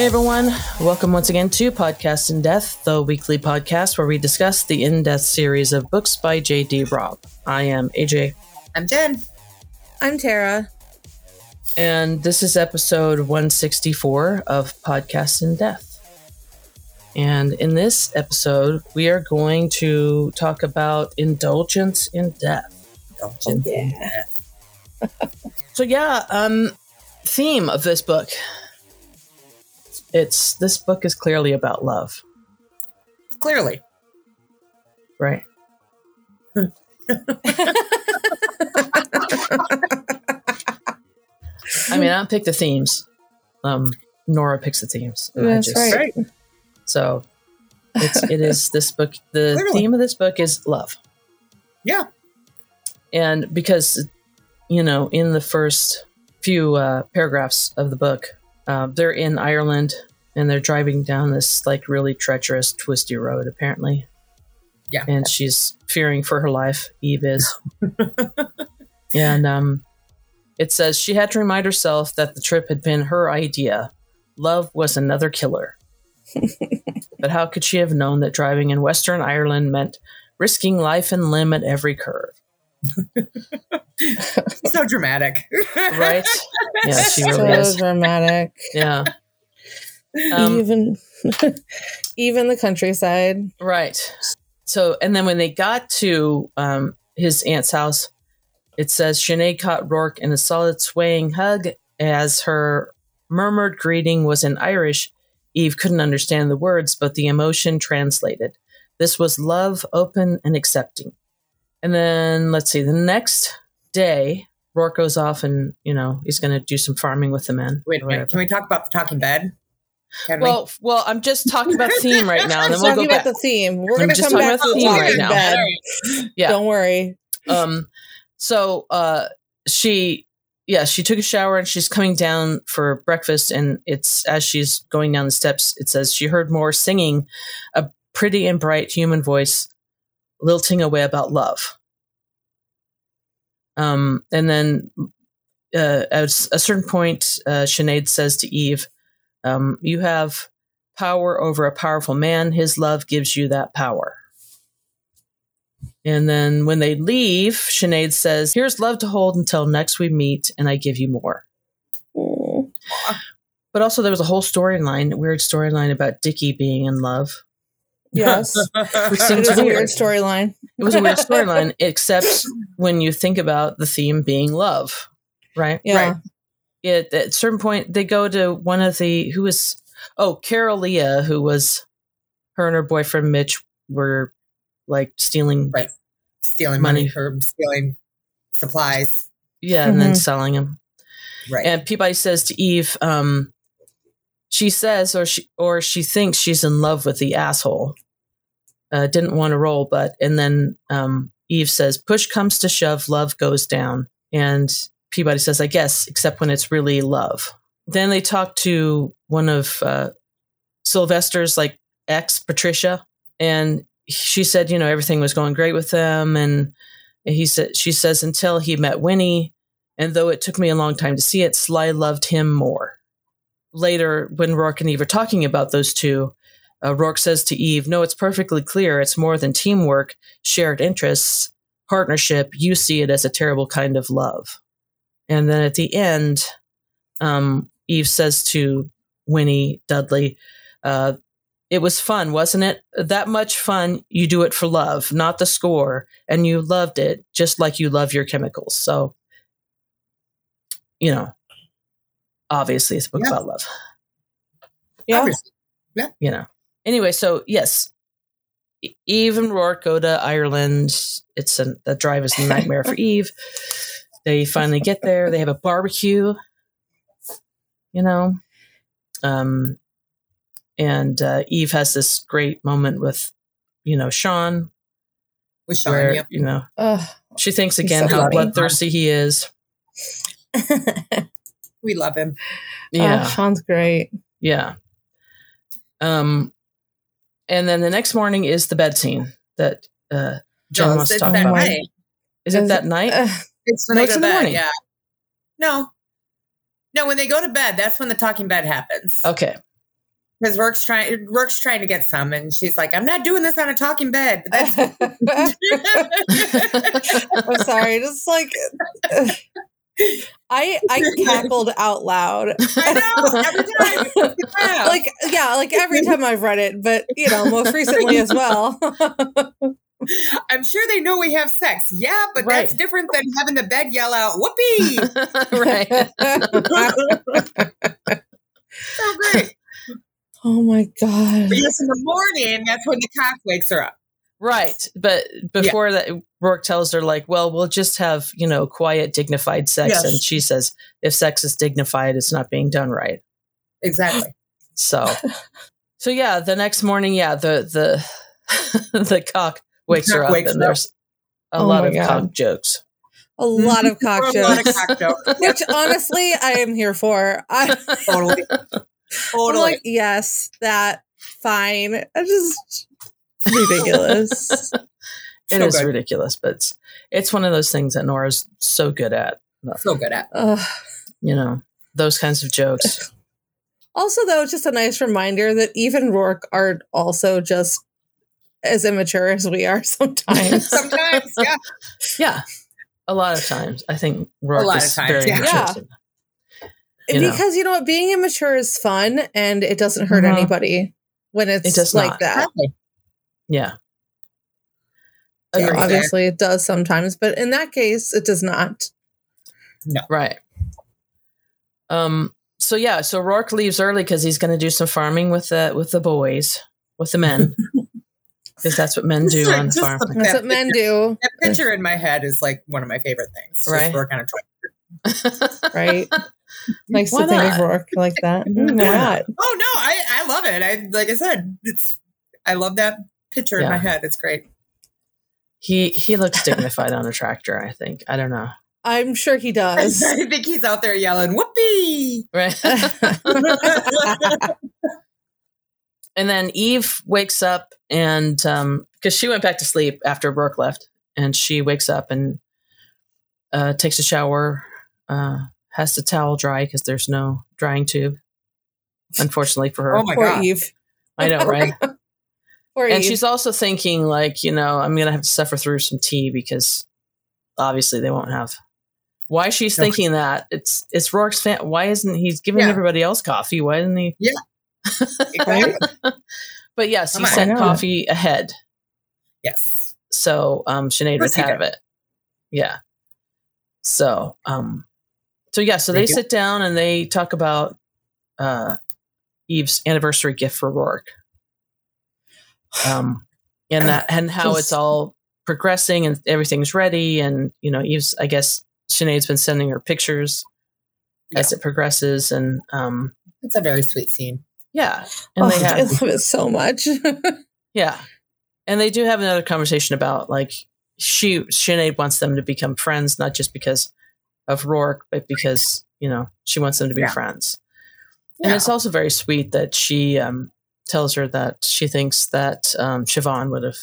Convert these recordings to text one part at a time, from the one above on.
Hey everyone, welcome once again to Podcast in Death, the weekly podcast where we discuss the in depth series of books by J.D. Robb. I am AJ, I'm Jen. I'm Tara. and this is episode 164 of Podcast in Death. And in this episode, we are going to talk about indulgence in death. Indulgence in Yeah. death. So yeah, um theme of this book. It's this book is clearly about love, Clearly. right? I mean, I don't pick the themes. Um, Nora picks the themes. That's just- right. So it's it is this book. The Clearly. theme of this book is love, Yeah. and because you know, in the first few uh, paragraphs of the book, uh, they're in Ireland and they're driving down this like really treacherous, twisty road. Apparently, Yeah. and she's fearing for her life. Eve is, and um, it says she had to remind herself that the trip had been her idea. Love was another killer. but how could she have known that driving in Western Ireland meant risking life and limb at every curve? So dramatic. Right? Yeah, she really so is. dramatic. Yeah. Um, even even the countryside. right. So, and then when they got to um, his aunt's house, it says Sinead caught Roarke in a solid swaying hug as her murmured greeting was in Irish. Eve couldn't understand the words, but the emotion translated. This was love, open and accepting. And then let's see, the next day, Roarke goes off and, you know, he's going to do some farming with the men. Wait a minute. Can we talk about the talking bed? Can Well, well, I'm just talking about the theme right now, and then we'll go about back. the theme. We're going to just come talking back about to the the theme right now. bed. Yeah. Don't worry. um so uh she yeah she took a shower and she's coming down for breakfast and it's as she's going down the steps it says she heard more singing a pretty and bright human voice lilting away about love um and then uh, at a certain point uh, Sinead says to eve um, you have power over a powerful man his love gives you that power and then when they leave, Sinead says, Here's love to hold until next we meet, and I give you more. But also, there was a whole storyline, weird storyline about Dickie being in love. Yes. Which It was a weird. weird storyline. It was a weird storyline, except when you think about the theme being love, right? Yeah. Right. It, at a certain point, they go to one of the, who was, oh, Carol Leah, who was, her and her boyfriend Mitch were like stealing, Right. stealing money, Money. from stealing supplies. yeah, and then Mhm. selling them. Right. and Peabody says to Eve, um, she says, or she or she thinks she's in love with the asshole. Uh, didn't want to roll, but and then um, Eve says, "Push comes to shove, love goes down." And Peabody says, "I guess, except when it's really love." Then they talk to one of uh, Sylvester's like ex, Patricia, and she said, you know, everything was going great with them, and he said, she says, until he met Winnie, and though it took me a long time to see it, Sly loved him more. Later, when Roarke and Eve are talking about those two, uh, Roarke says to Eve, No, it's perfectly clear. It's more than teamwork, shared interests, partnership. You see it as a terrible kind of love. And then at the end, um, Eve says to Winnie Dudley, uh, It was fun, wasn't it? That much fun. You do it for love, not the score. And you loved it just like you love your chemicals. So, you know, obviously it's a book Yeah. about love, Yeah. Obviously. you know. Anyway, so yes, Eve and Roarke go to Ireland. It's a the drive is a nightmare for Eve. They finally get there. They have a barbecue, you know, um, and uh, Eve has this great moment with, you know, Sean, With Sean, where yep. you know Ugh. she thinks again so how bloodthirsty he is. We love him. Yeah, Oh, Sean's great. yeah. Um, and then the next morning is the bed scene that uh, Jen No, wants it's to talk that about. night. Is it Is that it- night? Ugh. It's when No, they go to the bed. morning. Yeah. No. No, when they go to bed, that's when the talking bed happens. Okay. because Roarke's trying. Roarke's trying to get some, and she's like, "I'm not doing this on a talking bed." That's I'm sorry, just like I I cackled out loud. I know every time. Yeah. Like yeah, like every time I've read it, but you know, most recently as well. I'm sure they know we have sex. Yeah, but Right. that's different than having the bed yell out "Whoopee!" right. so great. oh my god. But yes, in the morning, that's when the cock wakes her up. Right. But before that, Roarke tells her, like, well, we'll just have, you know, quiet, dignified sex. Yes. And she says, if sex is dignified, it's not being done right. Exactly. So, so yeah, the next morning, yeah, the, the, the cock wakes her cock up wakes and up. there's a Oh lot of God. cock jokes. A lot of cock A lot of jokes. cock jokes. Which honestly I am here for. I, Totally. I'm Totally. like, yes, that fine. I just ridiculous. It So is good. ridiculous, but it's, it's one of those things that Nora's so good at, so good at. Ugh. you know, those kinds of jokes. Also, though, just a nice reminder that even Roarke are also just as immature as we are sometimes. Sometimes, yeah. Yeah. A lot of times. I think Roarke lot of is times, very yeah. mature. You know. because you know what, being immature is fun and it doesn't hurt Mhm. anybody when it's It does like not. that. Yeah. Yeah, You know, Agreed. obviously. obviously, it does sometimes, but in that case, it does not. Right. Um. So yeah. So Roarke leaves early because he's going to do some farming with the with the boys, with the men, because that's what men do on the the- farm. That's That what men do, That picture in my head is like one of my favorite things. Just Right. Roarke on a tractor. right? nice Why to think of Roarke like that. Mm, Why Why not? not? Oh no, I I love it. I like I said, it's I love that picture in my head. It's great. He he looks dignified on a tractor. I think. I don't know. I'm sure he does. I think he's out there yelling "Whoopee!" Right. and then Eve wakes up and um because she went back to sleep after Roarke left, and she wakes up and uh, takes a shower, uh, has to towel dry because there's no drying tube. Unfortunately for her, Oh my Poor god. Eve. I know, right? And she's also thinking like, you know, I'm gonna have to suffer through some tea because obviously they won't have. Why she's No. thinking that it's it's Roarke's fan. Why isn't he's giving Yeah. everybody else coffee? Why isn't he? Exactly. But yes, he sent coffee ahead, Yes. so um, Sinead was out of it. Yeah. So um, so yeah, so they you. sit down and they talk about uh, Eve's anniversary gift for Roarke. Um, and that and how it's all progressing and everything's ready and you know Eve's I guess Sinead's been sending her pictures as it progresses and um It's a very sweet scene. yeah and Oh, they I love it so much. yeah and they do have another conversation about like she Sinead wants them to become friends not just because of Roarke but because you know she wants them to be Yeah. friends and Yeah. it's also very sweet that she um tells her that she thinks that um Siobhan would have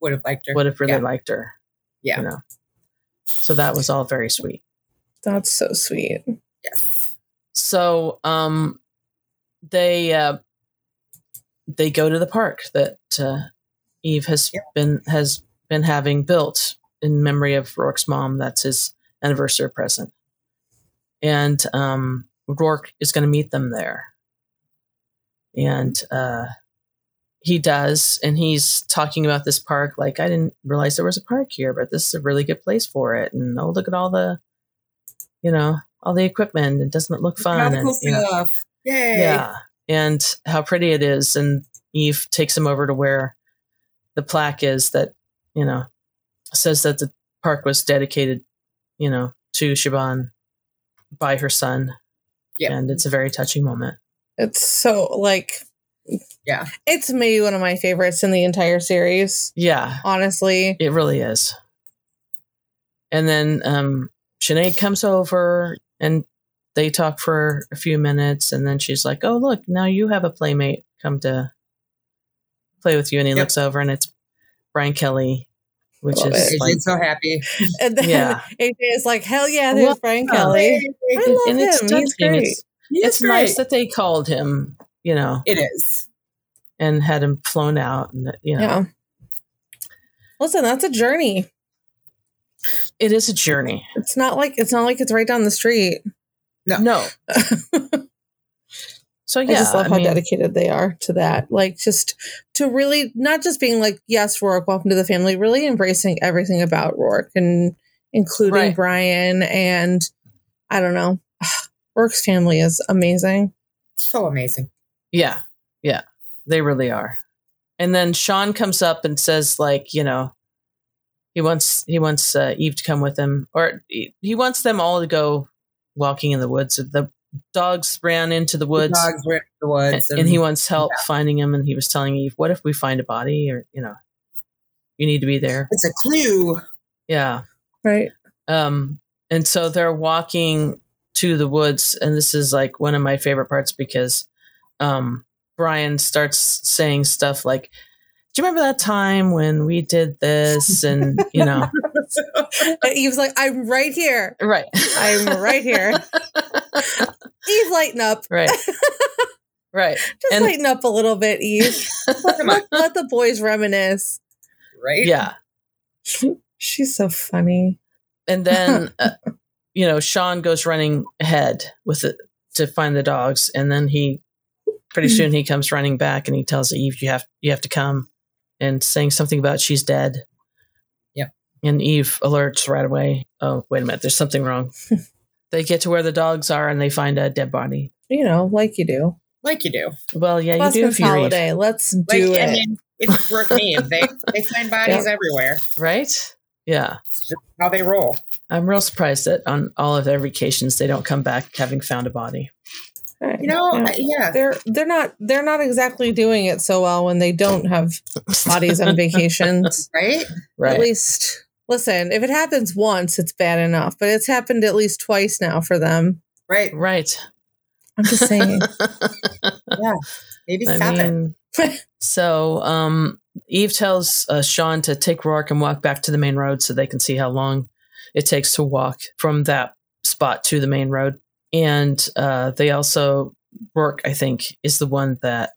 Would have liked her. would have really Yeah. liked her Yeah. you know so that was all very sweet That's so sweet. Yes. so um they uh they go to the park that uh eve has Yeah. been has been having built in memory of roarke's mom that's his anniversary present and um roarke is going to meet them there and uh he does and he's talking about this park like i didn't realize there was a park here but this is a really good place for it and oh look at all the you know all the equipment and doesn't it look fun and, you know. Yeah and how pretty it is and eve takes him over to where the plaque is that you know says that the park was dedicated you know to Siobhan by her son Yeah. and it's a very touching moment It's so like Yeah. It's maybe one of my favorites in the entire series. yeah Honestly, It really is. And then um Sinead comes over and they talk for a few minutes and then she's like, Oh look, now you have a playmate come to play with you and he Yep. looks over and it's Brian Kelly, which is it. like AJ's so happy. and then Yeah. AJ is like, "Hell yeah, there's Well, Brian. Kelly." I love and it's. He's great. It's, He is it's nice that they called him you know, It is. and had him flown out. And, you know, Yeah. Listen, that's a journey. it is a journey. It's not like it's not like it's right down the street. No. No. so, yeah. I just love how mean, dedicated they are to that. Like just to really not just being like, yes, Roarke, welcome to the family, really embracing everything about Roarke and including Right. Brian and I don't know. Roarke's family is amazing. So amazing. Yeah. Yeah. They really are. And then Sean comes up and says, like, you know, he wants he wants uh, Eve to come with him, or he, he wants them all to go walking in the woods. The dogs ran into the The woods, dogs were in the and, woods. and he wants help finding him. And he was telling Eve, "What if we find a body, or you know, you need to be there." It's a clue. Yeah. Right. Um, and so they're walking to the woods, and this is like one of my favorite parts because um, Brian starts saying stuff like, "Do you remember that time when we did this?" And you know, he was like, I'm right here. right, I'm right here. Eve, lighten up. right, right, Just And- lighten up a little bit, Eve. Come on. Let the boys reminisce. Right? yeah. She's so funny. And then, uh, you know, Sean goes running ahead with it to find the dogs, and then he pretty mm-hmm. soon he comes running back and he tells Eve, "You have you have to come," and saying something about she's dead. Yep. And Eve alerts right away. Oh, wait a minute, there's something wrong. they get to where the dogs are and they find a dead body. You know, like you do. Like you do. Well, yeah, you do Husband's if you're Eve, holiday. Let's Like, do I it. mean, it's Brooke. They, they find bodies everywhere. right? Yeah. It's just how they roll. I'm real surprised that on all of their vacations they don't come back having found a body. You know, Yeah. Yeah. they're they're not they're not exactly doing it so well when they don't have bodies on vacations. Right? right. At least listen, if it happens once, it's bad enough, but it's happened at least twice now for them. Right. right. I'm just saying. Yeah. Maybe I seven. mean, so um, Eve tells uh, Sean to take Roarke and walk back to the main road so they can see how long it takes to walk from that spot to the main road. And uh, they also, Roarke, I think, is the one that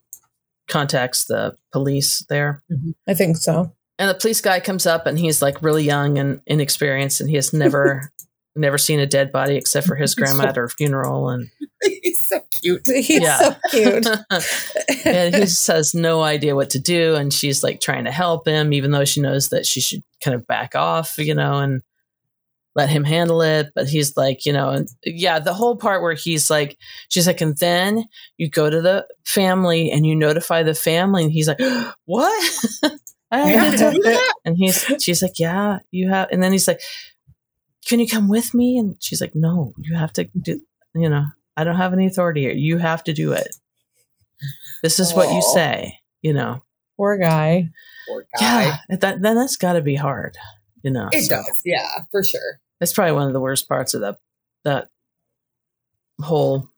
contacts the police there. I think so. And the police guy comes up and he's like really young and inexperienced and he has never, never seen a dead body except for his grandma at her funeral. And He's so cute. He's Yeah. so cute. and he just has no idea what to do and she's like trying to help him even though she knows that she should kind of back off you know and let him handle it but he's like you know and yeah the whole part where he's like she's like and then you go to the family and you notify the family and he's like what I I have have to to do that? and he's she's like yeah you have and then he's like can you come with me and she's like no you have to do you know i don't have any authority here you have to do it this is what you say you know Poor guy. Poor guy. yeah that then that's got to be hard you know It So does. Yeah, for sure. it's probably one of the worst parts of that that whole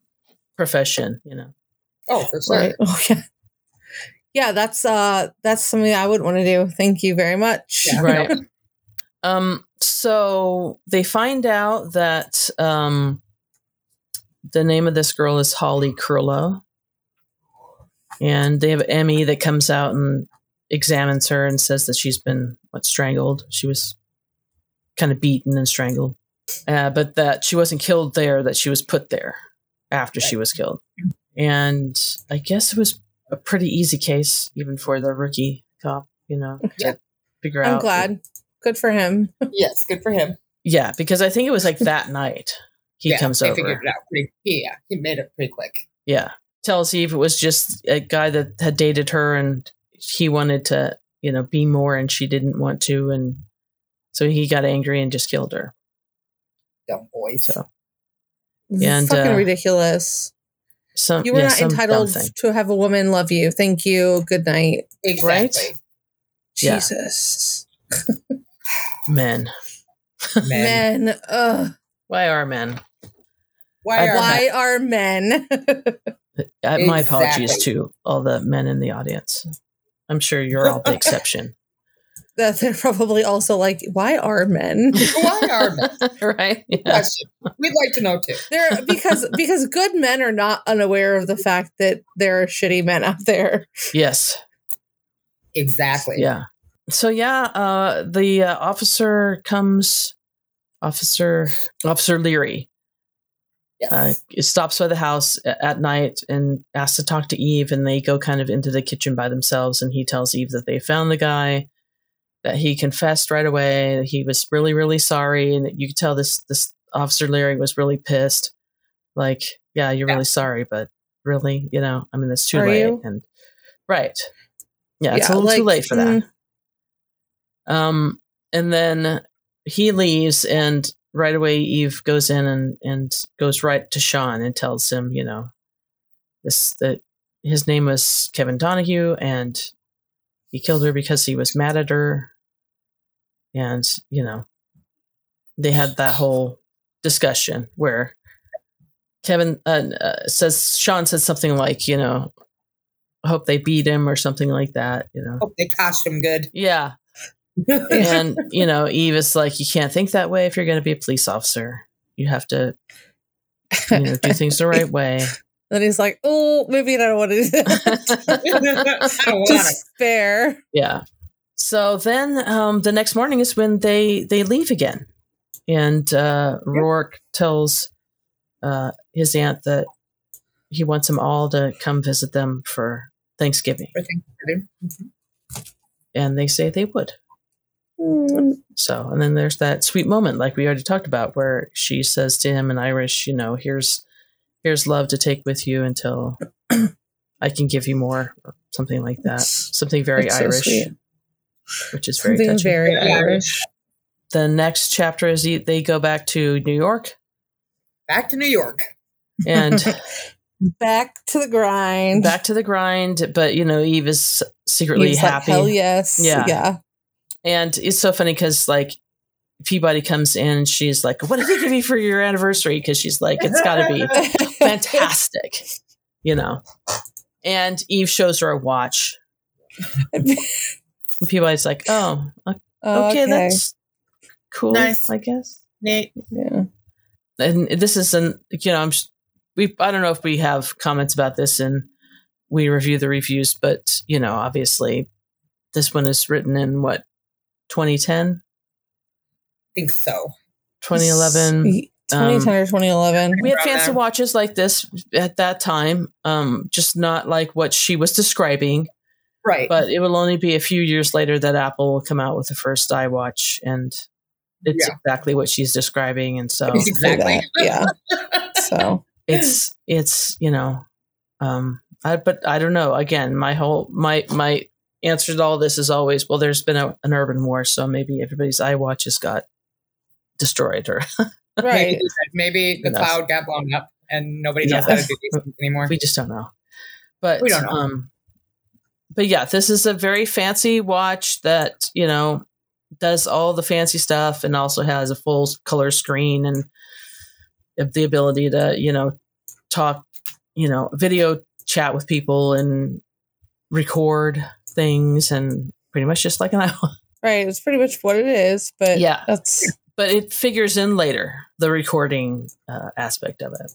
profession you know Oh, for sure. Right. Oh yeah. Yeah, that's uh that's something I wouldn't want to do. Thank you very much. Yeah. right um so they find out that um the name of this girl is holly curlow and they have emmy that comes out and examines her and says that she's been what strangled she was kind of beaten and strangled uh, but that she wasn't killed there that she was put there after she was killed and i guess it was a pretty easy case even for the rookie cop you know to Yeah. figure out I'm glad. Good for him. Yes, good for him. yeah because i think it was like that night he yeah, comes they over figured it out pretty. Yeah, he made it pretty quick. yeah tells eve it was just a guy that had dated her and he wanted to you know be more and she didn't want to and so he got angry and just killed her Dumb boys. so And, fucking uh, ridiculous. some You were yeah, not some entitled to have a woman love you. Thank you. Good night. exactly. Yeah. Jesus. men Men. Men. Ugh. why are men Why are Why are men? Uh, my apologies to all the men in the audience i'm sure you're all the exception that they're probably also like, why are men? Why are men? right? Yeah. Question. We'd like to know too. They're because because good men are not unaware of the fact that there are shitty men out there. Yes. Exactly. Yeah. So yeah, uh, the uh, officer comes, officer Officer Leary Yes. uh, stops by the house at night and asks to talk to Eve, and they go kind of into the kitchen by themselves. And he tells Eve that they found the guy, that he confessed right away, that he was really, really sorry, and you could tell this this Officer Leary was really pissed. Like, yeah, you're Yeah. really sorry, but really, you know, I mean, it's too Are late. you? And right, yeah, it's a little too late for that. Um, and then he leaves, and right away Eve goes in and and goes right to Sean and tells him, you know, this that his name was Kevin Donahue, and he killed her because he was mad at her, and you know, they had that whole discussion where Kevin uh, uh, says Sean says something like, you know, hope they beat him or something like that, you know. Hope they coshed him good. Yeah, and you know eve is like you can't think that way if you're going to be a police officer you have to you know do things the right way Then he's like, oh, maybe I don't want to do that. I Just it. fair. yeah so then um the next morning is when they they leave again and uh roarke tells uh his aunt that he wants them all to come visit them for thanksgiving For Thanksgiving. and they say they would Mm, So, and then there's that sweet moment, like we already talked about, where she says to him in Irish, you know, here's here's love to take with you until I can give you more, or something like that. Something very It's so Irish, which is very touching. very Yeah. Irish. the next chapter is he- they go back to New York, Back to New York. and Back to the grind. back to the grind. But you know, Eve is secretly He's like, happy, hell yes. Yeah. Yeah. And it's so funny because like. Peabody comes in and she's like, What did they give you for your anniversary? Because she's like, It's got to be fantastic, you know. And Eve shows her a watch. And Peabody's like, oh, o- Oh, okay, that's cool, Nice. I guess. Nate. yeah. And this is an, you know, I'm, we, I don't know if we have comments about this and we review the reviews, but, you know, obviously this one is written in what, 2010, I think so. 2011. 2010 or 2011. we had fancy there. watches like this at that time, um, just not like what she was describing. Right. but it will only be a few years later that Apple will come out with the first iWatch, and it's Yeah. exactly what she's describing. And so exactly. Yeah. So it's it's you know, um, I but I don't know. Again, my whole my my answer to all this is always well. There's been a, an urban war, so maybe everybody's iWatch has got destroyed, or right. Maybe, maybe the cloud got blown up and nobody knows Yeah. how to do these things anymore. we just don't know. But We don't know. Um, but yeah, this is a very fancy watch that you know does all the fancy stuff and also has a full color screen and the ability to you know talk, you know, video chat with people and record things and pretty much just like an iPhone. Right. It's pretty much what it is, but Yeah. that's But it figures in later the recording uh, aspect of it.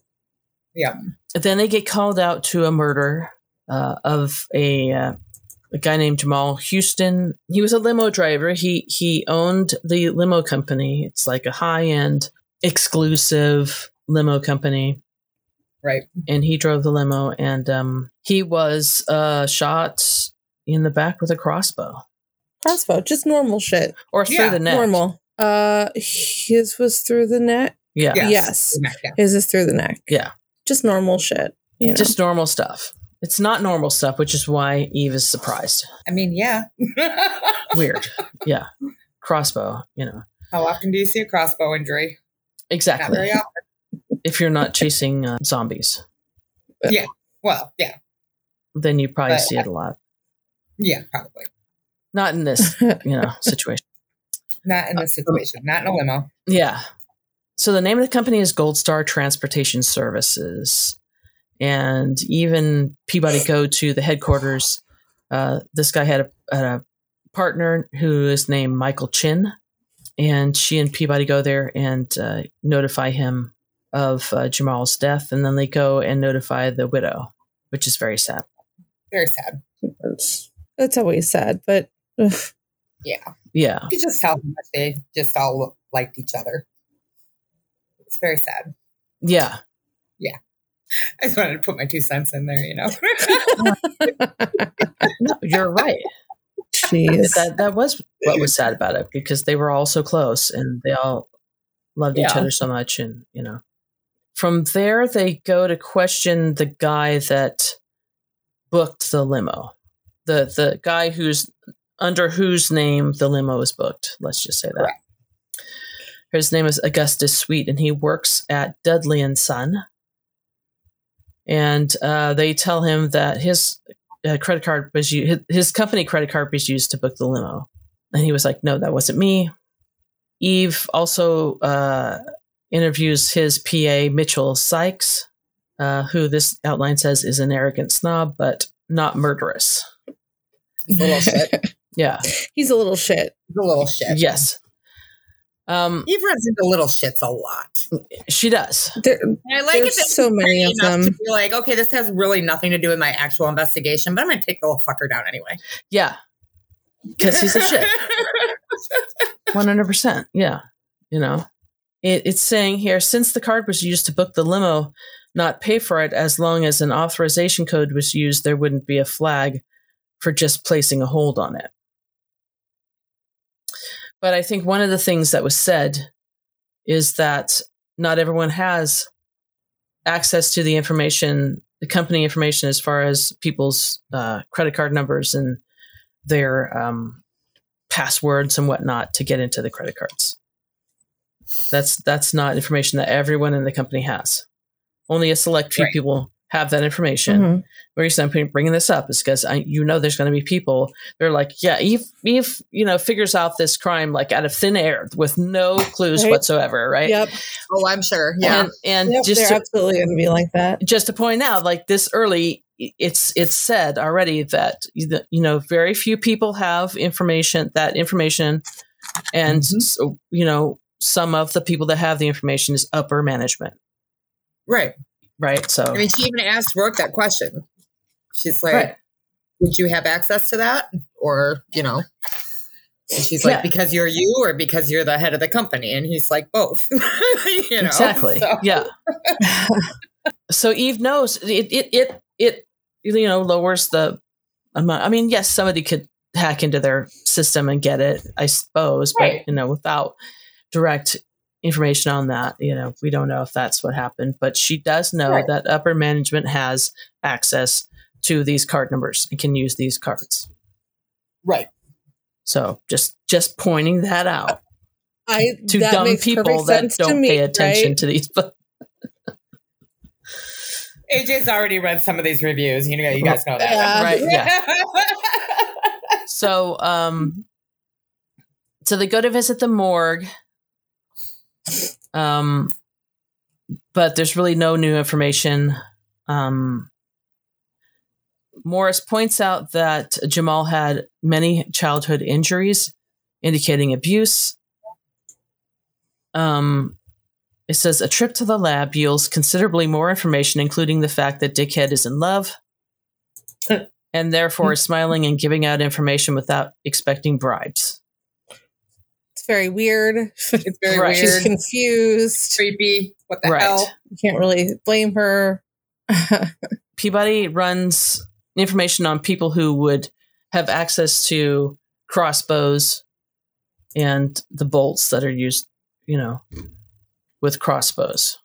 Yeah. then they get called out to a murder uh, of a uh, a guy named Jamal Houston. He was a limo driver. He he owned the limo company. It's like a high end, exclusive limo company, Right. and he drove the limo. And um, he was uh, shot in the back with a crossbow crossbow, just normal shit. or through Yeah, the neck. Normal. Uh, his was through the neck. Yeah, Yes. Yes. Yeah. His is through the neck. Yeah. Just normal shit. You know? just normal stuff. It's not normal stuff, which is why Eve is surprised. I mean, yeah. Weird. yeah, crossbow. You know How often do you see a crossbow injury? Not exactly. very often. if you're not chasing uh, zombies, Yeah. Well, yeah. then you probably But- see it a lot. Yeah, probably. Not in this, you know, situation. Not Uh, in this situation. Not in a limo. Yeah. So the name of the company is Gold Star Transportation Services, and even Peabody go to the headquarters. Uh, this guy had a, had a partner who is named Michael Chin, and she and Peabody go there and uh, notify him of uh, Jamal's death, and then they go and notify the widow, which is very sad. Very sad. It's, it's always sad, but ugh. Yeah. Yeah, You could just tell how much they just all liked each other. It's very sad. yeah, yeah. I just wanted to put my two cents in there, you know. no, you're right. jeez. that that was what was sad about it because they were all so close and they all loved each other so much and you know from there they go to question the guy that booked the limo the the guy who's under whose name the limo was booked. Let's just say that. Correct. his name is augustus sweet and he works at dudley and son. And uh, they tell him that his uh, credit card was u- his, his company credit card was used to book the limo. And he was like no that wasn't me. Eve also uh, interviews his pa mitchell sykes uh, who this outline says is an arrogant snob but not murderous little shit. yeah He's a little shit. He's a little shit. yes um, Eve runs into little shits a lot. she does There, I like There's it that so many of them. To be like, okay, this has really nothing to do with my actual investigation, but I'm going to take the little fucker down anyway. yeah because he's a shit 100% yeah you know it, it's saying here since the card was used to book the limo not pay for it as long as an authorization code was used there wouldn't be a flag for just placing a hold on it but i think one of the things that was said is that not everyone has access to the information the company information as far as people's uh, credit card numbers and their um, passwords and whatnot to get into the credit cards. That's that's not information that everyone in the company has. Only a select few Right. people have that information. Mhm. The reason I'm bringing this up is because you know there's going to be people they're like, yeah, Eve, Eve, you know, figures out this crime like out of thin air with no clues Right. whatsoever, right? Yep. Oh, I'm sure. Yeah. And, and Yep. just They're to, absolutely going to be like that. just to point out, like this early, it's it's said already that you know very few people have information that information, and Mhm. so, you know some of the people that have the information is upper management, right. Right? So I mean, she even asked Roarke that question. She's like, right, would you have access to that? Or, you know, and she's like, Yeah. because you're you or because you're the head of the company? And he's like, both. you know? exactly, So- yeah. so Eve knows it. It it it you know lowers the amount. I mean, yes, somebody could hack into their system and get it, I suppose, but you know, without direct information on that, you know, we don't know if that's what happened. But she does know Right. that upper management has access to these card numbers and can use these cards. Right. So just just pointing that out I to that dumb makes people that sense don't me, pay attention right? to these. But AJ's already read some of these reviews. You know, you guys know that. Yeah. Right, yeah. so um so they go to visit the morgue um but there's really no new information um morris points out that jamal had many childhood injuries indicating abuse um it says a trip to the lab yields considerably more information including the fact that dickhead is in love and therefore is smiling and giving out information without expecting bribes. It's very weird. It's very Right. She's confused. creepy. What the right. hell? You can't really blame her. Peabody runs information on people who would have access to crossbows and the bolts that are used, you know, with crossbows.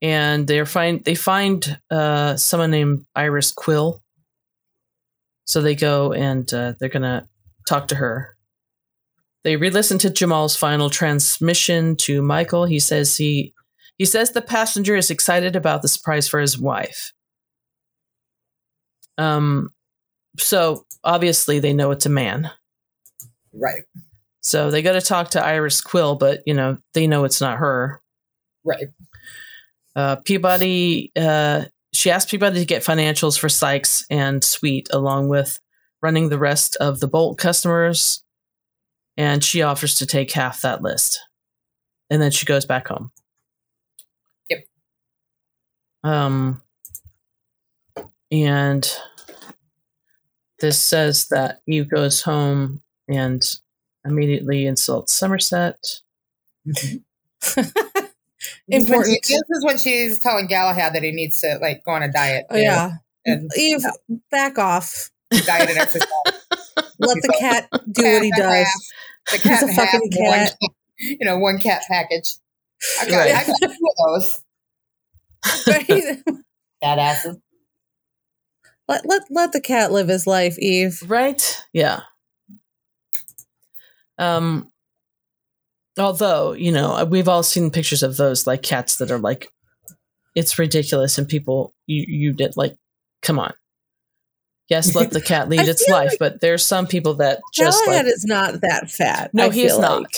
And they find they find uh, someone named Iris Quill. So they go and uh, they're gonna talk to her. They re-listen to Jamal's final transmission to Michael. He says he he says the passenger is excited about the surprise for his wife. Um, so obviously they know it's a man. Right. So they go to talk to Iris Quill, but you know they know it's not her. Right. Uh, Peabody, uh, she asked Peabody to get financials for Sykes and Sweet, along with running the rest of the Bolt customers, and she offers to take half that list, and then she goes back home. Yep. Um, and this says that Eve goes home and immediately insults Somerset. Important. she- this is when she's telling Galahad that he needs to like go on a diet. Oh, yeah. and Eve, back off. diet and exercise. Let the cat do what he Cat and a does. half. The He's cat a and a half, fucking one- cat. you know, one cat package. I got, Right. I got two of those. But he- Badasses. let, let, let the cat live his life, Eve. Right? Yeah. Um although, you know, we've all seen pictures of those like cats that are like it's ridiculous and people you you did like come on. Yes, let the cat lead its feel life, but there's some people that just Galahad like is not that fat. No, I he is feel not. like.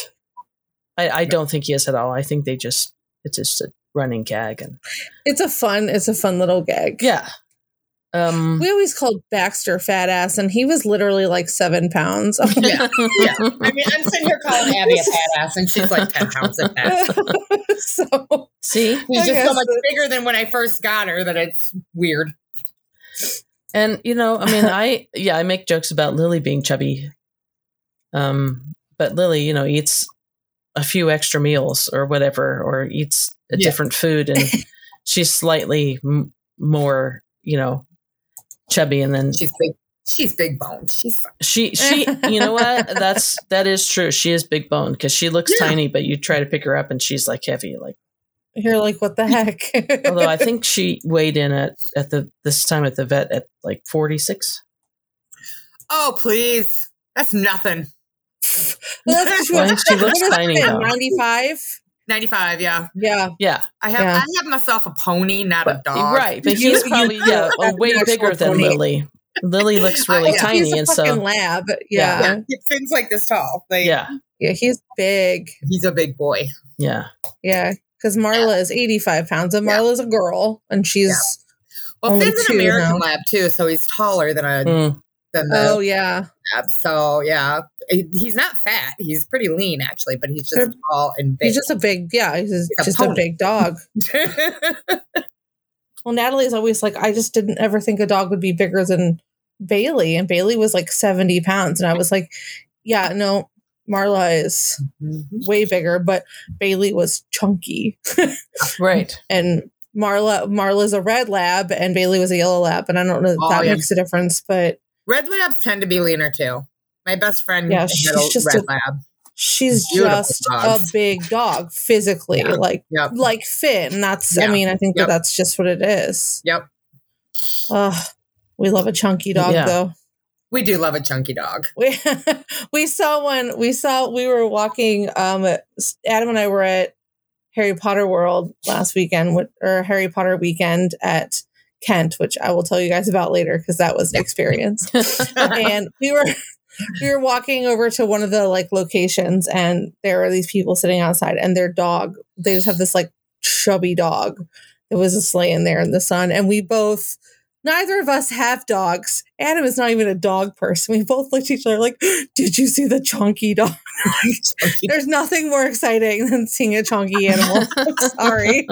I, I don't think he is at all. I think they just it's just a running gag and It's a fun, it's a fun little gag. yeah. Um We always called Baxter fat ass, and he was literally like seven pounds. Yeah. Yeah. I mean, I'm sitting here calling Abby a fat ass, and she's like 10 pounds at that. so see? She's I just so much that- bigger than when I first got her that it's weird. And you know, I mean, I yeah, I make jokes about Lily being chubby. Um, but Lily, you know, eats a few extra meals or whatever, or eats a Yeah. different food, and she's slightly m- more, you know, chubby. And then She's big. She's big boned. She's fine. she she, you know what? That's that is true. She is big bone because she looks Yeah. tiny, but you try to pick her up and she's like heavy. Like, you're like, what the heck? although I think she weighed in at at the this time at the vet at like forty six. Oh, please. That's nothing. Well, that's Well, she looks tiny, though. Ninety-five. 95, yeah. Yeah, Yeah, I have Yeah. I have myself a pony, not a dog. Right, but he's probably yeah, a way bigger than pony. Lily. Lily looks oh, really yeah. tiny, he's a and fucking so lab. Yeah. Yeah, Yeah, things like this tall. Like, yeah, yeah, he's big. he's a big boy. yeah, Yeah, because Marla is eighty-five pounds, and Yeah. Marla's a girl, and she's Well, Only Finn's an American now. lab too, so he's taller than a Mm, than the oh yeah, lab. So yeah, he's not fat. He's pretty lean actually, but he's just Good. tall and big. he's just a big yeah, he's a just a pony. big dog. Well, Natalie's always like, I just didn't ever think a dog would be bigger than Bailey, and Bailey was like seventy pounds, and I was like, yeah, no, Marla is Mhm. way bigger, but Bailey was chunky, right. and Marla Marla's a red lab, and Bailey was a yellow lab, and I don't know if Oh, that yeah. makes a difference, but Red labs tend to be leaner too. My best friend Yeah, she's a just red a- lab. she's Beautiful just dogs. a big dog physically, Yeah. like Yep. like Finn. That's I mean, I think Yep. that that's just what it is. Yep. Ugh, we love a chunky dog Yeah. though. We do love a chunky dog. We we saw one. We saw we were walking. Um, Adam and I were at Harry Potter World last weekend, or Harry Potter weekend at Kent, which I will tell you guys about later because that was an experience. and we were we were walking over to one of the like locations, and there are these people sitting outside, and their dog. They just have this like chubby dog It was just laying there in the sun, and we both. Neither of us have dogs. Adam is not even a dog person. We both looked at each other like, "Did you see the chunky dog?" There's nothing more exciting than seeing a chunky animal. I'm sorry.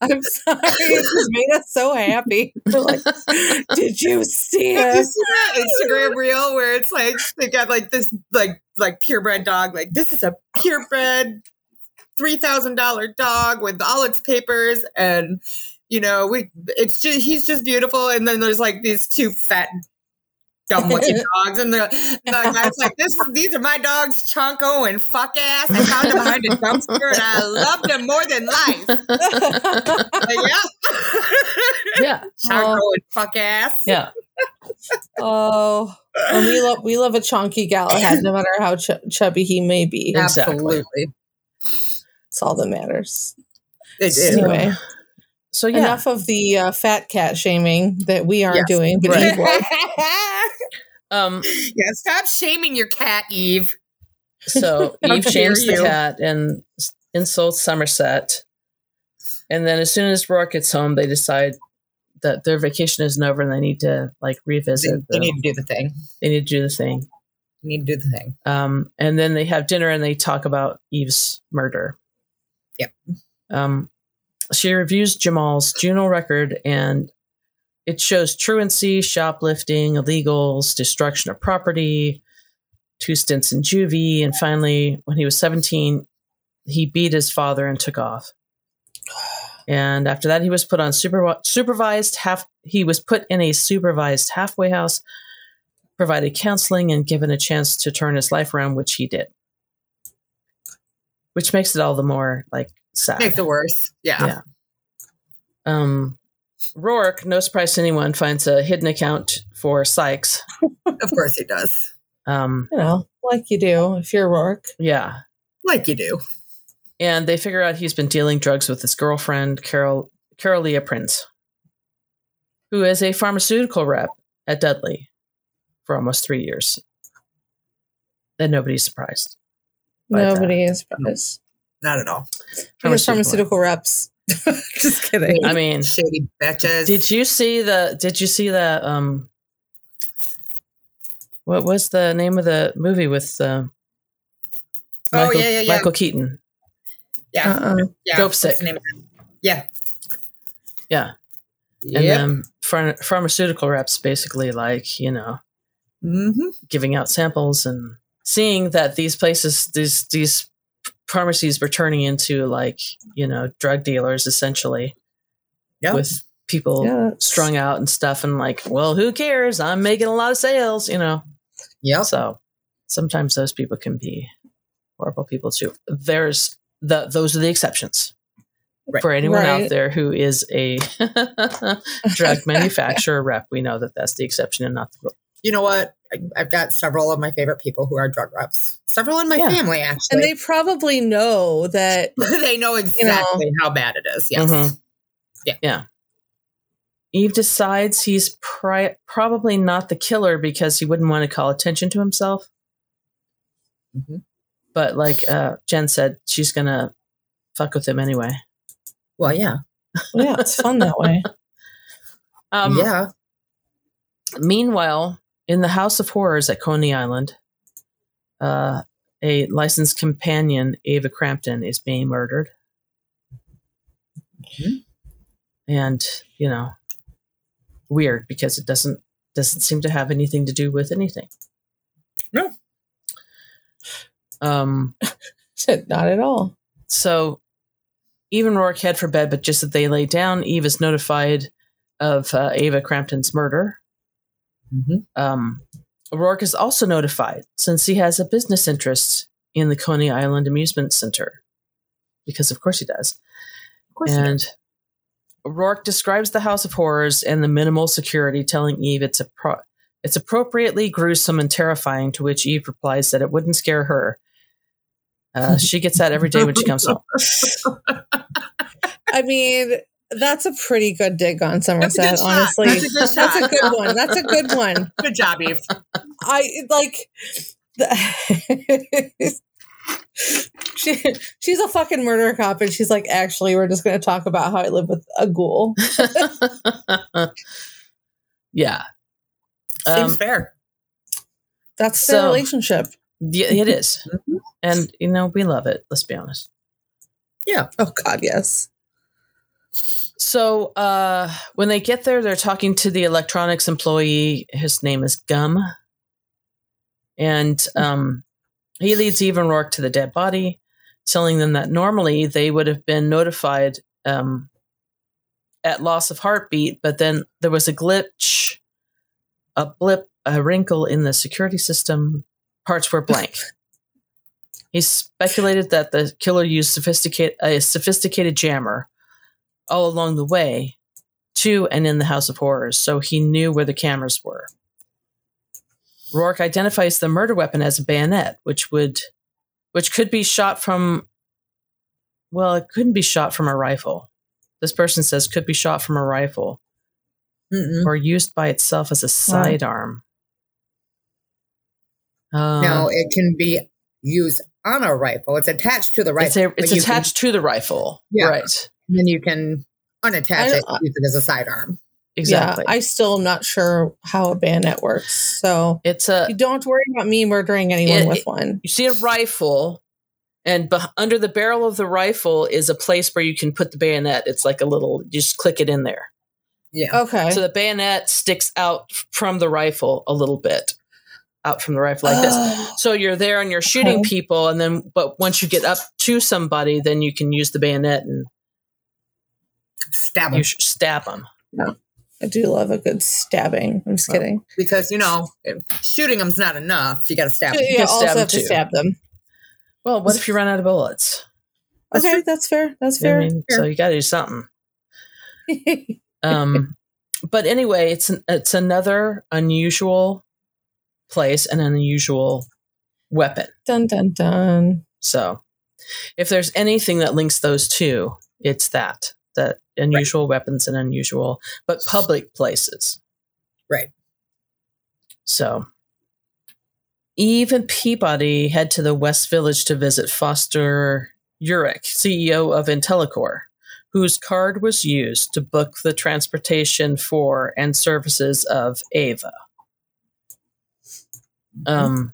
I'm sorry. It just made us so happy. We're like, did you see Have you it? seen that Instagram reel where it's like they got like this like like purebred dog like this is a purebred three thousand dollar dog with all its papers and you know we it's just he's just beautiful. And then there's like these two fat dumb looking dogs. And the, the guy's like this these are my dogs Chunko and fuck ass. I found them behind a dumpster and I loved them more than life. Like, yeah. Yeah, Chunko uh, and fuck ass. yeah. Oh, and we love we love a chunky Galahad, no matter how ch- chubby he may be. Exactly. absolutely. It's all that matters. it is. Anyway, So yeah, enough of the uh, fat cat shaming that we aren't Yes. doing, but Right. Eve um, yeah, stop shaming your cat, Eve. so How Eve shames the cat and insults Somerset, and then as soon as Roarke gets home, they decide that their vacation isn't over and they need to like revisit. they the- need to do the thing. they need to do the thing. They need to do the thing. Um, and then they have dinner and they talk about Eve's murder. Yep. Um, she reviews Jamal's Juno record and it shows truancy, shoplifting, illegals, destruction of property, two stints in juvie, and finally, when he was 17, he beat his father and took off. And after that, he was put on super, supervised half. He was put in a supervised halfway house, provided counseling, and given a chance to turn his life around, which he did. Which makes it all the more like sad. Makes it worse. Yeah. Yeah. Um, Roarke, no surprise to anyone, finds a hidden account for Sykes. Of course he does. Um, You know, like you do if you're Roarke. yeah, Like you do. and they figure out he's been dealing drugs with his girlfriend, Carol Carolia Prinz, who is a pharmaceutical rep at Dudley for almost three years. And nobody's surprised. Nobody is surprised. Not at all. Because Pharmaceutical pharmaceutical reps. Just kidding. I mean, Shady bitches. did you see the? Did you see the? Um, what was the name of the movie with? Uh, Oh, yeah, yeah, yeah. Michael Keaton. yeah. Uh-uh. yeah. Dopesick. the name? Yeah. Yeah. And Yep. then phar- pharmaceutical reps basically like, you know, mm-hmm. giving out samples and seeing that these places, these, these pharmacies were turning into like, you know, drug dealers essentially Yep. with people Yeah, strung out and stuff. And like, well, who cares? I'm making a lot of sales, you know? yeah So sometimes those people can be horrible people too. There's the, those are the exceptions. Right. For anyone out there who is a drug manufacturer rep, we know that that's the exception and not the rule. You know what? I, I've got several of my favorite people who are drug reps. Several in my Yeah. family, actually. And they probably know that they know exactly how bad it is. Yes. Mhm. Yeah. Yeah. Eve decides he's pri- probably not the killer because he wouldn't want to call attention to himself. Mhm. But like uh, Jen said, she's going to fuck with him anyway. Well, yeah. yeah, it's fun that way. Um, yeah. Meanwhile, in the House of Horrors at Coney Island, uh, a licensed companion, Ava Crampton, is being murdered. Mhm. And, you know, weird because it doesn't doesn't seem to have anything to do with anything. No. Um Not at all. so even Roarke head for bed, but just as they lay down, Eve is notified of uh, Ava Crampton's murder. Mhm. Um, Roarke is also notified since he has a business interest in the Coney Island Amusement Center, because of course he does. Of course. he does. And Roarke describes the House of Horrors and the minimal security, telling Eve it's a pro- it's appropriately gruesome and terrifying. To which Eve replies that it wouldn't scare her. Uh, she gets that every day when she comes home. I mean, that's a pretty good dig on Somerset, good honestly. That's a good That's a good one. That's a good one. Good job, Eve. I like the, she, she's a fucking murder cop and she's like actually we're just going to talk about how i live with a ghoul yeah, Seems Um, fair. that's their So- relationship yeah, it is, and you know we love it. Let's be honest. Yeah. oh god yes So uh, when they get there, they're talking to the electronics employee. His name is Gum, and um, he leads Eve and Roarke to the dead body, telling them that normally they would have been notified um, at loss of heartbeat, but then there was a glitch, a blip, a wrinkle in the security system. Parts were blank. he speculated that the killer used sophisticate a sophisticated jammer all along the way to and in the House of Horrors, so he knew where the cameras were. Roarke identifies the murder weapon as a bayonet, which would which could be shot from well, it couldn't be shot from a rifle. This person says could be shot from a rifle Mm-mm. or used by itself as a sidearm. Uh, no, it can be used on a rifle. It's attached to the rifle. it's, a, it's you can- attached to the rifle. Yeah. Right. Then you can unattach it, don't- uh, use it as a sidearm. exactly. Yeah, I still am not sure how a bayonet works. So it's a you don't worry about me murdering anyone It- with it- one. you see a rifle and beh under the barrel of the rifle is a place where you can put the bayonet it's like a little you just click it in there Yeah. Okay. so the bayonet sticks out from the rifle a little bit out from the rifle like this so you're there and you're shooting Okay. people and then but once you get up to somebody then you can use the bayonet and Stab you him. sh- stab them I do love a good stabbing. I'm just Well, kidding. Because, you know, shooting them's not enough. You got to stab 'em. You can also stab 'em have to stab them. well what if you run out of bullets That's okay, true. that's fair. That's I fair. so you got to do something um but anyway it's an, it's another unusual place and an unusual weapon dun dun dun. so if there's anything that links those two it's that that unusual weapons and unusual but public places Right. so eve and peabody head to the west village to visit foster urich ceo of intellicorp whose card was used to book the transportation for and services of Ava. Um,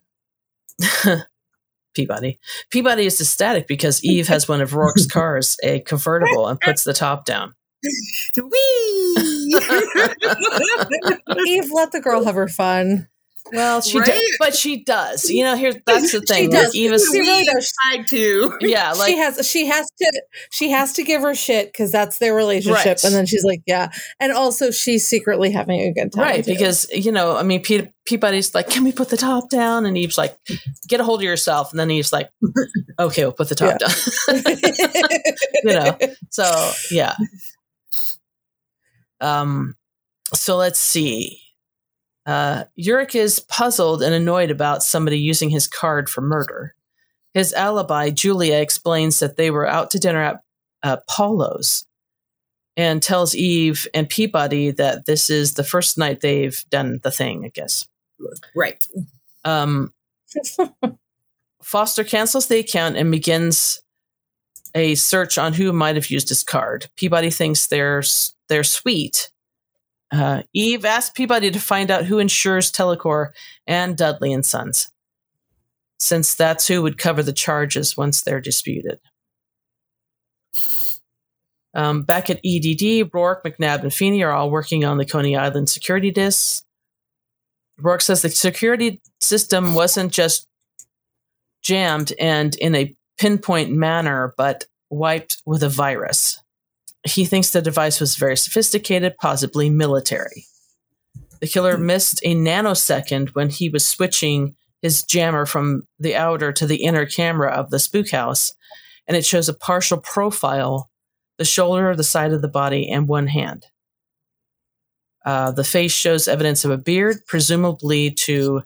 Peabody. Peabody is ecstatic because Eve has one of Roarke's cars, a convertible, and puts the top down. Whee! Eve, let the girl have her fun. Well, she Right? does, but she does. You know, here that's the She thing. does. Like Eva's, She really does. tried to. yeah, like she has she has to she has to give her shit because that's their relationship, Right. and then she's like, yeah, and also she's secretly having a good time, right too. because you know, I mean, Pe- Peabody's like, "Can we put the top down?" And Eve's like, "Get a hold of yourself." And then he's like, "Okay, we'll put the top down." you know so yeah um so let's see uh Urich is puzzled and annoyed about somebody using his card for murder his alibi julia explains that they were out to dinner at uh, paulo's and tells eve and peabody that this is the first night they've done the thing i guess Right. um Foster cancels the account and begins a search on who might have used his card. Peabody thinks they're they're sweet. Uh, Eve asks Peabody to find out who insures Telecor and Dudley and Sons, since that's who would cover the charges once they're disputed. Um, back at EDD, Roarke, McNab, and Feeney are all working on the Coney Island security disks. Roarke says the security system wasn't just jammed and in a pinpoint manner, but wiped with a virus. He thinks the device was very sophisticated, possibly military. The killer missed a nanosecond when he was switching his jammer from the outer to the inner camera of the spook house, and it shows a partial profile, the shoulder, the side of the body, and one hand. Uh, the face shows evidence of a beard, presumably to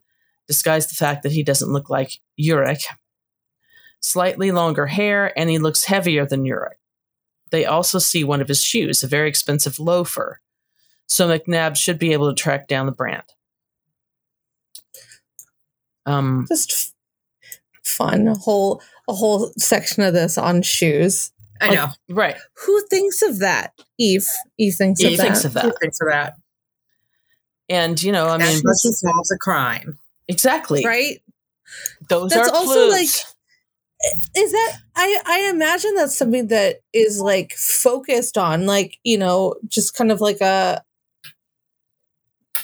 disguise the fact that he doesn't look like Urich. Slightly longer hair, and he looks heavier than Urich. They also see one of his shoes, a very expensive loafer. So McNab should be able to track down the brand. Um, just f- fun a whole a whole section of this on shoes. I know. right. Who thinks of that? Eve. Eve thinks He of thinks that. of that. Who thinks of that? And, you know, I That's mean, what solves a crime. exactly. right? Those That's are also, clues. like, Is that I I imagine that's something that is like focused on like, you know, just kind of like a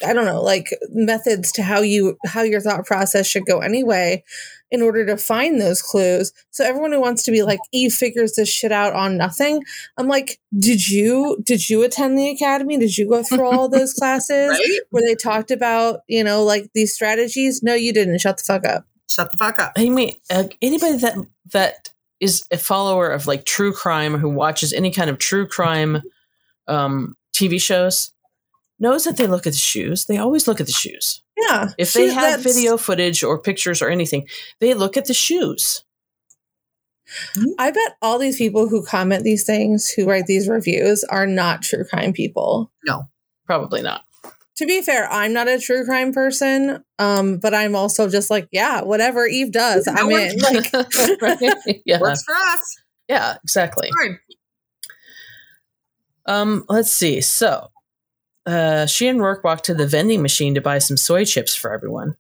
I don't know, like methods to how you how your thought process should go anyway in order to find those clues. So everyone who wants to be like Eve figures this shit out on nothing, I'm like, did you did you attend the academy? Did you go through all those classes Right? where they talked about, you know, like these strategies? No, you didn't. Shut the fuck up. Shut the fuck up. I mean, uh, anybody that that is a follower of like true crime or who watches any kind of true crime um, TV shows knows that they look at the shoes. They always look at the shoes. Yeah. If they have video footage or pictures or anything, they look at the shoes. I bet all these people who comment these things, who write these reviews, are not true crime people. No. Probably not. To be fair, I'm not a true crime person, um, but I'm also just like, yeah, whatever Eve does, No I'm in. Like, Right? Yeah. Works for us. Yeah, exactly. Um, let's see. So uh, she and Roarke walk to the vending machine to buy some soy chips for everyone.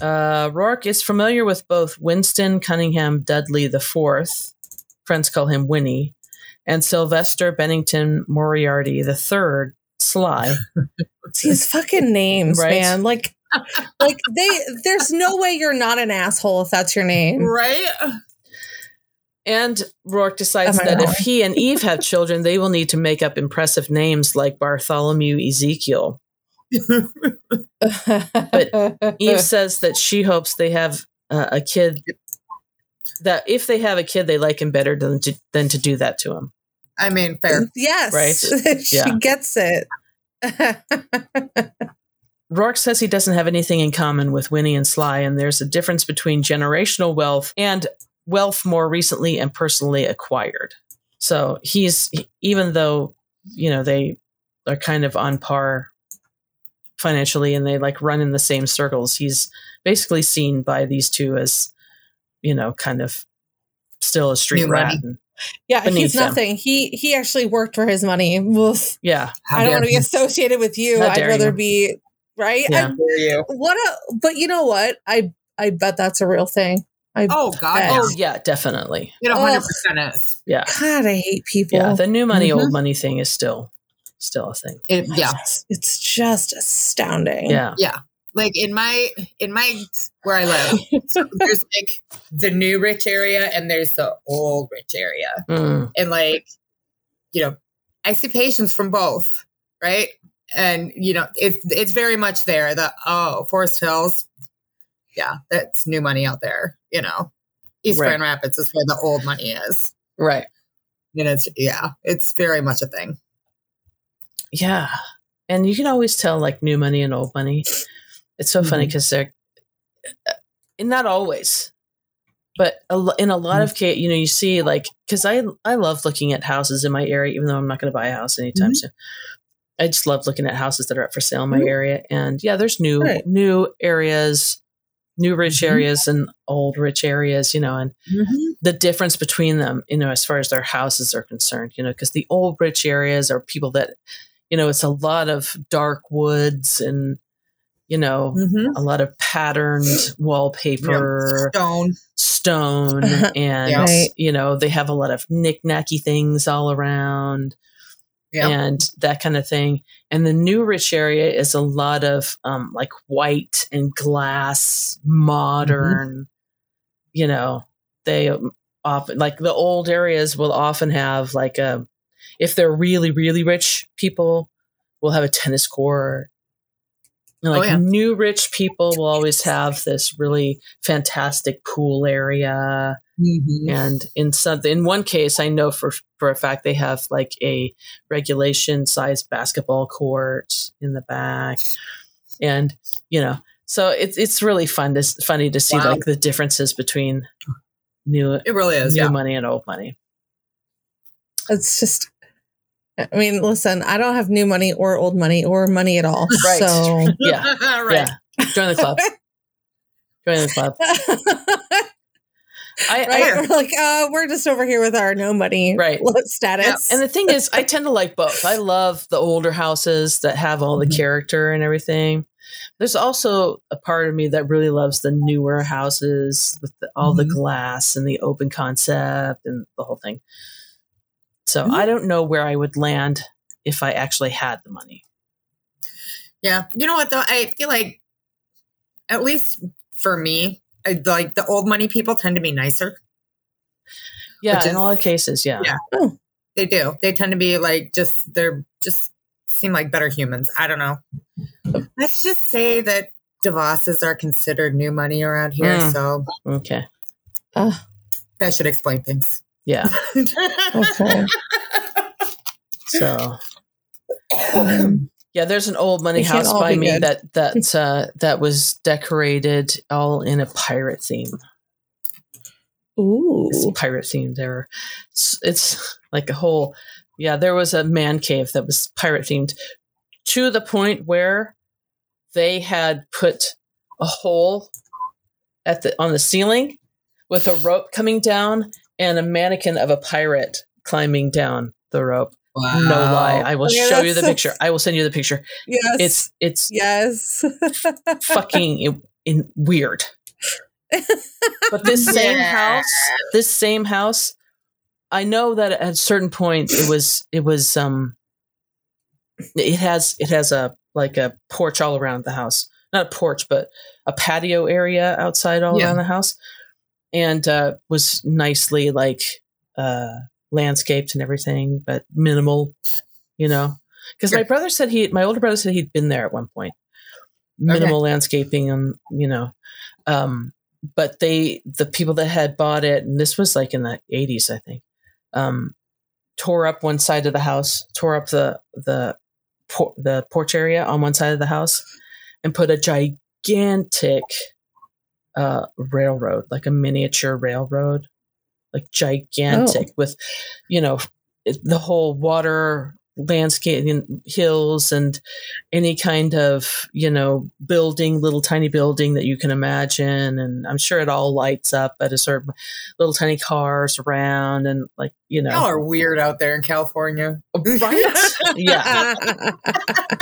Uh, Roarke is familiar with both Winston Cunningham Dudley IV, friends call him Winnie, and Sylvester Bennington Moriarty III, Sly. These fucking names, Right. man. Like, like they. There's no way you're not an asshole if that's your name. Right? And Roarke decides that if he and Eve have children, they will need to make up impressive names like Bartholomew Ezekiel. But Eve says that she hopes they have uh, a kid. That if they have a kid, they like him better than to, than to do that to him. I mean, fair. yes, Right. she Yeah. gets it. Roarke says he doesn't have anything in common with Winnie and Sly, and there's a difference between generational wealth and wealth more recently and personally acquired. So he's even though you know they are kind of on par financially and they like run in the same circles, he's basically seen by these two as you know kind of still a street New rat. And, Yeah, Beneath he's them. nothing. He he actually worked for his money. Oof. yeah, I don't want to be associated with you. I'd rather you. be right. Yeah. I- what a but you know what? I I bet that's a real thing. I Oh God, Yeah. oh yeah, definitely. it 100 percent is. Yeah, God, I hate people. yeah. The new money, Mhm. old money thing is still still a thing. It, yeah, It's just astounding. Yeah. yeah. Like in my in my where I live, there's like the new rich area and there's the old rich area, Mm. and like you know, I see patients from both, right? And you know, it's it's very much there. The oh, Forest Hills, yeah, that's new money out there. You know, East Right. Grand Rapids is where the old money is. Right. And it's yeah, it's very much a thing. Yeah. And you can always tell like new money and old money. It's so funny Mhm. because they're and not always, but in a lot of case, you know, you see like because I I love looking at houses in my area, even though I'm not going to buy a house anytime Mhm. soon. I just love looking at houses that are up for sale in my Mhm. area, and yeah, there's new Right. new areas, new rich Mhm. areas, and old rich areas, you know, and Mm-hmm. the difference between them, you know, as far as their houses are concerned, you know, because the old rich areas are people that, you know, it's a lot of dark woods and, you know, Mm-hmm. a lot of patterned wallpaper, Stone. stone, and. You know, they have a lot of knick-knacky things all around Yeah. and that kind of thing. And the new rich area is a lot of um, like white and glass, modern, you know, they often like the old areas will often have like a, if they're really, really rich people, will have a tennis court. And, Oh, like yeah. new rich people will always have this really fantastic pool area Mm-hmm. and in some in one case i know for for a fact they have like a regulation size basketball court in the back and you know so it's it's really fun to funny to see Wow. like the differences between new It really is. new Yeah. money and old money It's just I mean, listen, I don't have new money or old money or money at all. Right. So yeah right. yeah join the club join the club I, I right? We're like, uh, we're just over here with our no money Right. status. And the thing is, I tend to like both. I love the older houses that have all the Mhm. character and everything. There's also a part of me that really loves the newer houses with the, all the Mhm. glass and the open concept and the whole thing. So Mhm. I don't know where I would land if I actually had the money. Yeah. You know what though? I feel like at least for me, I, like the old money people tend to be nicer. Yeah, in is- a lot of cases, yeah. Yeah. They do. They tend to be like just they're just seem like better humans. I don't know. Let's just say that DeVosses are considered new money around here, Mm. so Okay. Uh, that should explain things. Yeah. okay. So um, yeah, there's an old money house by me good. that that uh, that was decorated all in a pirate theme. Ooh. It's pirate themed. There, it's, it's like a whole. Yeah, there was a man cave that was pirate themed to the point where they had put a hole at the on the ceiling with a rope coming down and a mannequin of a pirate climbing down the rope. Wow. No lie. I will Okay, show you the picture. I will send you the picture. Yes. It's it's yes. fucking in, in weird. But this same Yeah. house, this same house, I know that at a certain point it was it was um it has it has a like a porch all around the house. Not a porch, but a patio area outside all Yeah. around the house. And uh was nicely like uh landscaped and everything, but minimal, you know. Because my brother said he my older brother said he'd been there at one point. Minimal landscaping and you know. Um but they the people that had bought it and this was like in the 80s i think um tore up one side of the house tore up the the por- the porch area on one side of the house and put a gigantic uh railroad like a miniature railroad like gigantic with you know the whole water landscape and hills and any kind of you know building little tiny building that you can imagine. And i'm sure it all lights up at a certain little tiny cars around and like you know. Y'all are weird out there in California. right? Yeah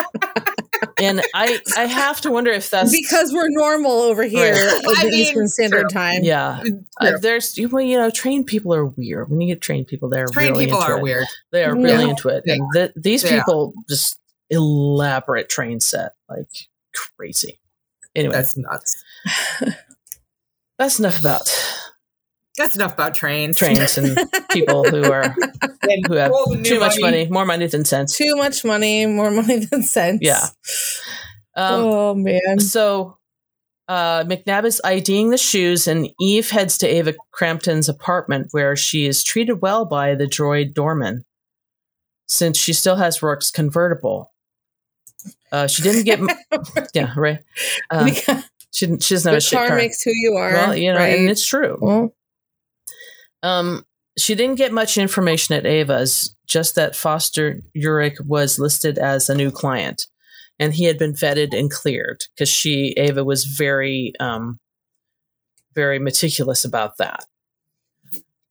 and i i have to wonder if that's because we're normal over here Right. at the I mean, Eastern Standard true. Time. yeah uh, there's you well, you know trained people are weird when you get trained people they're Trained really people into are it. weird. they are Yeah. really into it and th- these Yeah. people just elaborate train set like crazy anyway that's, nuts. That's enough about That's enough about trains. trains and people who are who have old and new too much money more money than sense Too much money, more money than sense. Yeah. um, oh man. So uh, McNab is IDing the shoes, and Eve heads to Ava Crampton's apartment where she is treated well by the droid Dorman, since she still has Roarke's convertible. Uh, she didn't get, yeah, right. Uh, she. She doesn't have a shit car car. makes who you are. well, you know, right? and it's true. Well, Um, she didn't get much information at Ava's, just that Foster Urich was listed as a new client, and he had been vetted and cleared because she Ava was very, um, very meticulous about that.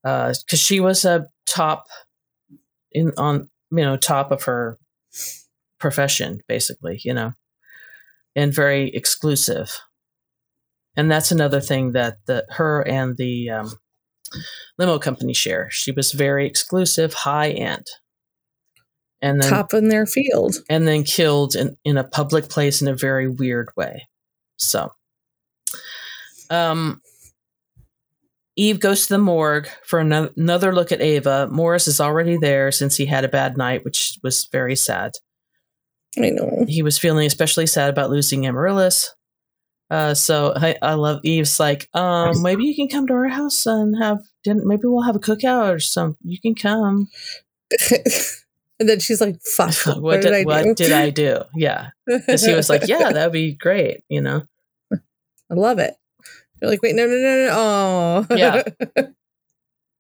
Because she was a top in on you know top of her profession, basically, you know, and very exclusive. And that's another thing that the her and the um, limo company share. She was very exclusive, high end, and then top in their field. and then killed in, in a public place in a very weird way. So, um, Eve goes to the morgue for ano- another look at Ava. Morris is already there since he had a bad night, which was very sad. I know. He was feeling especially sad about losing Amaryllis. Uh, so I, I love Eve's like, um, maybe you can come to our house and have dinner. Maybe we'll have a cookout or some. You can come. and then she's like, "Fuck! what, What, did, did, I do?" what did I do? Yeah, because he was like, yeah, that'd be great. You know. I love it. You're like, wait, no, no, no, no. Oh, Yeah.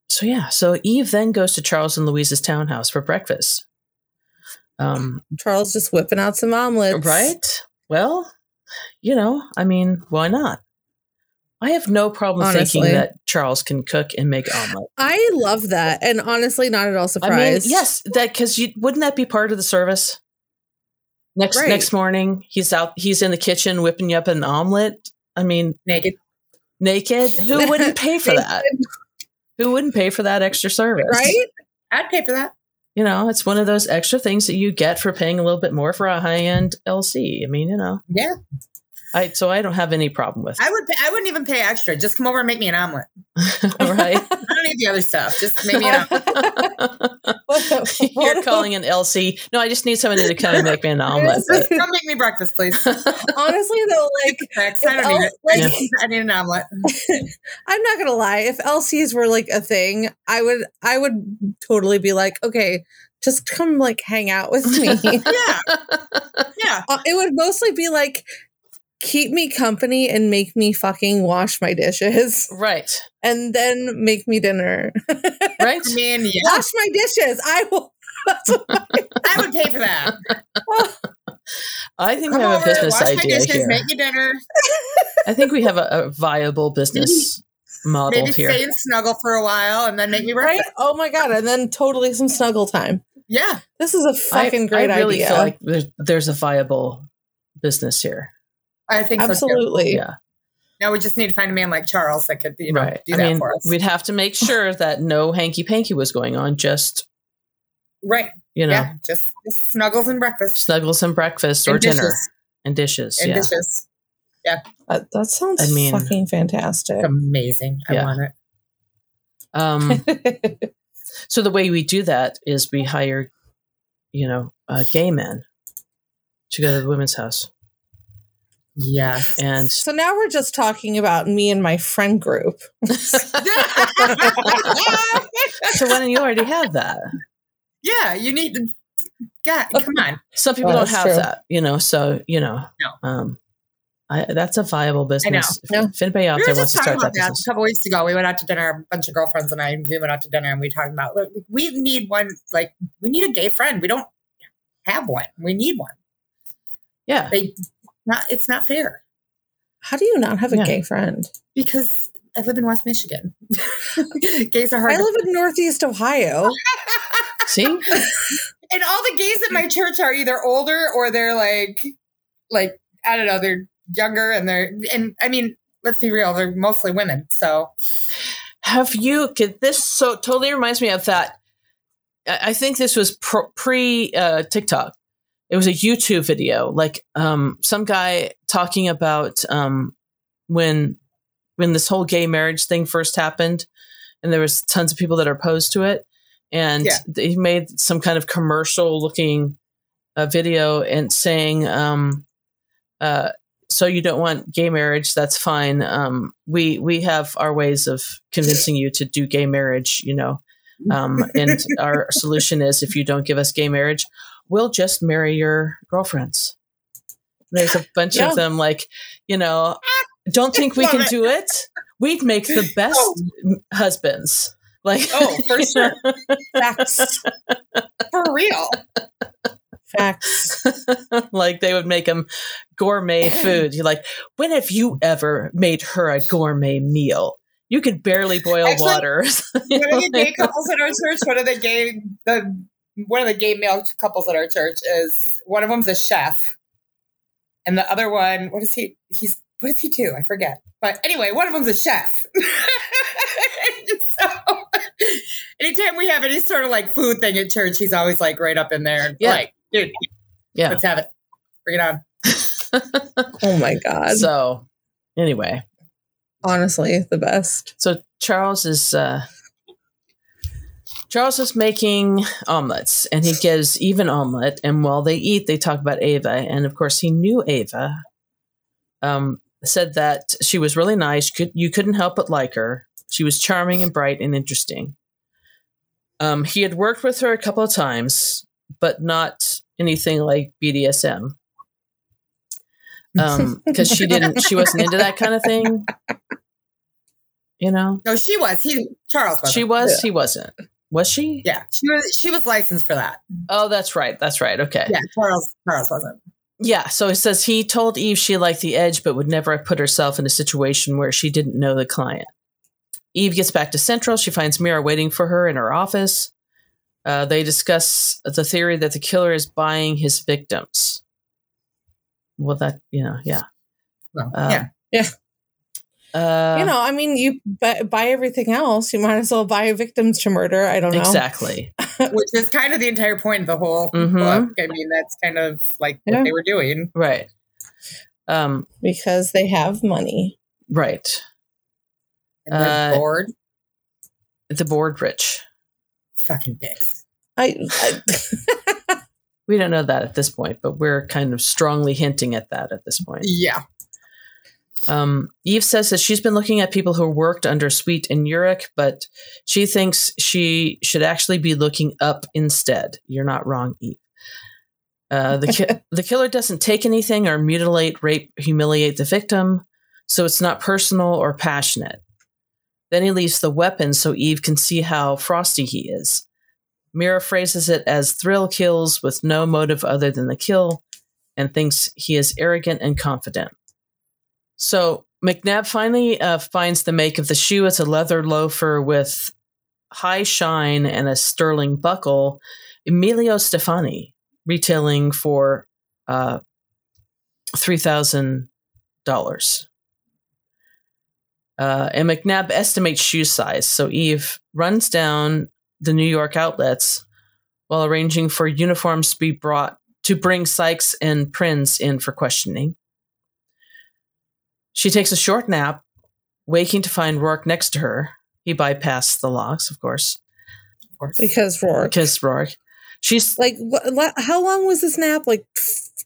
So yeah, so Eve then goes to Charles and Louise's townhouse for breakfast. Um, Charles just whipping out some omelets. right? Well, you know, I mean, why not? I have no problem Honestly. thinking that Charles can cook and make omelet. I love that, and honestly, not at all I surprised. mean, yes, that because you wouldn't that be part of the service? Next Right. next morning, he's out. He's in the kitchen whipping you up an omelet. I mean, Naked. naked. Who wouldn't pay for that? Who wouldn't pay for that extra service? right? I'd pay for that. You know, it's one of those extra things that you get for paying a little bit more for a high end LC. I mean, you know, Yeah. I so I don't have any problem with I would pay, I wouldn't even pay extra. Just come over and make me an omelet. it. right? I don't need the other stuff. Just make me an omelet. You're calling an LC. No, I just need somebody to come and make me an omelet. Just come make me breakfast, please. Honestly, though, like Thanks. I don't if need El- it. like- I need an omelet. I'm not gonna lie. If LCs were like a thing, I would, I would totally be like, okay, just come like hang out with me. Yeah. Yeah. Uh, it would mostly be like, keep me company and make me fucking wash my dishes, right, and then make me dinner. right. I mean, yeah. Wash my dishes. I will. I would pay for that. I think we have over, a business wash my idea dishes, here. make me dinner. I think we have a, a viable business model Maybe here. stay and snuggle for a while and then make me Right? Oh my god! And then totally some snuggle time. Yeah. This is a fucking I, great I really idea. feel like there's, there's a viable business here. I think so too. Absolutely. Yeah, Now we just need to find a man like Charles that could, you know, right. do I that mean, for us. we'd have to make sure that no hanky panky was going on. Just right. you know, Yeah. Just, just snuggles and breakfast. snuggles and breakfast or And dinner and dishes. And yeah. dishes. That, that sounds I mean- fucking fantastic. Amazing. I Yeah. want it. Um, so the way we do that is we hire, you know, uh, gay men to go to the women's house, Yeah. and so now we're just talking about me and my friend group. so why don't you already have that? yeah, you need to. God, come on. Some people Oh, don't have true. that, you know. So you know, No. um, I, that's a viable business. If, Yeah. if anybody out we were there wants just to talking start about that that a couple weeks ago. We went out to dinner. A bunch of girlfriends and I. We went out to dinner and we talked about look, we need one. Like we need a gay friend. We don't have one. We need one. yeah, They not. It's not fair How do you not have a Yeah. gay friend? because I live in West Michigan. gays are hard. I to- live in Northeast Ohio. see, and all the gays at my church are either older or they're like, like I don't know, they're younger and they're and I mean, let's be real, they're mostly women. So have you? Could this so totally reminds me of that. I I think this was pro, pre uh, TikTok. It was a YouTube video, like um, some guy talking about um, when when this whole gay marriage thing first happened, and there was tons of people that are opposed to it, and Yeah. he made some kind of commercial looking uh, video and saying, um, uh, "So you don't want gay marriage? That's fine. Um, we we have our ways of convincing you to do gay marriage, you know." Um, and our solution is if you don't give us gay marriage, we'll just marry your girlfriends. There's a bunch Yeah. of them, like, you know, don't think we can it. do it. We'd make the best Oh. husbands. Like, Oh, for sure. Facts. for real. Facts. like they would make them gourmet food. You're like, when have you ever made her a gourmet meal? You could barely boil Actually, water. One of the gay couples at our church, one of the gay the one of the gay male couples at our church is one of them's a chef. And the other one, what is he? He's what does he do? I forget. But anyway, one of them's a chef. so anytime we have any sort of like food thing at church, he's always like right up in there. and Yeah. Like, dude, yeah. let's have it. Bring it on. Oh my god. So, anyway, Honestly, the best. so Charles is uh, Charles is making omelets, and he gives Eve an omelet. And while they eat, they talk about Ava, and of course, he knew Ava. Um, said that she was really nice. Could you couldn't help but like her. She was charming and bright and interesting. Um, he had worked with her a couple of times, but not anything like BDSM. Um, because she didn't, she wasn't into that kind of thing. You know, No, she was. He Charles was. she was, he wasn't. Was she? Yeah, she was. She was licensed for that. Oh, that's right. That's right. Okay. Yeah, Charles. Charles wasn't. Yeah. So it says he told Eve she liked the edge, but would never have put herself in a situation where she didn't know the client. Eve gets back to Central. She finds Mira waiting for her in her office. Uh, they discuss the theory that the killer is buying his victims. Well, that, you know, yeah. Well, Uh, yeah. Uh, you know, I mean, you buy, buy everything else. You might as well buy victims to murder. I don't know. exactly. which is kind of the entire point of the whole Mhm. book. I mean, that's kind of like what they were doing. Right. Um, Because they have money. right. And they're Uh, bored. The board rich. Fucking dicks. I, I We don't know that at this point, but we're kind of strongly hinting at that at this point. Yeah. Um, Eve says that she's been looking at people who worked under Sweet and Urich, but she thinks she should actually be looking up instead. You're not wrong, Eve. Uh, the ki- the killer doesn't take anything or mutilate, rape, humiliate the victim, so it's not personal or passionate. Then he leaves the weapon so Eve can see how frosty he is. Mira phrases it as thrill kills with no motive other than the kill, and thinks he is arrogant and confident. So McNab finally uh, finds the make of the shoe. It's a leather loafer with high shine and a sterling buckle. Emilio Stefani, retailing for uh, $3,000. Uh, and McNab estimates shoe size. So Eve runs down the New York outlets while arranging for uniforms to be brought to bring Sykes and Prinz in for questioning. She takes a short nap, waking to find Roarke next to her. He bypassed the locks, of course, Of course. Because Roarke. because Roarke. She's Like, wh- how long was this nap? Like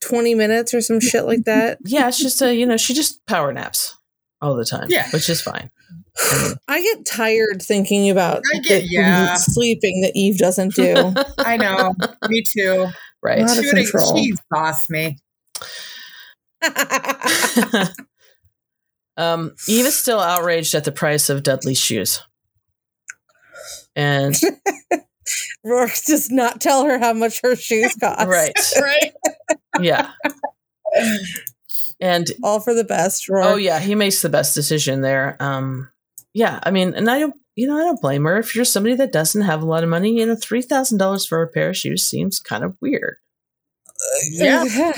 20 minutes or some shit like that? yeah, it's just a you know she just power naps all the time, Yeah. which is fine. I get tired thinking about I get- the yeah. sleeping that Eve doesn't do. I know. Me too. right. Out of Shooting, control. she's boss me. um, Eve is still outraged at the price of Dudley's shoes, and Roarke does not tell her how much her shoes cost. right, Right? yeah, and All for the best, Roarke. oh yeah, he makes the best decision there. Um, yeah, I mean, and I don't, you know, I don't blame her if you're somebody that doesn't have a lot of money. You know, three thousand dollars for a pair of shoes seems kind of weird. Yeah.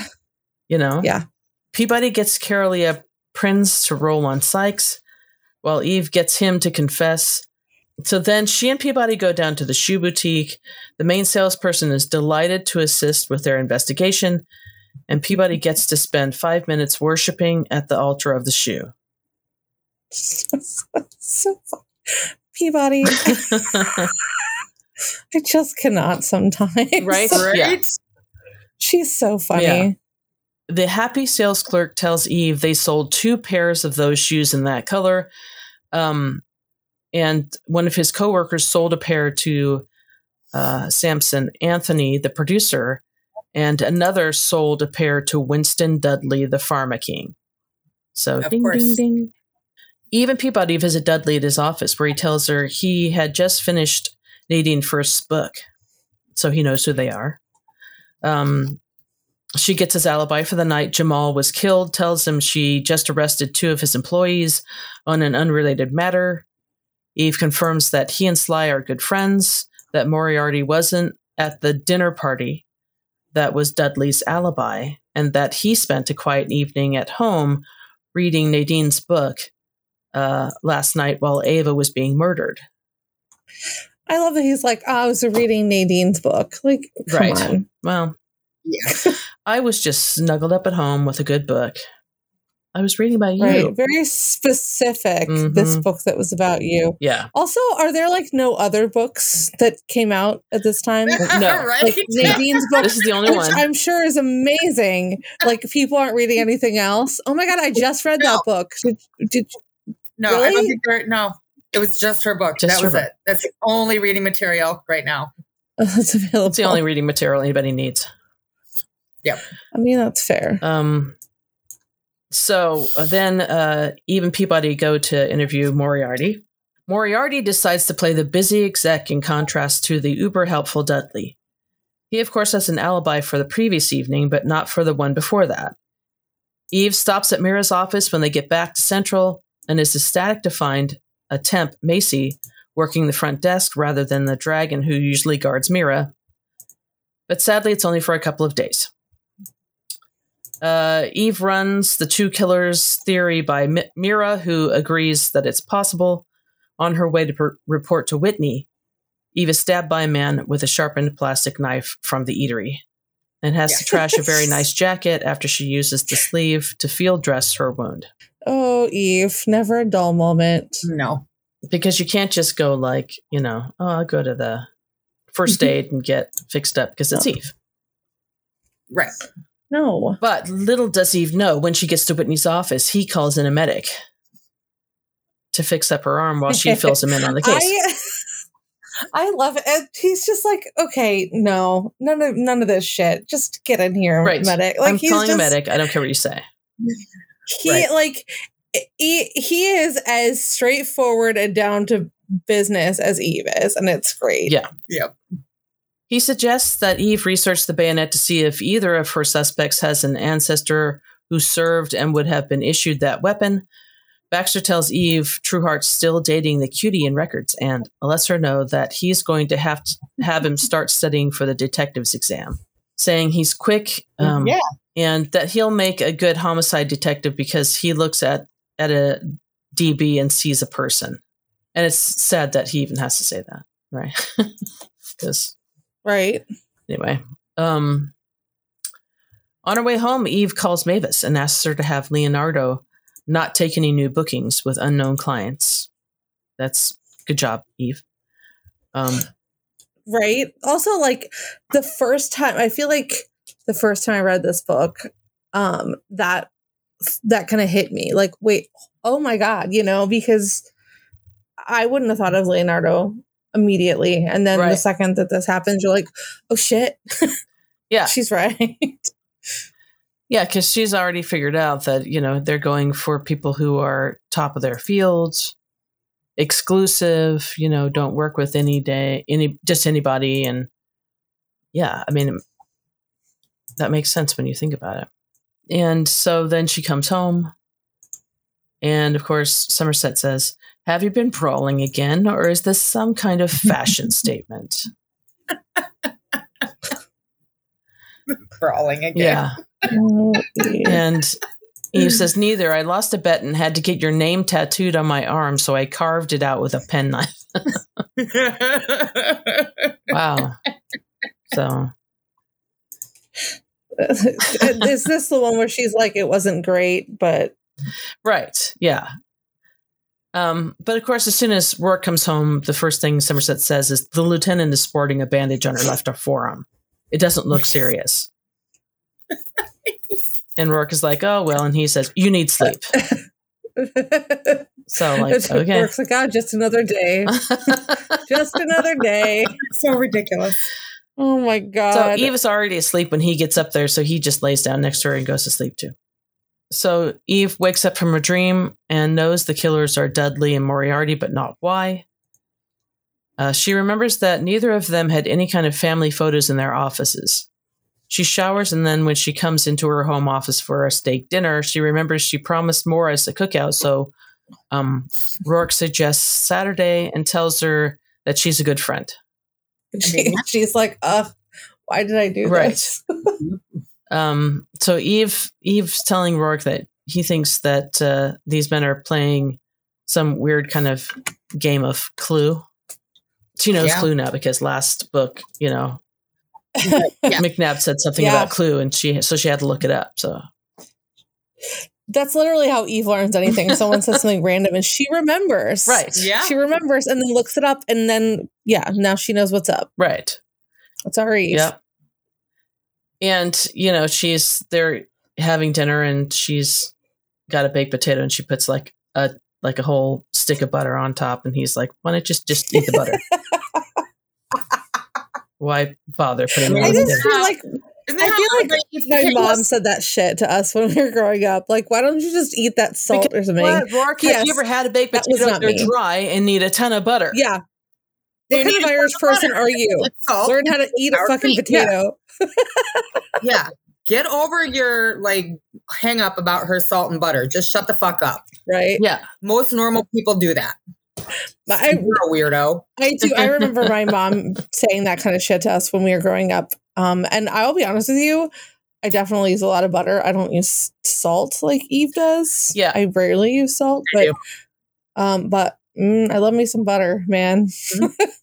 You know, Yeah. Peabody gets Carolia Prinz to roll on Sykes, while Eve gets him to confess. So then she and Peabody go down to the shoe boutique. The main salesperson is delighted to assist with their investigation, and Peabody gets to spend five minutes worshiping at the altar of the shoe. so. Peabody. I just cannot sometimes. Right? Right? Yeah. She's so funny. Yeah. The happy sales clerk tells Eve they sold two pairs of those shoes in that color. Um, and one of his coworkers sold a pair to uh, Samson Anthony, the producer, and another sold a pair to Winston Dudley, the Pharma King. So Of ding, course. ding, ding. Even Peabody visit Dudley at his office, where he tells her he had just finished Nadine first book, so he knows who they are. Um, she gets his alibi for the night Jamal was killed, tells him she just arrested two of his employees on an unrelated matter. Eve confirms that he and Sly are good friends, that Moriarty wasn't at the dinner party that was Dudley's alibi, and that he spent a quiet evening at home reading Nadine's book uh, last night while Ava was being murdered. I love that he's like, oh, I was reading Nadine's book. Like, come Right. on. Well, Yeah. I was just snuggled up at home with a good book. I was reading about you. Right. Very specific, this Mhm. book that was about you. Yeah. Also, are there like no other books that came out at this time? No. right? Like Nadine's book, This is the only which one. I'm sure is amazing. Like people aren't reading anything else. Oh my god, I just read that book. Did, did no, I don't Really? think there, no. It was just her book. Just that her was book. it. That's the only reading material right now. that's available? It's the only reading material anybody needs. I mean, that's fair. Um, so uh, then uh, even Peabody go to interview Moriarty. Moriarty decides to play the busy exec in contrast to the uber helpful Dudley. He, of course, has an alibi for the previous evening, but not for the one before that. Eve stops at Mira's office when they get back to Central and is ecstatic to find a temp, Macy, working the front desk rather than the dragon who usually guards Mira. But sadly, it's only for a couple of days. Uh, Eve runs the two killers theory by Mi- Mira, who agrees that it's possible. On her way to per- report to Whitney, Eve is stabbed by a man with a sharpened plastic knife from the eatery and has to trash a very nice jacket after she uses the sleeve to field dress her wound. Oh, Eve, never a dull moment. No. Because you can't just go like, you know, oh, I'll go to the first aid and get fixed up because it's No. Eve. Right. No. But little does Eve know when she gets to Whitney's office, he calls in a medic to fix up her arm while she fills him in on the case. I, I love it. And He's just like, okay, no, none of none of this shit. Just get in here, Right. medic. Like I'm he's calling just, a medic. I don't care what you say. He Right. like he he is as straightforward and down to business as Eve is, and it's great. Yeah. Yep. He suggests that Eve research the bayonet to see if either of her suspects has an ancestor who served and would have been issued that weapon. Baxter tells Eve Trueheart's still dating the cutie in records and lets her know that he's going to have to have him start studying for the detective's exam, saying he's quick um, Yeah. and that he'll make a good homicide detective because he looks at, at a DB and sees a person. And it's sad that he even has to say that, right? Because Right. anyway, um, on her way home, Eve calls Mavis and asks her to have Leonardo not take any new bookings with unknown clients. That's good job, Eve. Um, Right. Also, like the first time, I feel like the first time I read this book, um, that that kind of hit me. Like, wait, oh my god, you know, because I wouldn't have thought of Leonardo immediately, and then the second that this happens, you're like, oh shit, yeah, she's right. yeah, because she's already figured out that you know they're going for people who are top of their fields, exclusive. You know, don't work with any day, any just anybody, and yeah, I mean that makes sense when you think about it. And so then she comes home, and of course Somerset says, "Have you been brawling again, or is this some kind of fashion statement?" Brawling again. Yeah. Oh. And Eve says, Neither. I lost a bet and had to get your name tattooed on my arm, so I carved it out with a penknife. Wow. So, is this the one where she's like, it wasn't great, but right. Yeah. Um, but of course, as soon as Roarke comes home, the first thing Somerset says is the lieutenant is sporting a bandage on her left forearm. It doesn't look serious. And Roarke is like, oh, well. And he says, you need sleep. So, like, okay. works like, God, just another day, just another day. so ridiculous. Oh my So God. Eve is already asleep when he gets up there, so he just lays down next to her and goes to sleep too. So Eve wakes up from her dream and knows the killers are Dudley and Moriarty, but not why. Uh, she remembers that neither of them had any kind of family photos in their offices. She showers, and then when she comes into her home office for a steak dinner, she remembers she promised Morris a cookout. So um, Roarke suggests Saturday and tells her that she's a good friend. She- she's like, uh, why did I do Right. this? Um, so Eve Eve's telling Roarke that he thinks that uh, these men are playing some weird kind of game of Clue. She knows Yeah. Clue now because last book, you know, Yeah. McNab said something Yeah. about Clue, and she so she had to look it up. So That's literally how Eve learns anything. Someone says something random and she remembers. right, Yeah. She remembers and then looks it up and then, yeah, now she knows what's up. right, That's our Eve. yep. And you know, she's they're having dinner, and she's got a baked potato, and she puts like a like a whole stick of butter on top, and he's like, "Why don't you just just eat the butter?" Why bother putting it I on just dinner? feel like I feel how like my potatoes? mom said that shit to us when we were growing up. Like, why don't you just eat that salt or something? What, Roarke, have you ever had a baked That was potato? not They're me. dry and need a ton of butter. Yeah. They What kind need of Irish person are you? Learn how to eat a fucking cream. Yeah. potato. yeah. Get over your like hang up about her salt and butter. Just shut the fuck up. Right. Yeah. Most normal people do that. But I, You're a weirdo. I do. I remember my mom saying that kind of shit to us when we were growing up. Um, and I'll be honest with you, I definitely use a lot of butter. I don't use salt like Eve does. Yeah. I rarely use salt, I but um, but mm, I love me some butter, man.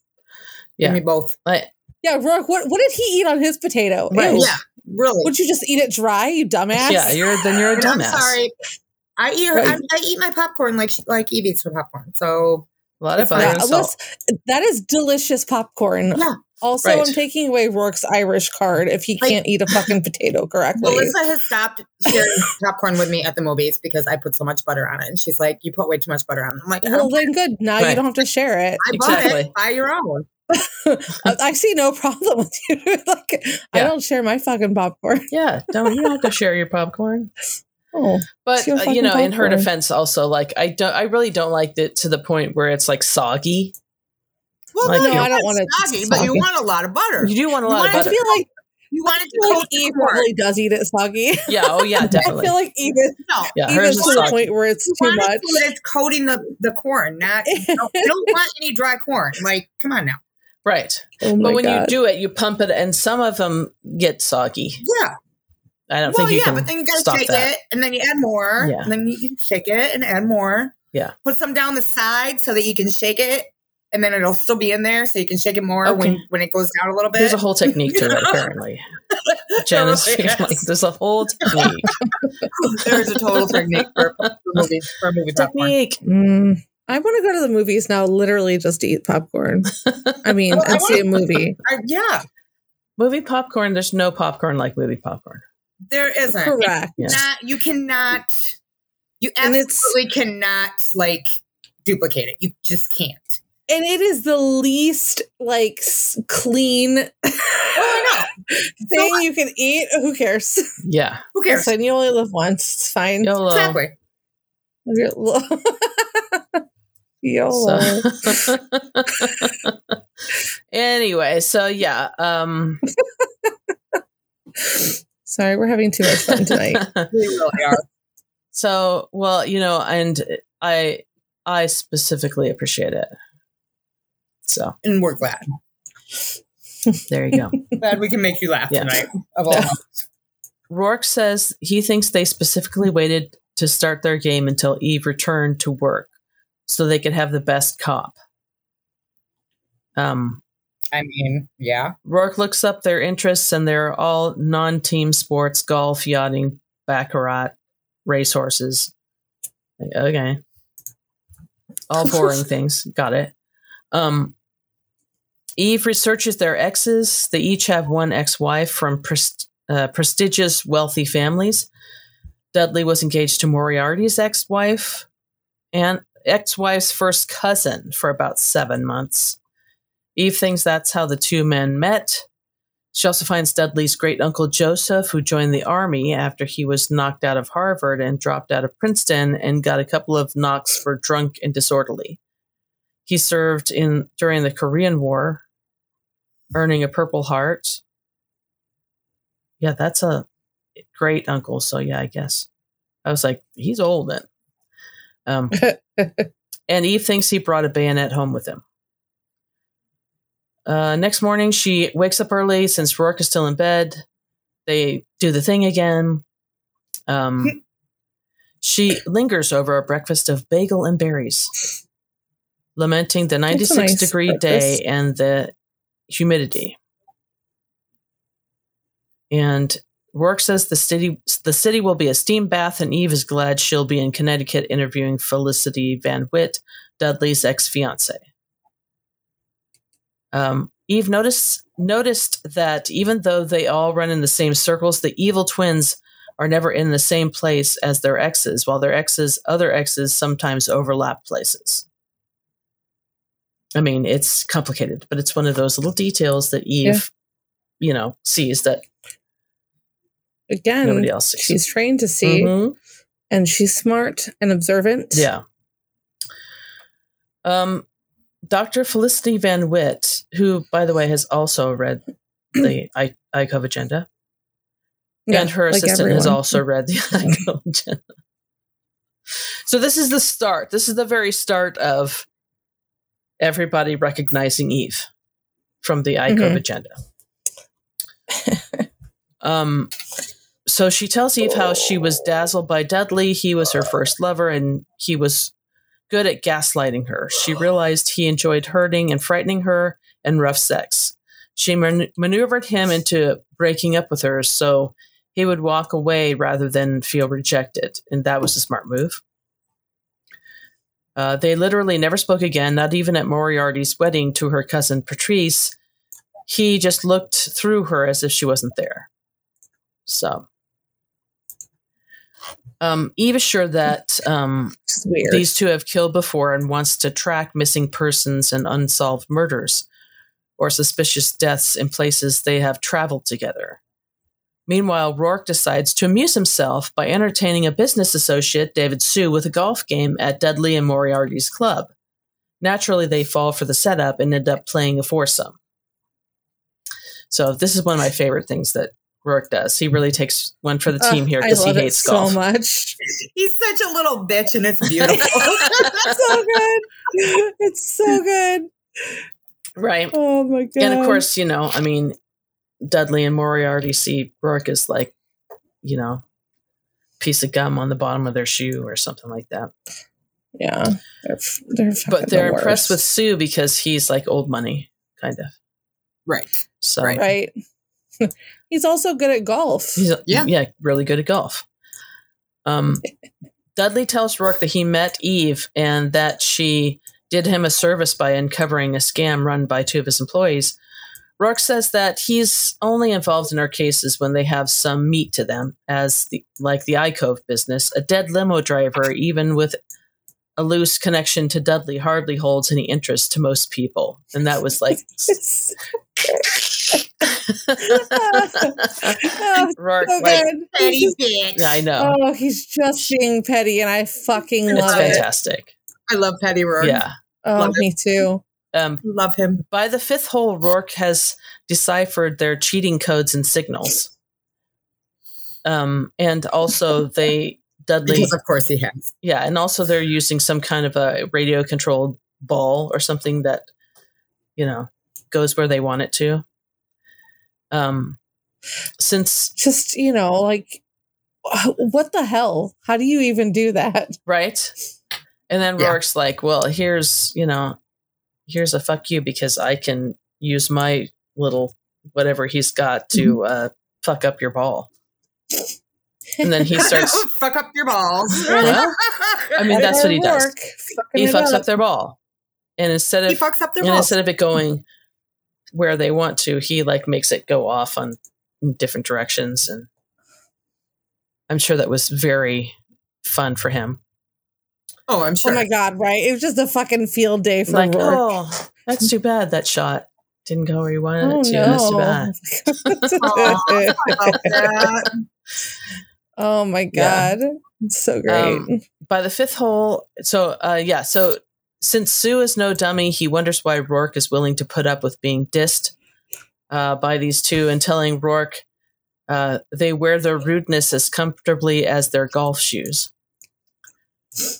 Yeah. Give me both. I- Yeah, Roarke, what what did he eat on his potato? Right. Ew. Yeah. Really. Would you just eat it dry, you dumbass? yeah, you're then you're a I'm dumbass. sorry. I eat Right. I, I eat my popcorn like she- like Eve eats her popcorn. So A lot of It's butter Yeah, and unless- salt. that is delicious popcorn. Yeah. Also, Right. I'm taking away Roarke's Irish card if he Like- can't eat a fucking potato correctly. Melissa has stopped sharing popcorn with me at the movies because I put so much butter on it. And she's like, You put way too much butter on it. I'm like, I, well, then good. Now you don't have to share it. I bought it. Buy your own. I I see no problem with you. like, I don't share my fucking popcorn. Yeah, don't you don't have to share your popcorn. Oh, But uh, you fucking know, in her defense, also like I don't, I really don't like it to the point where it's like soggy. Well, Like no, you- you I don't want want it soggy, but you want a lot of butter. You do want a You lot of want it I butter. feel like You want wanted I feel to like coat the Eve corn. probably does eat it soggy. Yeah. Oh yeah, Definitely. I feel like even No, yeah, even hers to is the point where it's you too want much. so that it's coating the, the corn. Not you don't, you don't want any dry corn. Like, come on now. Right. Oh But when god! you do it, you pump it, and some of them get soggy. Yeah. I don't Well, think you yeah, can but then you gotta shake that. it, and then you add more. Yeah. And then you can shake it and add more. Yeah. Put some down the side so that you can shake it, and then it'll still be in there, so you can shake it more Okay. when when it goes down a little bit. There's a whole technique to it, apparently. Janice, really is. like, there's a whole technique. There's a total technique for, for movie for a movie popcorn. technique. Mm, I want to go to the movies now. Literally, just to eat popcorn. I mean, Well, I and see a movie. I, yeah, Movie popcorn. There's no popcorn like movie popcorn. there isn't. Correct. Yeah. Not you cannot. You And it's- absolutely cannot like duplicate it. You just can't. And it is the least like clean Oh, thing you can eat. Who cares? Yeah. Who cares? Listen, you only live once. It's fine. YOLO. Exactly. You're YOLO. So- anyway, so yeah. Um, Sorry, we're having too much fun tonight. We really are. so well, you know, and I I specifically appreciate it. So And we're glad. there you go. Glad we can make you laugh Yeah. tonight. Of all Roarke says he thinks they specifically waited to start their game until Eve returned to work so they could have the best cop. Um, I mean, yeah. Roarke looks up their interests, and they're all non team sports golf, yachting, baccarat, racehorses. Like, Okay. All boring things. Got it. Um, Eve researches their exes. They each have one ex wife from uh, prestigious, wealthy families. Dudley was engaged to Moriarty's ex wife and ex wife's first cousin for about seven months. Eve thinks that's how the two men met. She also finds Dudley's great uncle Joseph, who joined the army after he was knocked out of Harvard and dropped out of Princeton and got a couple of knocks for drunk and disorderly. He served in during the Korean War, earning a Purple Heart. Yeah, that's a great uncle. So yeah, I guess I was like, he's old then. Um, and Eve thinks he brought a bayonet home with him. Uh, next morning, she wakes up early since Roarke is still in bed. They do the thing again. Um, she lingers over a breakfast of bagel and berries, lamenting the 96 nice degree breakfast. day and the humidity. And Roarke says the city the city will be a steam bath, and Eve is glad she'll be in Connecticut interviewing Felicity Van Witt, Dudley's ex fiance. Um, Eve noticed noticed that even though they all run in the same circles, the evil twins are never in the same place as their exes, while their exes, other exes, sometimes overlap places. I mean, it's complicated, but it's one of those little details that Eve, you know, sees that Again, nobody else sees. she's trained to see, Mhm. and she's smart and observant. Yeah. Um, Dr. Felicity Van Witt, who, by the way, has also read the I- iCove agenda, Yeah, and her like assistant has also read the iCove agenda. So this is the start. This is the very start of everybody recognizing Eve from the iCove Mhm. agenda. um, so she tells Eve how she was dazzled by Dudley. He was her first lover, and he was good at gaslighting her. She realized he enjoyed hurting and frightening her and rough sex. She man- maneuvered him into breaking up with her so he would walk away rather than feel rejected, and that was a smart move. Uh, they literally never spoke again, not even at Moriarty's wedding to her cousin Patrice. He just looked through her as if she wasn't there. So, um, Eve is sure that um, these two have killed before and wants to track missing persons and unsolved murders or suspicious deaths in places they have traveled together. Meanwhile, Roarke decides to amuse himself by entertaining a business associate, David Sue, with a golf game at Dudley and Moriarty's club. Naturally, they fall for the setup and end up playing a foursome. So this is one of my favorite things that Roarke does. He really takes one for the team Ugh, here because he love it hates so much. He's such a little bitch, and it's beautiful. That's so good. It's so good. Right. Oh my god. And of course, you know, I mean, Dudley and Moriarty see Roarke as like, you know, piece of gum on the bottom of their shoe or something like that. yeah, they're they're But they're the impressed with. Sue because he's like old money, kind of. right. So Right. right. He's also good at golf. he's Yeah. yeah, really good at golf. Um, Dudley tells Roarke that he met Eve and that she did him a service by uncovering a scam run by two of his employees. Roarke says that he's only involved in our cases when they have some meat to them, as the, like the iCove business. A dead limo driver, even with a loose connection to Dudley, hardly holds any interest to most people. And that was like oh, Roarke, so like. Petty bitch. I know. Oh, he's just being petty, and I fucking it's love it. fantastic. I love Petty Roarke. Yeah. Oh, Love it. me too. Um, Love him. By the fifth hole, Roarke has deciphered their cheating codes and signals. Um, and also they Dudley, Because of course he has. yeah, and also they're using some kind of a radio controlled ball or something that you know goes where they want it to. Um, since Just you know, like what the hell? How do you even do that? right, and then Yeah. Roarke's like, "Well, here's you know, here's a fuck you because I can use my little whatever he's got to uh, fuck up your ball." And then he starts fuck up your balls. Well, I mean, that's what he does. Work, fucking he fucks up their ball, and instead of he fucks up their and balls. instead of it going where they want to, he like makes it go off on different directions, and I'm sure that was very fun for him. oh, I'm sure. Oh my god! Right? It was just a fucking field day for like, Roarke. oh, that's too bad that shot didn't go where you wanted Oh, it to. That's too bad. Aw, I love that. oh my Yeah. god! It's so great. Um, By the fifth hole, so uh, yeah, so since Sue is no dummy, he wonders why Roarke is willing to put up with being dissed uh, by these two and telling Roarke uh, they wear their rudeness as comfortably as their golf shoes.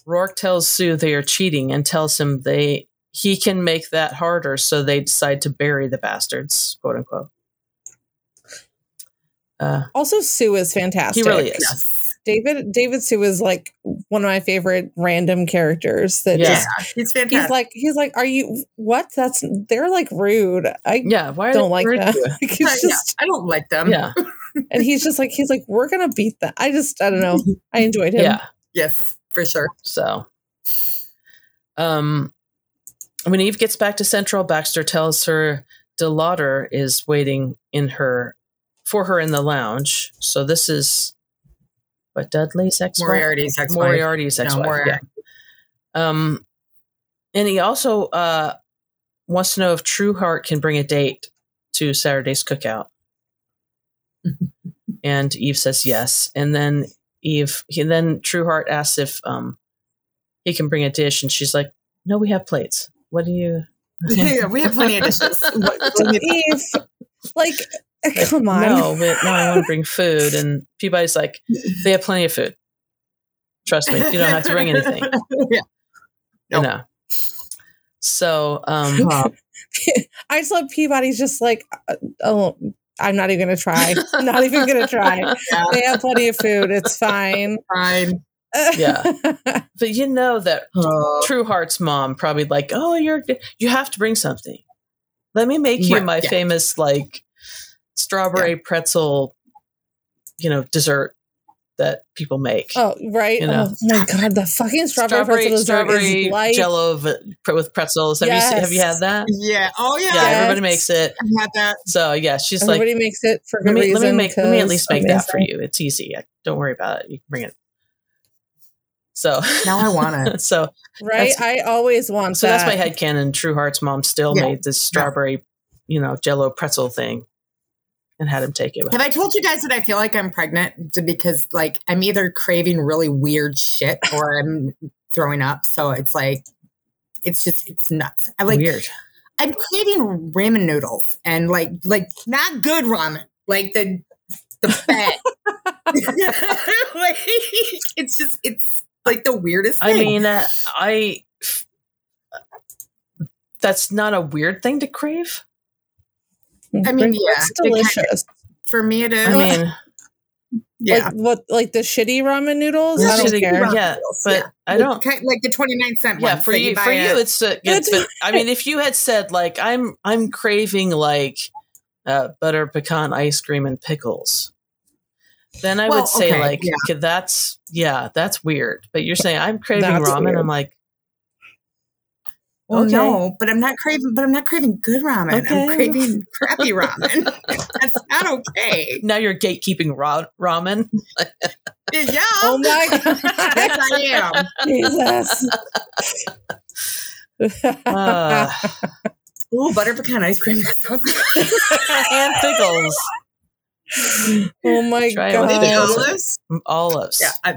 Roarke tells Sue they are cheating and tells him they he can make that harder, so they decide to bury the bastards, quote unquote. Uh, also, Sue is fantastic. he really is. Yes. David David Sue is like one of my favorite random characters. That Yeah. Yeah. just He's fantastic. he's like he's like, are you what? That's they're like rude. I Yeah, why are don't like rude that. Like, he's yeah, I don't like them. Yeah, and he's just like he's like we're gonna beat that. I just I don't know. I enjoyed him. yeah. Yes, for sure. So, um, when Eve gets back to Central, Baxter tells her Delauder is waiting in her for her in the lounge. So this is what Dudley's ex Moriarty's ex-wife. Moriarty's ex-wife. Moriarty. Yeah. Um, and he also uh wants to know if Trueheart can bring a date to Saturday's cookout. and Eve says yes. And then Eve, he, then Trueheart asks if um he can bring a dish, and she's like, "No, we have plates. What do you?" yeah, we have plenty of dishes. What- what do you need? Eve, like, come on. No, but no, I want to bring food. And Peabody's like, "They have plenty of food. Trust me, you don't have to bring anything." yeah. You Nope. know. So, um, I just love Peabody's just like, uh, oh, I'm not even gonna try. not even gonna try. yeah, They have plenty of food. It's fine. fine. Yeah. but you know that Oh, Trueheart's mom probably like, oh, you're you have to bring something. Let me make you Right, my yeah. famous like strawberry pretzel, you know, dessert that people make. oh, right. You oh know. Oh my god, the fucking strawberry, pretzel dessert strawberry is like jello v- with pretzels. Have you have you had that? yeah. Oh, yeah. Yeah, Yes. everybody makes it. I had that. So yeah, she's everybody like, everybody makes it for let good me let me reason. make let me at 'cause least make that for you. It's easy. Don't worry about it. You can bring it. So Now I want it. so Right? I always want so that. that's my head canon. Trueheart's mom still Yeah. made this strawberry, you know, Jello pretzel thing, and had him take it. Have I told you guys that I feel like I'm pregnant because like I'm either craving really weird shit or I'm throwing up. So it's like it's just it's nuts. I like Weird. I'm craving ramen noodles and like like not good ramen, like the the bad. like, it's just it's like the weirdest. I mean, uh, I. That's not a weird thing to crave. I mean, yeah, it's it kinda- delicious. for me it is. I mean, yeah, Like what? Like the shitty ramen noodles? Yeah, I don't shitty care. ramen yeah, noodles, but yeah. I don't. kind- like the 29 cent Yeah, for you, for you, it's, uh, it's. But I mean, if you had said like, I'm, I'm craving like uh, butter pecan ice cream and pickles, then I Well, would say okay, like, yeah. that's yeah, that's weird. But you're saying I'm craving That's ramen. weird. I'm like, Well, Okay. no, but I'm not craving. But I'm not craving good ramen. Okay. I'm craving crappy ramen. That's not okay. now you're gatekeeping ra- ramen. Yeah, Oh my yes, god! I am. Jesus. Uh, Ooh, butter pecan ice cream. That sounds and pickles, oh my Try with Maybe god! olives. olives. Yeah, I,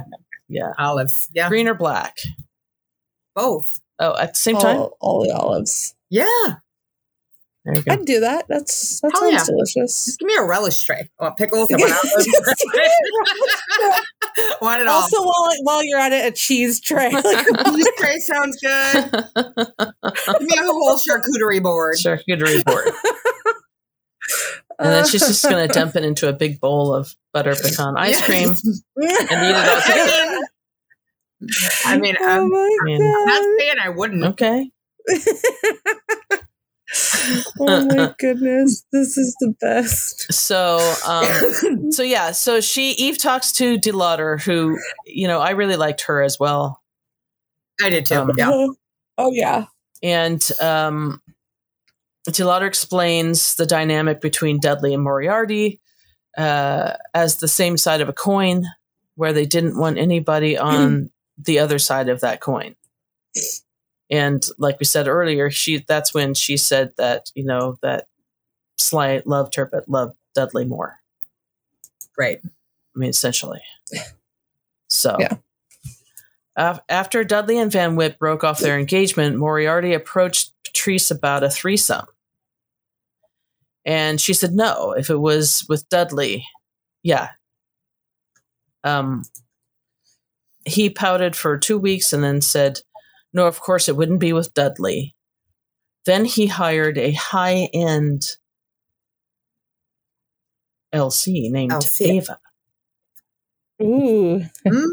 yeah. olives. Yeah, Green or black? both. Oh, at the same time. All, all the olives. Yeah, There you go. I'd do that. That's that Oh, sounds yeah. delicious. just give me a relish tray. I want pickles. I want olives. want it all. Also, while while you're at it, a cheese tray. Like, Cheese tray sounds good. Give me a whole charcuterie board. Charcuterie board. And then she's just going to dump it into a big bowl of butter pecan ice Yes. cream and eat it all together. I mean, oh I'm I mean- god! not saying I wouldn't. Okay. oh my goodness, this is the best. So, um, so yeah, so she Eve talks to Delauder, who you know I really liked her as well, I did too. Um, yeah. Oh yeah. and um, Delauder explains the dynamic between Dudley and Moriarty uh, as the same side of a coin, where they didn't want anybody on the other side of that coin. And like we said earlier, she that's when she said that you know that Sly loved her but loved Dudley more. Right. I mean, essentially. So, Yeah. Af- after Dudley and Van Witt broke off their engagement, Moriarty approached Patrice about a threesome. And she said no. If it was with Dudley, yeah. Um, he pouted for two weeks and then said, no, of course it wouldn't be with Dudley. Then he hired a high end LC named LC. Ava. Ooh, Hmm?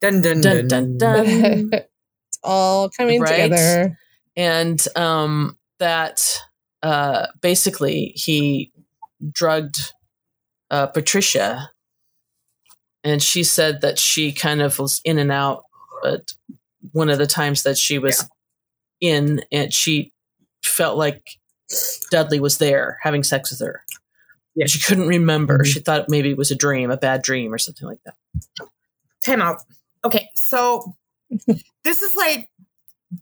Dun dun Dun, dun. dun, dun. it's all coming Right? together. and um, that uh, basically he drugged uh, Patricia, and she said that she kind of was in and out, but one of the times that she was in, and she felt like Dudley was there having sex with her. Yeah. She couldn't remember. Mhm. She thought maybe it was a dream, a bad dream, or something like that. Time out. Okay, so this is like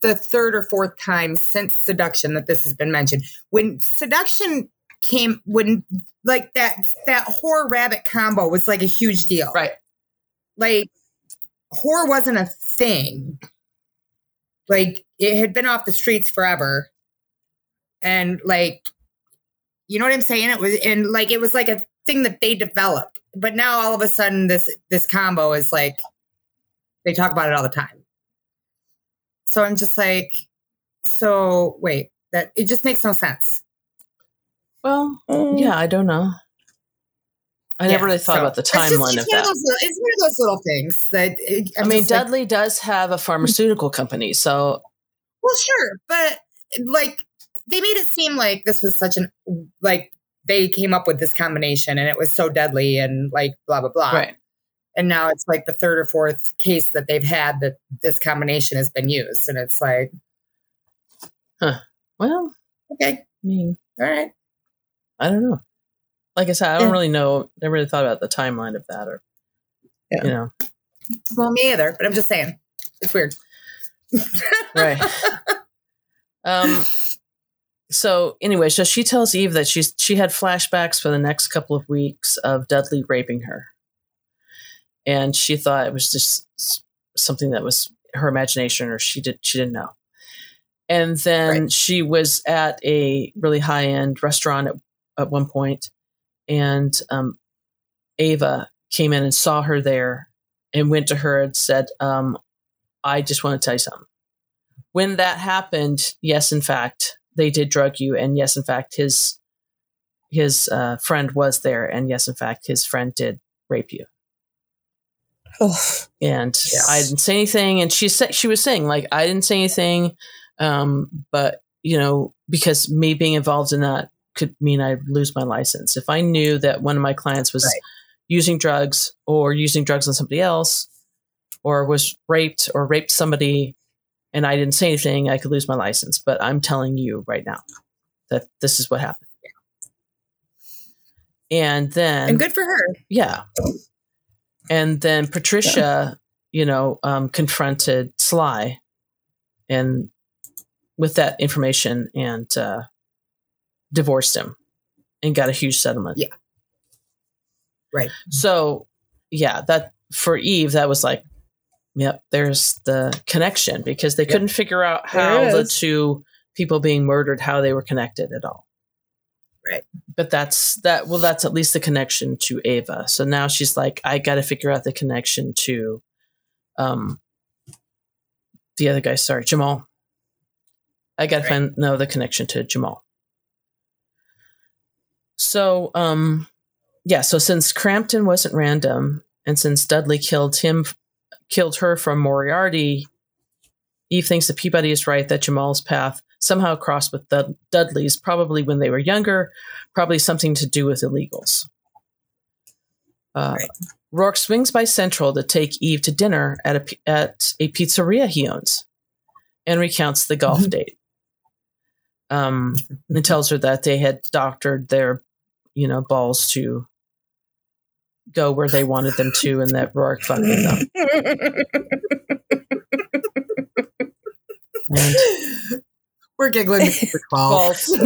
the third or fourth time since seduction that this has been mentioned. When seduction came, when like that that whore rabbit combo was like a huge deal. Right. Like whore wasn't a thing. Like it had been off the streets forever. And like you know what I'm saying? It was and like it was like a thing that they developed. But now all of a sudden this this combo is like they talk about it all the time. So I'm just like, so wait, that it just makes no sense. Well, Oh, yeah, I don't know. I Yeah, never really thought so- about the timeline of that. those it's one of those little things that it, I I'm mean, just like, Dudley does have a pharmaceutical company, so well, sure, but like they made it seem like this was such an like they came up with this combination and it was so deadly and like blah blah blah. right. And now it's like the third or fourth case that they've had that this combination has been used, and it's like, huh? Well, okay, I mean, all right. I don't know. Like I said, I don't Yeah. really know. Never really thought about the timeline of that, or Yeah. you know, Well, me either, but I'm just saying it's weird. right. um. So anyway, so she tells Eve that she's she had flashbacks for the next couple of weeks of Dudley raping her, and she thought it was just something that was her imagination, or she did she didn't know. And then Right. she was at a really high end restaurant at, at one point, and um, Ava came in and saw her there and went to her and said, um, I just want to tell you something. When that happened, yes, in fact, they did drug you, and yes, in fact, his his uh, friend was there, and yes, in fact, his friend did rape you. Oh, And Yes. I didn't say anything, and she said she was saying like I didn't say anything, um, but you know because me being involved in that could mean I'd lose my license if I knew that one of my clients was Right. using drugs or using drugs on somebody else, or was raped or raped somebody, and I didn't say anything, I could lose my license. But I'm telling you right now that this is what happened. And then and good for her. yeah. And then Patricia, you know, um, confronted Sly and with that information and uh, divorced him and got a huge settlement. Yeah. Right. So, yeah, that for Eve, that was like, yep, there's the connection because they Yep. couldn't figure out how the two people being murdered, how they were connected at all Right. but that's that well that's at least the connection to ava so now she's like i gotta figure out the connection to um the other guy sorry jamal i gotta Right. find know the connection to jamal so um yeah so since crampton wasn't random and since dudley killed him killed her from moriarty eve thinks that peabody is right that jamal's path somehow crossed with Dud- dudley's probably when they were younger probably something to do with illegals. Uh, Right. Roarke swings by Central to take Eve to dinner at a, at a pizzeria he owns and recounts the golf Mhm. date. Um, and tells her that they had doctored their, you know, balls to go where they wanted them to, and that Roarke fucked with them. And We're giggling because we're 12. balls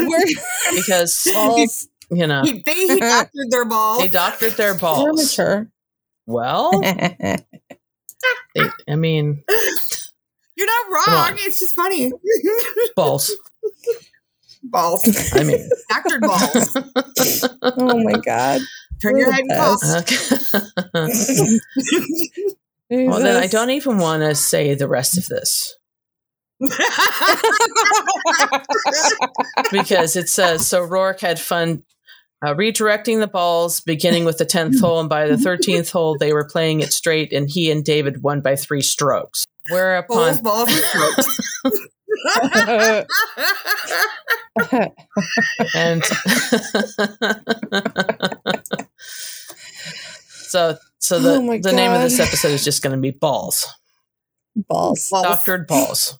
because balls. you know He, they he doctored their balls. they doctored their balls. mature. Well, they, I mean, You're not wrong. It's just funny. balls. Balls. I mean, Doctored balls. oh my god. Turn your head and Yes. cough. okay. well, then I don't even want to say the rest of this because it says so. Roarke had fun uh, redirecting the balls, beginning with the tenth hole, and by the thirteenth hole, they were playing it straight, and he and David won by three strokes. Whereupon, balls, balls, and strokes. and so so the Oh the name of this episode is just going to be balls, balls. Balls. doctored balls.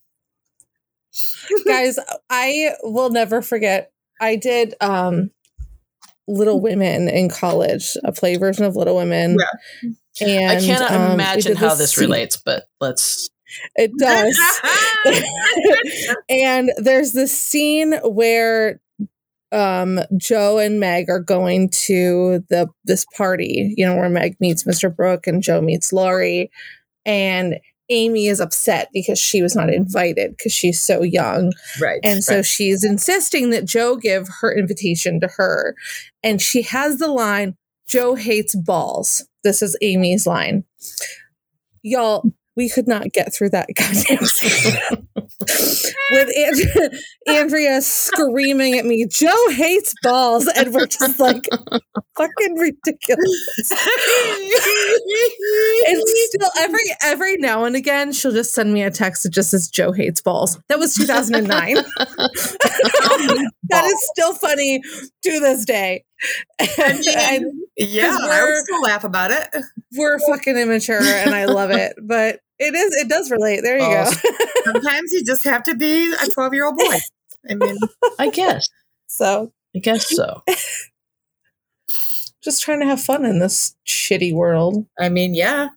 guys i will never forget i did um little women in college a play version of little women and I cannot um, imagine how this scene- relates, but let's. It does and there's this scene where um jo and meg are going to the this party you know where meg meets mr brooke and jo meets laurie and amy is upset because she was not invited because she's so young right. and so Right. she's insisting that Jo give her invitation to her. And she has the line, Jo hates balls. This is Amy's line. Y'all, we could not get through that goddamn scene. With Andrea, Andrea screaming at me, Jo hates balls. And we're just like, fucking ridiculous. And still, every every now and again, she'll just send me a text that just says Jo hates balls. That was 2009. that is still funny to this day. And, and yeah, I we're- would still laugh about it. we're fucking immature, and I love it. But it is it does relate. There you go. Oh, sometimes you just have to be a 12 year old boy. I mean, I guess. so I guess so. just trying to have fun in this shitty world. I mean, yeah.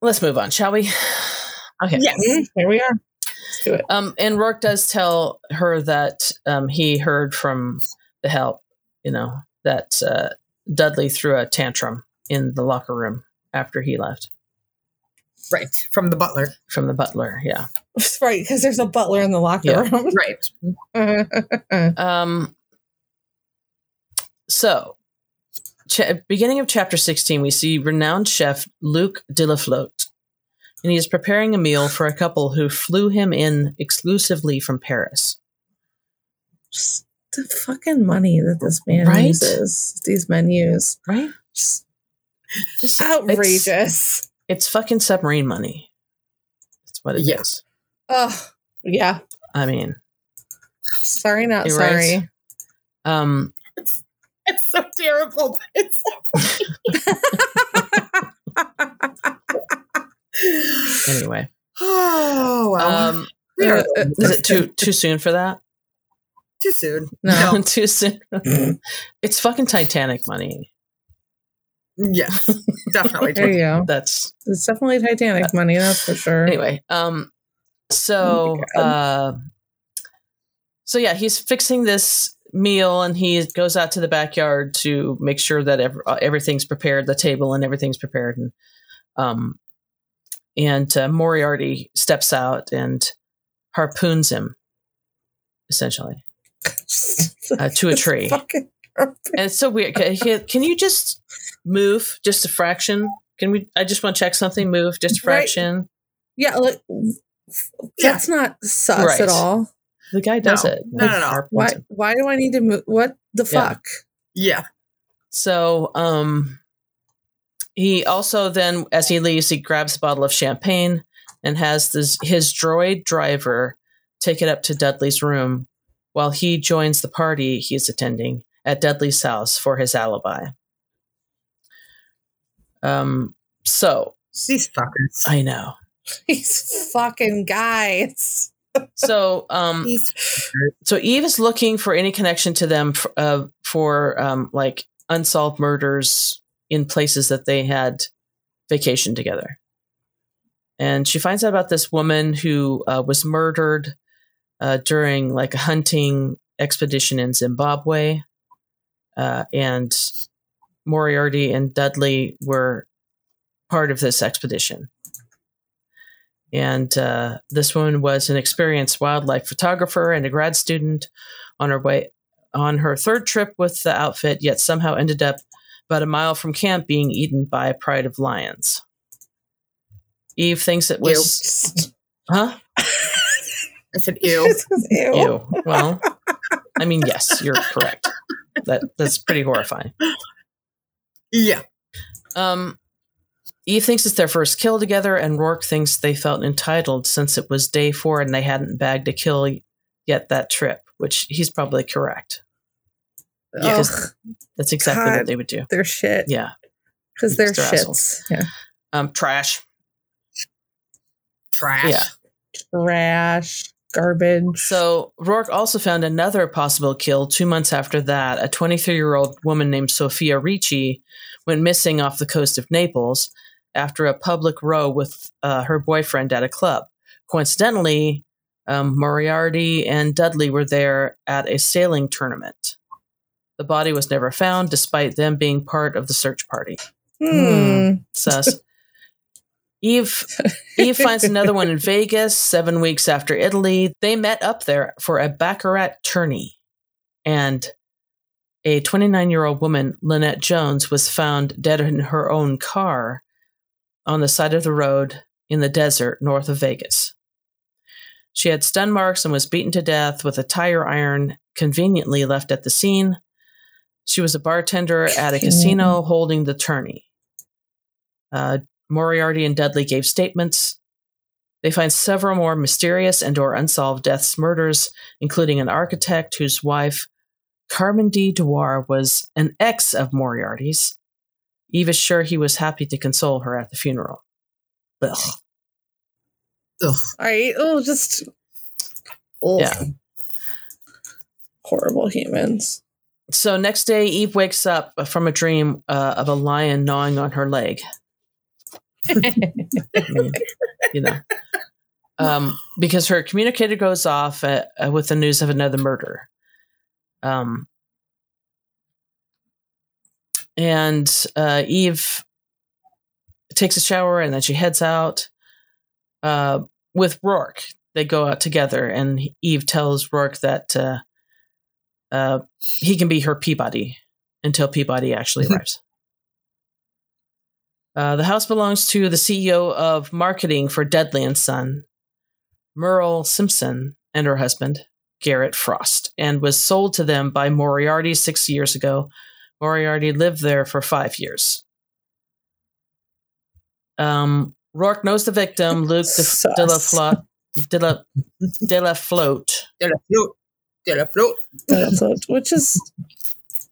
Let's move on, shall we? Okay. Yes. Mm-hmm. Here we are. Let's do it. Um, and Roarke does tell her that um, he heard from the help, you know, that uh, Dudley threw a tantrum in the locker room after he left. Right. From the butler. from the butler. Yeah. right, because there's a butler in the locker Yeah. room. Right. Um, so, cha- beginning of chapter 16, we see renowned chef Luc Delaflotte, and he is preparing a meal for a couple who flew him in exclusively from Paris. Just the fucking money that this man Right? uses, these menus. Right? Just Just- outrageous. It's fucking submarine money. That's what it is. Yes. Oh, yeah. I mean, Sorry, not sorry. um, It's it's so terrible. It's anyway. oh wow. Um, uh, uh, is it too too soon for that? too soon. No. too soon. it's fucking Titanic money. Yes. Definitely. There you go. That's It's definitely Titanic money, that's for sure. anyway um so Oh uh so yeah he's fixing this meal and he goes out to the backyard to make sure that ev- uh, everything's prepared the table and everything's prepared and um and uh, moriarty steps out and harpoons him essentially uh, to a tree Fucking and it's so weird can, can- can you just move just a fraction can we i just want to check something move just a Right. fraction Yeah, look, Yeah. that's not sus Right. at all. The guy does No. it. No, no, no. Why? him. Why do I need to move? What the Yeah. fuck? Yeah. So, um, he also then, as he leaves, he grabs a bottle of champagne and has this, his droid driver take it up to Dudley's room while he joins the party he's attending at Dudley's house for his alibi. Um, so These fuckers. I know. These fucking guys. So, um, so Eve is looking for any connection to them for, uh, for um, like unsolved murders in places that they had vacationed together. And she finds out about this woman who uh, was murdered uh, during like a hunting expedition in Zimbabwe. Uh, and Moriarty and Dudley were part of this expedition. And uh, this woman was an experienced wildlife photographer and a grad student on her way on her third trip with the outfit, yet somehow ended up about a mile from camp being eaten by a pride of lions. Eve thinks it was, huh? I said ew. Ew. Ew. Well, I mean, yes, you're correct. That that's pretty horrifying. Yeah. Um, Eve thinks it's their first kill together, and Roarke thinks they felt entitled since it was day four and they hadn't bagged a kill yet that trip, which he's probably correct. Ugh, That's exactly God. what they would do. they're shit. Yeah. Because they're They're shits. Yeah. Um, trash. Trash. Yeah. Trash. Garbage. So Roarke also found another possible kill two months after that. A 23 year old woman named Sophia Ricci went missing off the coast of Naples after a public row with uh, her boyfriend at a club. Coincidentally, um, Moriarty and Dudley were there at a sailing tournament. The body was never found, despite them being part of the search party. Hmm. Sus. Eve Eve finds another one in Vegas seven weeks after Italy. They met up there for a baccarat tourney, and a 29 year old woman, Lynette Jones, was found dead in her own car on the side of the road in the desert north of Vegas. She had stun marks and was beaten to death with a tire iron conveniently left at the scene. She was a bartender at a casino holding the tourney. Uh, Moriarty and Dudley gave statements. They find several more mysterious and or unsolved deaths murders, including an architect whose wife, Carmen D. Dewar, was an ex of Moriarty's. Eve is sure he was happy to console her at the funeral. Ugh. Ugh. All right. Oh, just. Ugh. Yeah. Horrible humans. So next day, Eve wakes up from a dream uh, of a lion gnawing on her leg. You know, um, because her communicator goes off uh, uh, with the news of another murder. Um, and uh, Eve takes a shower and then she heads out uh, with Roarke. They go out together, and Eve tells Roarke that uh, he can be her Peabody until Peabody actually arrives. Uh, the house belongs to the CEO of marketing for Deadly and Son, Merle Simpson, and her husband, Garrett Frost, and was sold to them by Moriarty six years ago. Moriarty lived there for five years. Um, Roarke knows the victim, Luke de, de, la, Flo- de, la, de la Float. De la float. De la float. That's what- which is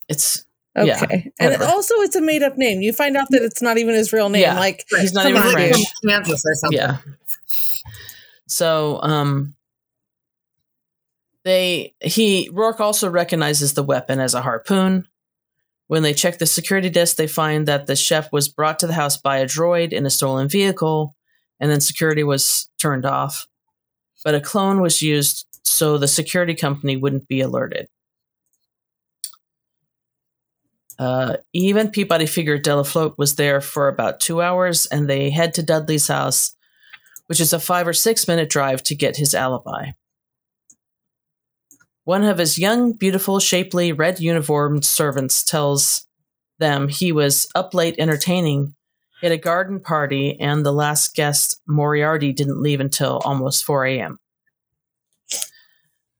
It's okay. Yeah, and whatever. also, it's a made up name. You find out that it's not even his real name. Yeah. Like, he's not even on, Like French. from Kansas or something. Yeah. So, um, they he Roarke also recognizes the weapon as a harpoon. When they check the security desk, they find that the chef was brought to the house by a droid in a stolen vehicle, and then security was turned off. But a clone was used so the security company wouldn't be alerted. Uh, even Peabody figured Delafloat was there for about two hours, and they head to Dudley's house, which is a five or six minute drive to get his alibi. One of his young, beautiful, shapely, red uniformed servants tells them he was up late entertaining at a garden party, and the last guest, Moriarty, didn't leave until almost 4 a.m.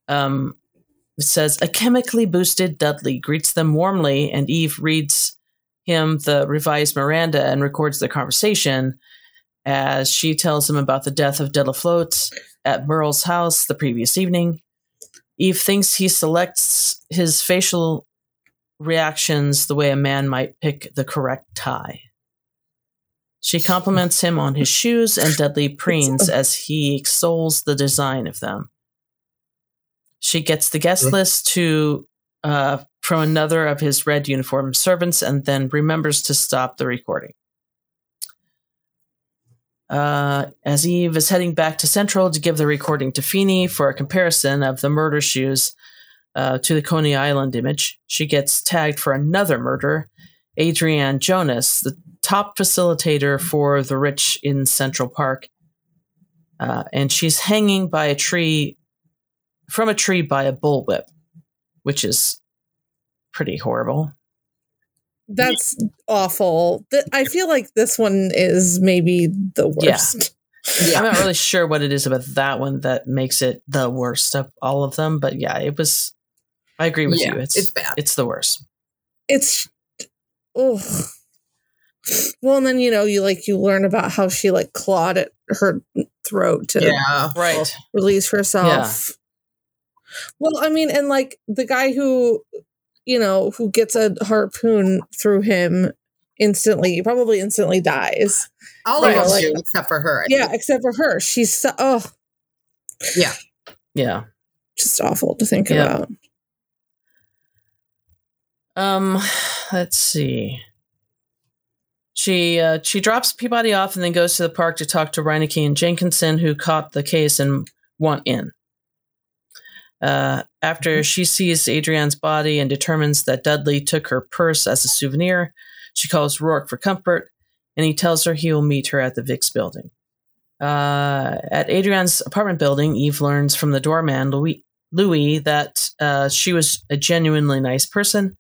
Um, says a chemically boosted Dudley greets them warmly, and Eve reads him the revised Miranda and records their conversation as she tells him about the death of Delafloat at Merle's house the previous evening. Eve thinks he selects his facial reactions the way a man might pick the correct tie. She compliments him on his shoes, and Dudley preens as he extols the design of them. She gets the guest list to uh, from another of his red uniform servants, and then remembers to stop the recording. Uh, as Eve is heading back to Central to give the recording to Feeney for a comparison of the murder shoes uh, to the Coney Island image, she gets tagged for another murder. Adrienne Jonas, the top facilitator for the rich in Central Park, uh, and she's hanging by a tree from a tree by a bullwhip, which is pretty horrible. that's awful. Th- I feel like this one is maybe the Yeah. worst. Yeah. I'm not really sure what it is about that one that makes it the worst of all of them, but yeah, it was. I agree with Yeah, you. It's it's bad. It's the worst. It's oh. Well, and then you know you like you learn about how she like clawed at her throat to Yeah. Right. release herself. Well, I mean, and like the guy who, you know, who gets a harpoon through him instantly, probably instantly dies. All Right, of them like- do, except for her. I Yeah, think. except for her. She's so, oh, Yeah. Yeah, just awful to think Yeah. about. Um. Let's see. She uh, she drops Peabody off and then goes to the park to talk to Reineke and Jenkinson, who caught the case and want in. Uh, after she sees Adrienne's body and determines that Dudley took her purse as a souvenir, she calls Roarke for comfort, and he tells her he will meet her at the Vix building. Uh, at Adrienne's apartment building, Eve learns from the doorman, Louis, Louis that uh, she was a genuinely nice person,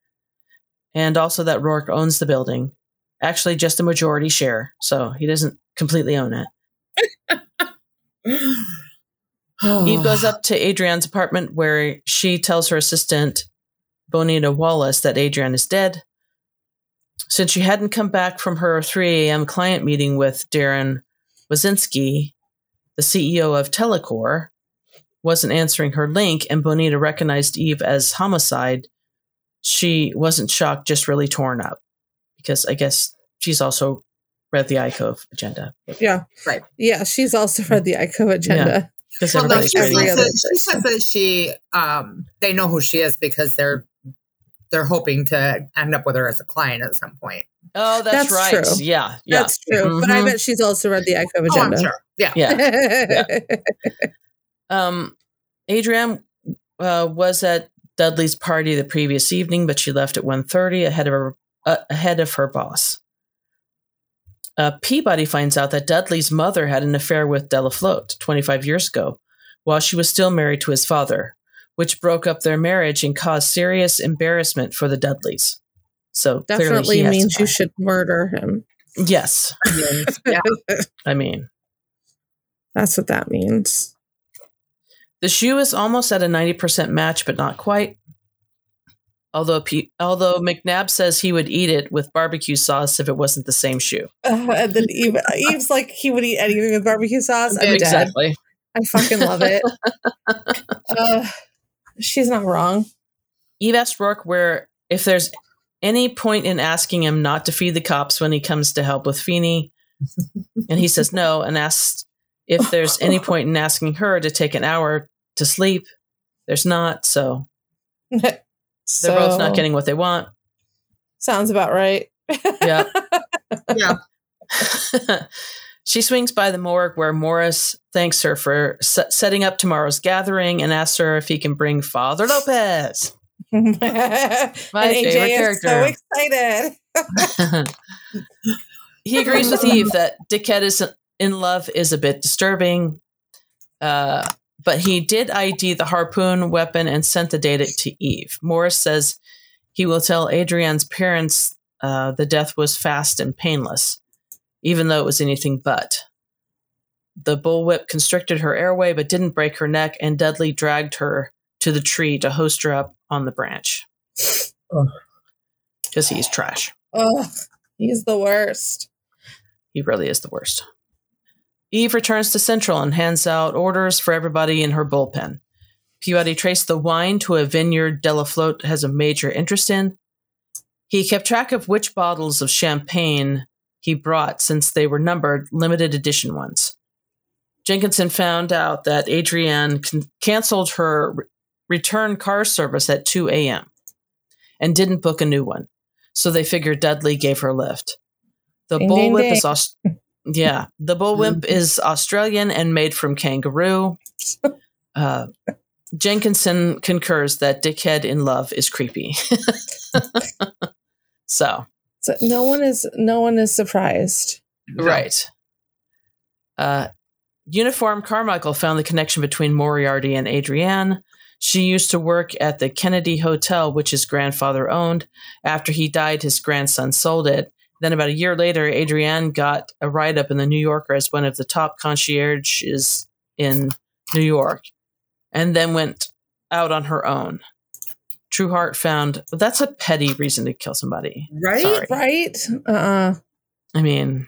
and also that Roarke owns the building. Actually, just a majority share, so he doesn't completely own it. Eve oh. goes up to Adrienne's apartment where she tells her assistant, Bonita Wallace, that Adrienne is dead. Since she hadn't come back from her 3 a.m. client meeting with Darren Wazinski, the CEO of Telecor, wasn't answering her link, and Bonita recognized Eve as homicide, she wasn't shocked, just really torn up. Because I guess she's also read the iCove agenda. Yeah. Right. Yeah, she's also read the iCove agenda. Because Well, no, everybody's she, every says other that, she says that she, um, they know who she is because they're they're hoping to end up with her as a client at some point. Oh, that's, That's right. true. Yeah, yeah. That's true. But I Mhm. bet she's also read the iCove Oh, I'm agenda. sure. Yeah. Yeah. Um, Adrienne uh, was at Dudley's party the previous evening, but she left at 1.30 ahead of her uh, ahead of her boss. Uh, Peabody finds out that Dudley's mother had an affair with Delafloat 25 years ago while she was still married to his father, which broke up their marriage and caused serious embarrassment for the Dudleys. So Definitely he has to means you should murder him. Yes. yeah. I mean, That's what that means. the shoe is almost at a 90% match, but not quite. Although, although McNab says he would eat it with barbecue sauce if it wasn't the same shoe. Uh, and then Eve, Eve's like he would eat anything with barbecue sauce. I'm dead. exactly. I fucking love it. uh, she's not wrong. Eve asked Roarke where if there's any point in asking him not to feed the cops when he comes to help with Feeney, and he says no, and asks if there's any point in asking her to take an hour to sleep. There's not, so they're both not getting what they want. Sounds about right. Yeah. Yeah. she swings by the morgue where Morris thanks her for s- setting up tomorrow's gathering and asks her if he can bring Father Lopez. My My favorite is so excited. he agrees with Eve that Dickhead is in love is a bit disturbing, uh, but he did ID the harpoon weapon and sent the data to Eve. Morris says he will tell Adrian's parents uh, the death was fast and painless, even though it was anything but. The bullwhip constricted her airway but didn't break her neck, and Dudley dragged her to the tree to hoist her up on the branch. Because he's trash. Oh, he's the worst. He really is the worst. Eve returns to Central and hands out orders for everybody in her bullpen. Peabody traced the wine to a vineyard Delafloat has a major interest in. He kept track of which bottles of champagne he brought since they were numbered limited edition ones. Jenkinson found out that Adrienne can- canceled her re- return car service at 2 a.m. and didn't book a new one. So they figured Dudley gave her a lift. The Ding, ding, bullwhip ding. is Aus- yeah, the bullwhip is Australian and made from kangaroo. Uh, Jenkinson concurs that Dickhead in love is creepy. so So no one is no one is surprised. right. Uh, Uniform Carmichael found the connection between Moriarty and Adrienne. She used to work at the Kennedy Hotel, which his grandfather owned. After he died, his grandson sold it. Then, about a year later, Adrienne got a write up in the New Yorker as one of the top concierges in New York, and then went out on her own. Trueheart found that's a petty reason to kill somebody. Right? Sorry. Right? Uh-uh. I mean,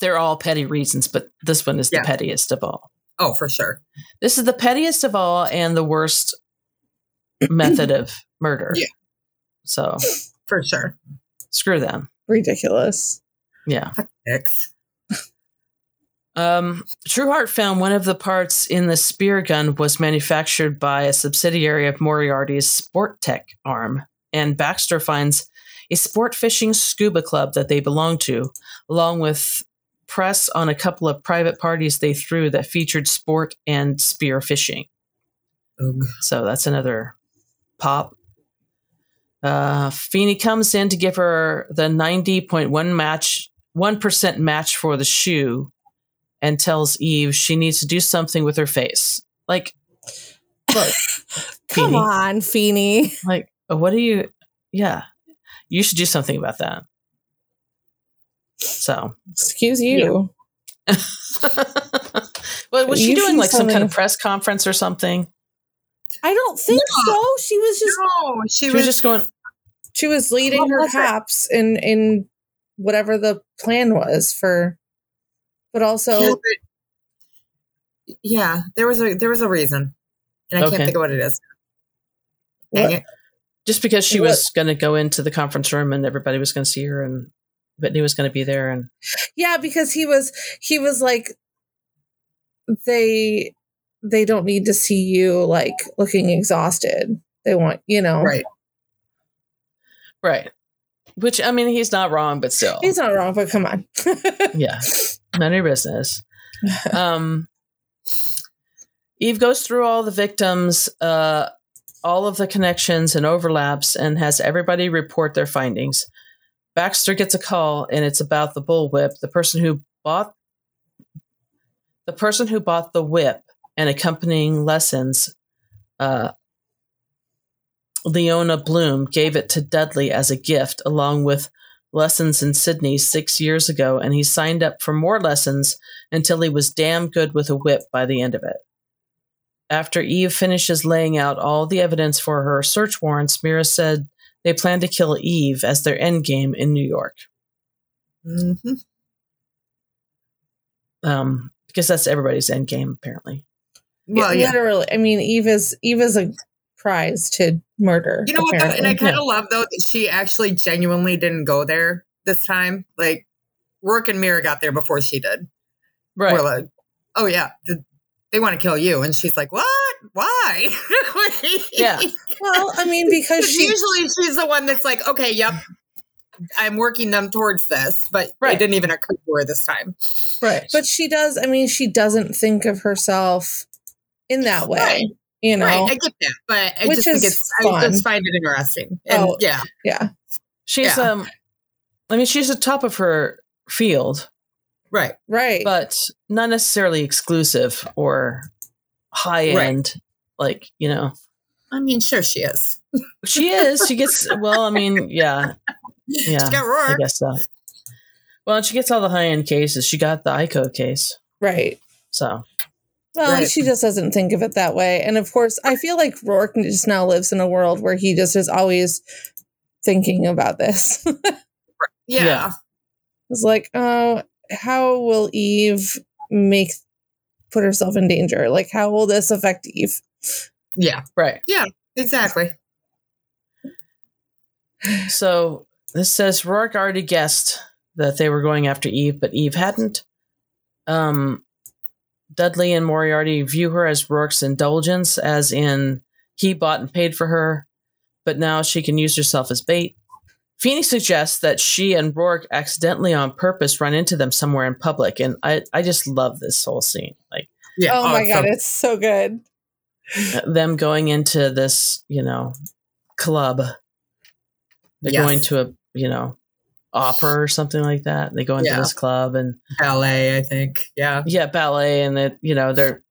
they're all petty reasons, but this one is the pettiest of all. Oh, for sure. This is the pettiest of all and the worst method of murder. Yeah. So For sure. screw them. Ridiculous. Yeah. Um, Trueheart found one of the parts in the spear gun was manufactured by a subsidiary of Moriarty's Sport Tech arm, and Baxter finds a sport fishing scuba club that they belong to, along with press on a couple of private parties they threw that featured sport and spear fishing. Ugh. So that's another pop. Uh, Feeney comes in to give her the 90.1 match, 1% match for the shoe and tells Eve she needs to do something with her face. Like, look, Come Feeney, on, Feeney. like, what are you, yeah, you should do something about that. So, Excuse you. well, was she doing like some kind of press conference or something? I don't think No. so. She was just No, she, She was, was just going, she was leading her was it? cops in in whatever the plan was for but also Yeah, but- yeah, there was a there was a reason, and I Okay. can't think of what it is. Dang What? it. just because she What- was going to go into the conference room and everybody was going to see her and Whitney was going to be there and yeah because he was he was like they they don't need to see you like looking exhausted. They want you know. Right. right. Which i mean he's not wrong but still. He's not wrong but come on. Yeah. None of your business. Um eve goes through all the victims uh all of the connections and overlaps and has everybody report their findings. Baxter gets a call and it's about the bullwhip. The person who bought the person who bought the whip and accompanying lessons, uh, Leona Bloom gave it to Dudley as a gift, along with lessons in Sydney six years ago, and he signed up for more lessons until he was damn good with a whip by the end of it. After Eve finishes laying out all the evidence for her search warrants, Mira said they plan to kill Eve as their endgame in New York. Mm-hmm. Um, because that's everybody's endgame, apparently. Well, yeah, yeah. literally. I mean, Eva's Eva's a prize to murder. You know what? though? And I kind of love though that she actually genuinely didn't go there this time. Like Roarke and Mira got there before she did. Right. We're like, oh yeah, th- they want to kill you, and she's like, what? Why? Yeah. Well, I mean, because she usually she's the one that's like, okay, yep, I'm working them towards this, but Right. it didn't even occur to her this time. right. But she does. I mean, she doesn't think of herself in that way. Right. You know. Right, I get that, but I Which just think is it's I just find it interesting. And Oh. yeah, Yeah. she's yeah. um I mean she's at top of her field, right, Right. but not necessarily exclusive or high Right. end. Like, you know. I mean, sure she is. She is. She gets well, I mean, yeah. Yeah. She's got I guess so. Well, she gets all the high end cases. She got the iCove case. right. So Well, Right. she just doesn't think of it that way. And of course, I feel like Roarke just now lives in a world where he just is always thinking about this. Yeah. Yeah. it's like, oh, how will Eve make put herself in danger? Like, how will this affect Eve? yeah, right. Yeah, exactly. So this says Roarke already guessed that they were going after Eve, but Eve hadn't. Um, Dudley and Moriarty view her as Roarke's indulgence, as in he bought and paid for her, but now she can use herself as bait. Feeney suggests that she and Roarke accidentally on purpose run into them somewhere in public, and I, I just love this whole scene. Like Yeah. oh, my it's god, it's so good. them going into this, you know, club. They're Yes. going to a, you know, opera or something like that. They go into Yeah. this club and ballet, I think. Yeah. yeah, ballet, and that you know they're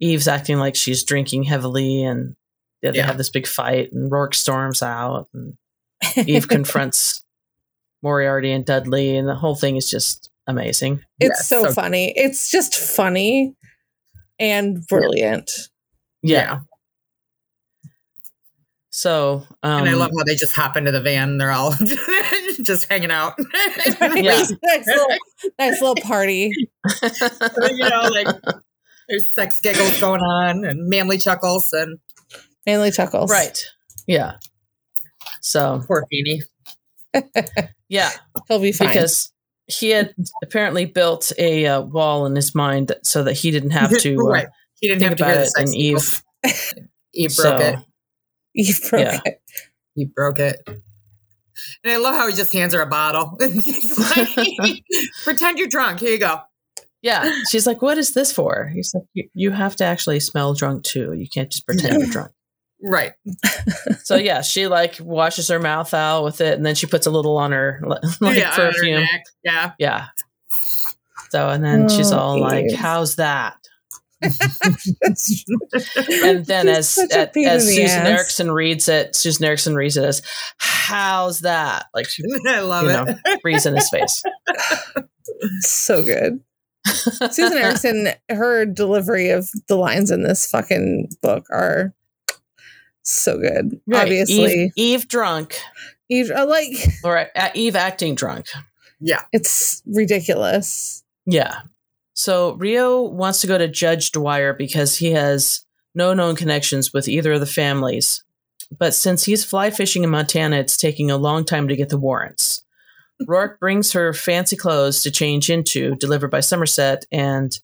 Eve's acting like she's drinking heavily, and yeah, they Yeah. have this big fight, and Roarke storms out, and Eve confronts Moriarty and Dudley, and the whole thing is just amazing. It's Yeah, so, so- funny. It's just funny and brilliant. Yeah. So, um, and I love how they just hop into the van. They're all just hanging out. Nice, little, nice little party. you know, like there's sex giggles going on and manly chuckles and Manly chuckles. right, yeah. So, poor Feeney. yeah, He'll be fine. because he had apparently built a uh, wall in his mind so that he didn't have to uh, right. He didn't think have to about hear the it, and giggles. Eve. Eve so, broke it. You broke yeah. it. He broke it. And I love how he just hands her a bottle. He's like, Pretend you're drunk. Here you go. Yeah, she's like, "What is this for?" He's like, "You, you have to actually smell drunk too. You can't just pretend you're drunk." Right. So yeah, she like washes her mouth out with it, and then she puts a little on her like yeah, on her perfume. neck. Yeah. Yeah. So and then she's Oh, all like, Eve. "How's that?" And then as such a as, pain as in the Susan ass. Erickson reads it, Susan Ericksen reads it as, "How's that?" Like she I love it. know breathes in his face. so good. Susan Ericksen, her delivery of the lines in this fucking book are so good. Right, Obviously, Eve, Eve drunk Eve, uh, like or uh, Eve acting drunk. Yeah. it's ridiculous. Yeah. So Reo wants to go to Judge Dwyer because he has no known connections with either of the families. But since he's fly fishing in Montana, it's taking a long time to get the warrants. Roarke brings her fancy clothes to change into, delivered by Somerset, and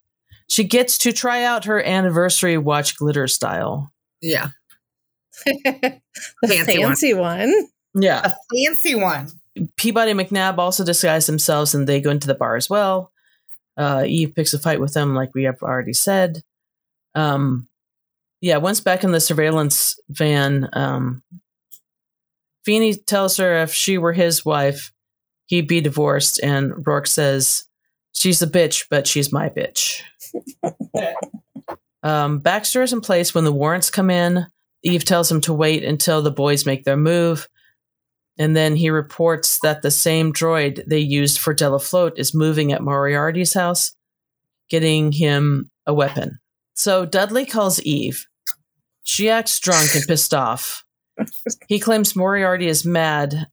she gets to try out her anniversary watch glitter style. Yeah. the Fancy fancy, one. one. Yeah. A fancy one. Peabody and McNab also disguise themselves and they go into the bar as well. Uh, Eve picks a fight with them, like we have already said. Um, yeah, once back in the surveillance van, um, Feeney tells her if she were his wife, he'd be divorced. And Roarke says, She's a bitch, but she's my bitch. um, Baxter is in place when the warrants come in. Eve tells him to wait until the boys make their move. And then he reports that the same droid they used for Delafloat is moving at Moriarty's house, getting him a weapon. So Dudley calls Eve. She acts drunk and pissed off. He claims Moriarty is mad,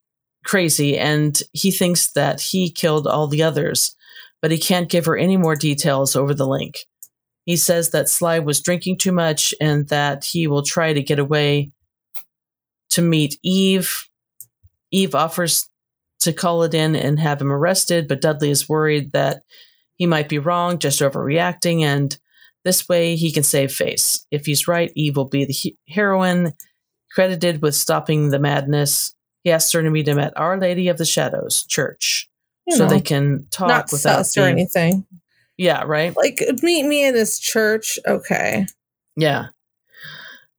crazy, and he thinks that he killed all the others but he can't give her any more details over the link. He says that Sly was drinking too much and that he will try to get away to meet Eve. Eve offers to call it in and have him arrested, but Dudley is worried that he might be wrong, just overreacting, and this way he can save face. If he's right, Eve will be the heroine, credited with stopping the madness. He asks her to meet him at Our Lady of the Shadows Church You so know, they can talk without sus or anything. Yeah, right. Like meet me in this church. Okay. Yeah.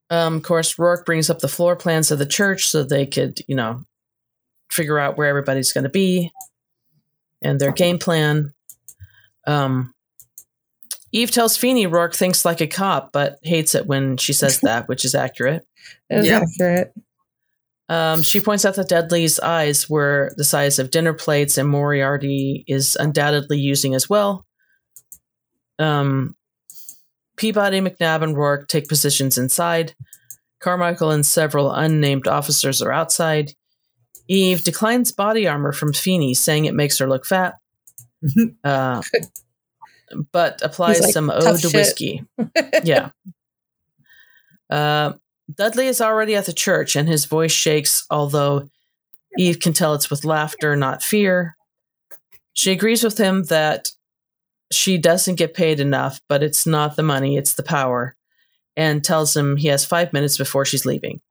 Um, of course, Roarke brings up the floor plans of the church so they could, you know, figure out where everybody's going to be and their game plan. Um, Eve tells Feeney Roarke thinks like a cop, but hates it when she says that, which is accurate. It was Yep. accurate. Um, she points out that Dudley's eyes were the size of dinner plates, and Moriarty is undoubtedly using as well. Um, Peabody, McNab, and Roarke take positions inside. Carmichael and several unnamed officers are outside. Eve declines body armor from Feeney, saying it makes her look fat, uh, but applies like, some "Tough ode to shit." whiskey yeah. Uh, Dudley is already at the church and his voice shakes, although Eve can tell it's with laughter, not fear. She agrees with him that she doesn't get paid enough, but it's not the money, it's the power, and tells him he has five minutes before she's leaving.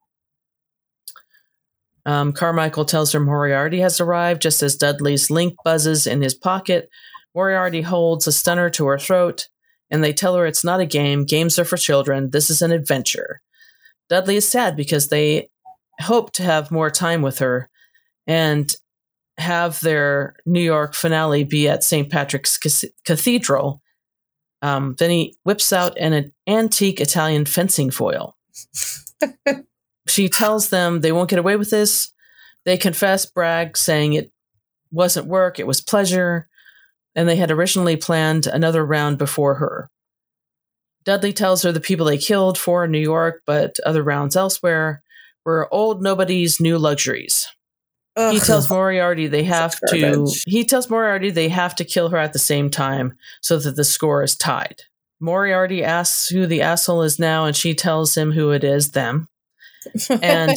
Um, Carmichael tells her Moriarty has arrived just as Dudley's link buzzes in his pocket. Moriarty holds a stunner to her throat and they tell her it's not a game. Games are for children. This is an adventure. Dudley is sad because they hope to have more time with her and have their New York finale be at St. Patrick's Cathedral. Um, then he whips out an antique Italian fencing foil. she tells them they won't get away with this. They confess, brag, saying it wasn't work, it was pleasure and they had originally planned another round before her. Dudley tells her the people they killed for in New York, but other rounds elsewhere, were old nobody's new luxuries. He tells Moriarty they have to. He tells Moriarty they have to kill her at the same time so that the score is tied. Moriarty asks who the asshole is now, and she tells him who it is. Them and-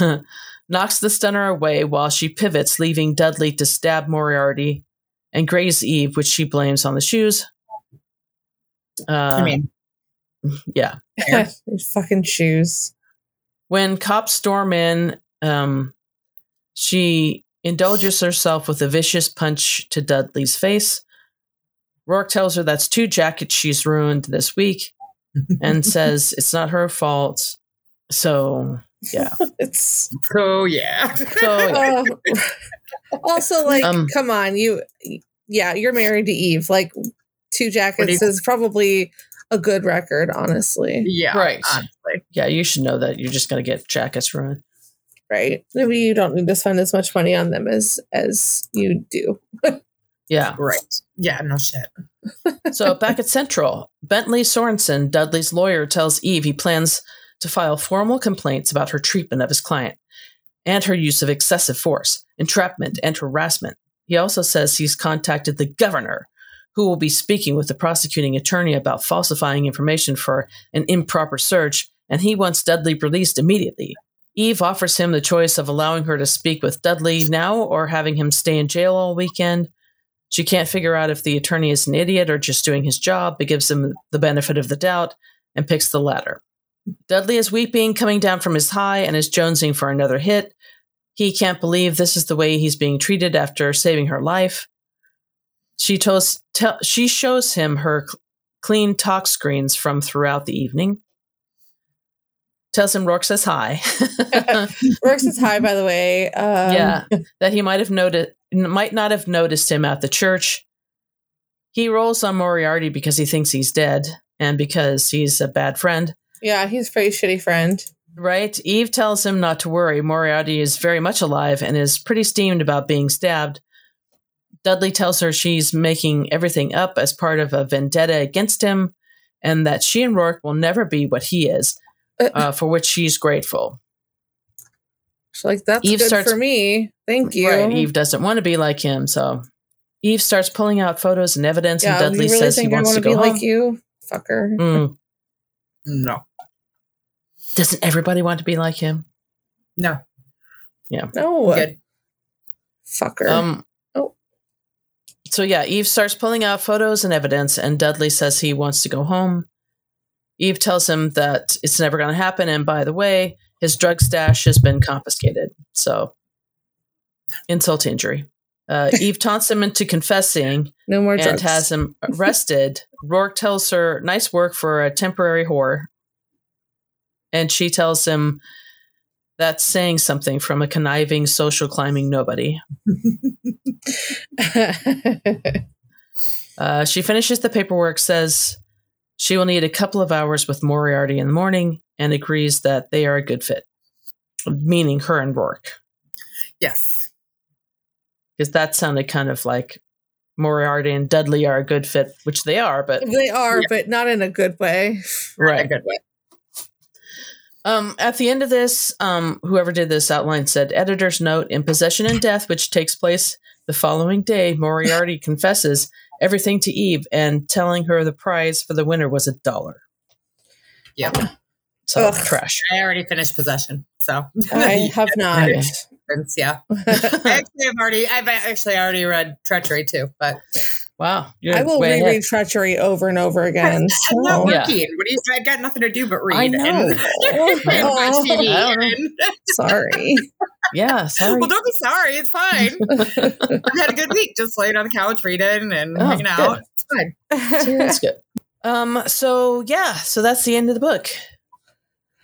knocks the stunner away while she pivots, leaving Dudley to stab Moriarty and graze Eve, which she blames on the shoes. Uh, I mean, yeah. Fucking shoes. When cops storm in, um, she indulges herself with a vicious punch to Dudley's face. Roarke tells her that's two jackets she's ruined this week and says it's not her fault. So, yeah. It's so yeah. So, yeah. uh, also like, Um, come on, you. Yeah, you're married to Eve. Like, two jackets you- is probably a good record, honestly. yeah. Right. Honestly. yeah, you should know that you're just going to get jackets ruined. Right? Maybe you don't need to spend as much money on them as as you do. Yeah. Right. Yeah, no shit. So back at Central, Bentley Sorensen, Dudley's lawyer, tells Eve he plans to file formal complaints about her treatment of his client and her use of excessive force, entrapment, and harassment. He also says he's contacted the governor, who will be speaking with the prosecuting attorney about falsifying information for an improper search, and he wants Dudley released immediately. Eve offers him the choice of allowing her to speak with Dudley now or having him stay in jail all weekend. She can't figure out if the attorney is an idiot or just doing his job, but gives him the benefit of the doubt and picks the latter. Dudley is weeping, coming down from his high, and is jonesing for another hit. He can't believe this is the way he's being treated after saving her life. She, tos- she shows him her cl- clean talk screens from throughout the evening. tells him Roarke says hi. Roarke says hi, by the way. Um, yeah, that he might have noted might not have noticed him at the church. He rolls on Moriarty because he thinks he's dead and because he's a bad friend. Yeah, he's a pretty shitty friend. Right? Eve tells him not to worry. Moriarty is very much alive and is pretty steamed about being stabbed. Dudley tells her she's making everything up as part of a vendetta against him and that she and Roarke will never be what he is, uh, for which she's grateful. She's like, that's Eve good starts- for me. Thank you. Right. Eve doesn't want to be like him, so Eve starts pulling out photos and evidence, yeah, and Dudley really says he I wants want to to be go home. like you? Fucker. Mm. No. Doesn't everybody want to be like him? No. Yeah. No. Good. Fucker. Um. Oh. So yeah, Eve starts pulling out photos and evidence, and Dudley says he wants to go home. Eve tells him that it's never going to happen, and by the way, his drug stash has been confiscated. So, insult to injury. Uh, Eve taunts him into confessing no more and drugs. has him arrested. Roarke tells her, "Nice work for a temporary whore," and she tells him that's saying something from a conniving social climbing nobody. Uh, she finishes the paperwork, says she will need a couple of hours with Moriarty in the morning, and agrees that they are a good fit, meaning her and Roarke, Yes. because that sounded kind of like Moriarty and Dudley are a good fit, which they are, but they are, Yeah. but not in a good way. In a right. good way. Um, at the end of this, um, whoever did this outline said, "Editor's note: In Possession and Death, which takes place the following day, Moriarty confesses everything to Eve and telling her the prize for the winner was a dollar. Yep. So Ugh. trash. I already finished possession. So I have not. Okay. yeah. I actually have already I've actually already read Treachery too, but Wow, you're I will way ahead. reread Treachery over and over again. I'm not so- Yeah. working. What do you I've got nothing to do but read. I know. And, and watch Oh, TV. I know. and- sorry. Yeah, sorry. well, don't be sorry. It's fine. I've had a good week, just laying on the couch reading and Oh, hanging out. It's fine. So that's good. Um, so yeah, so that's the end of the book.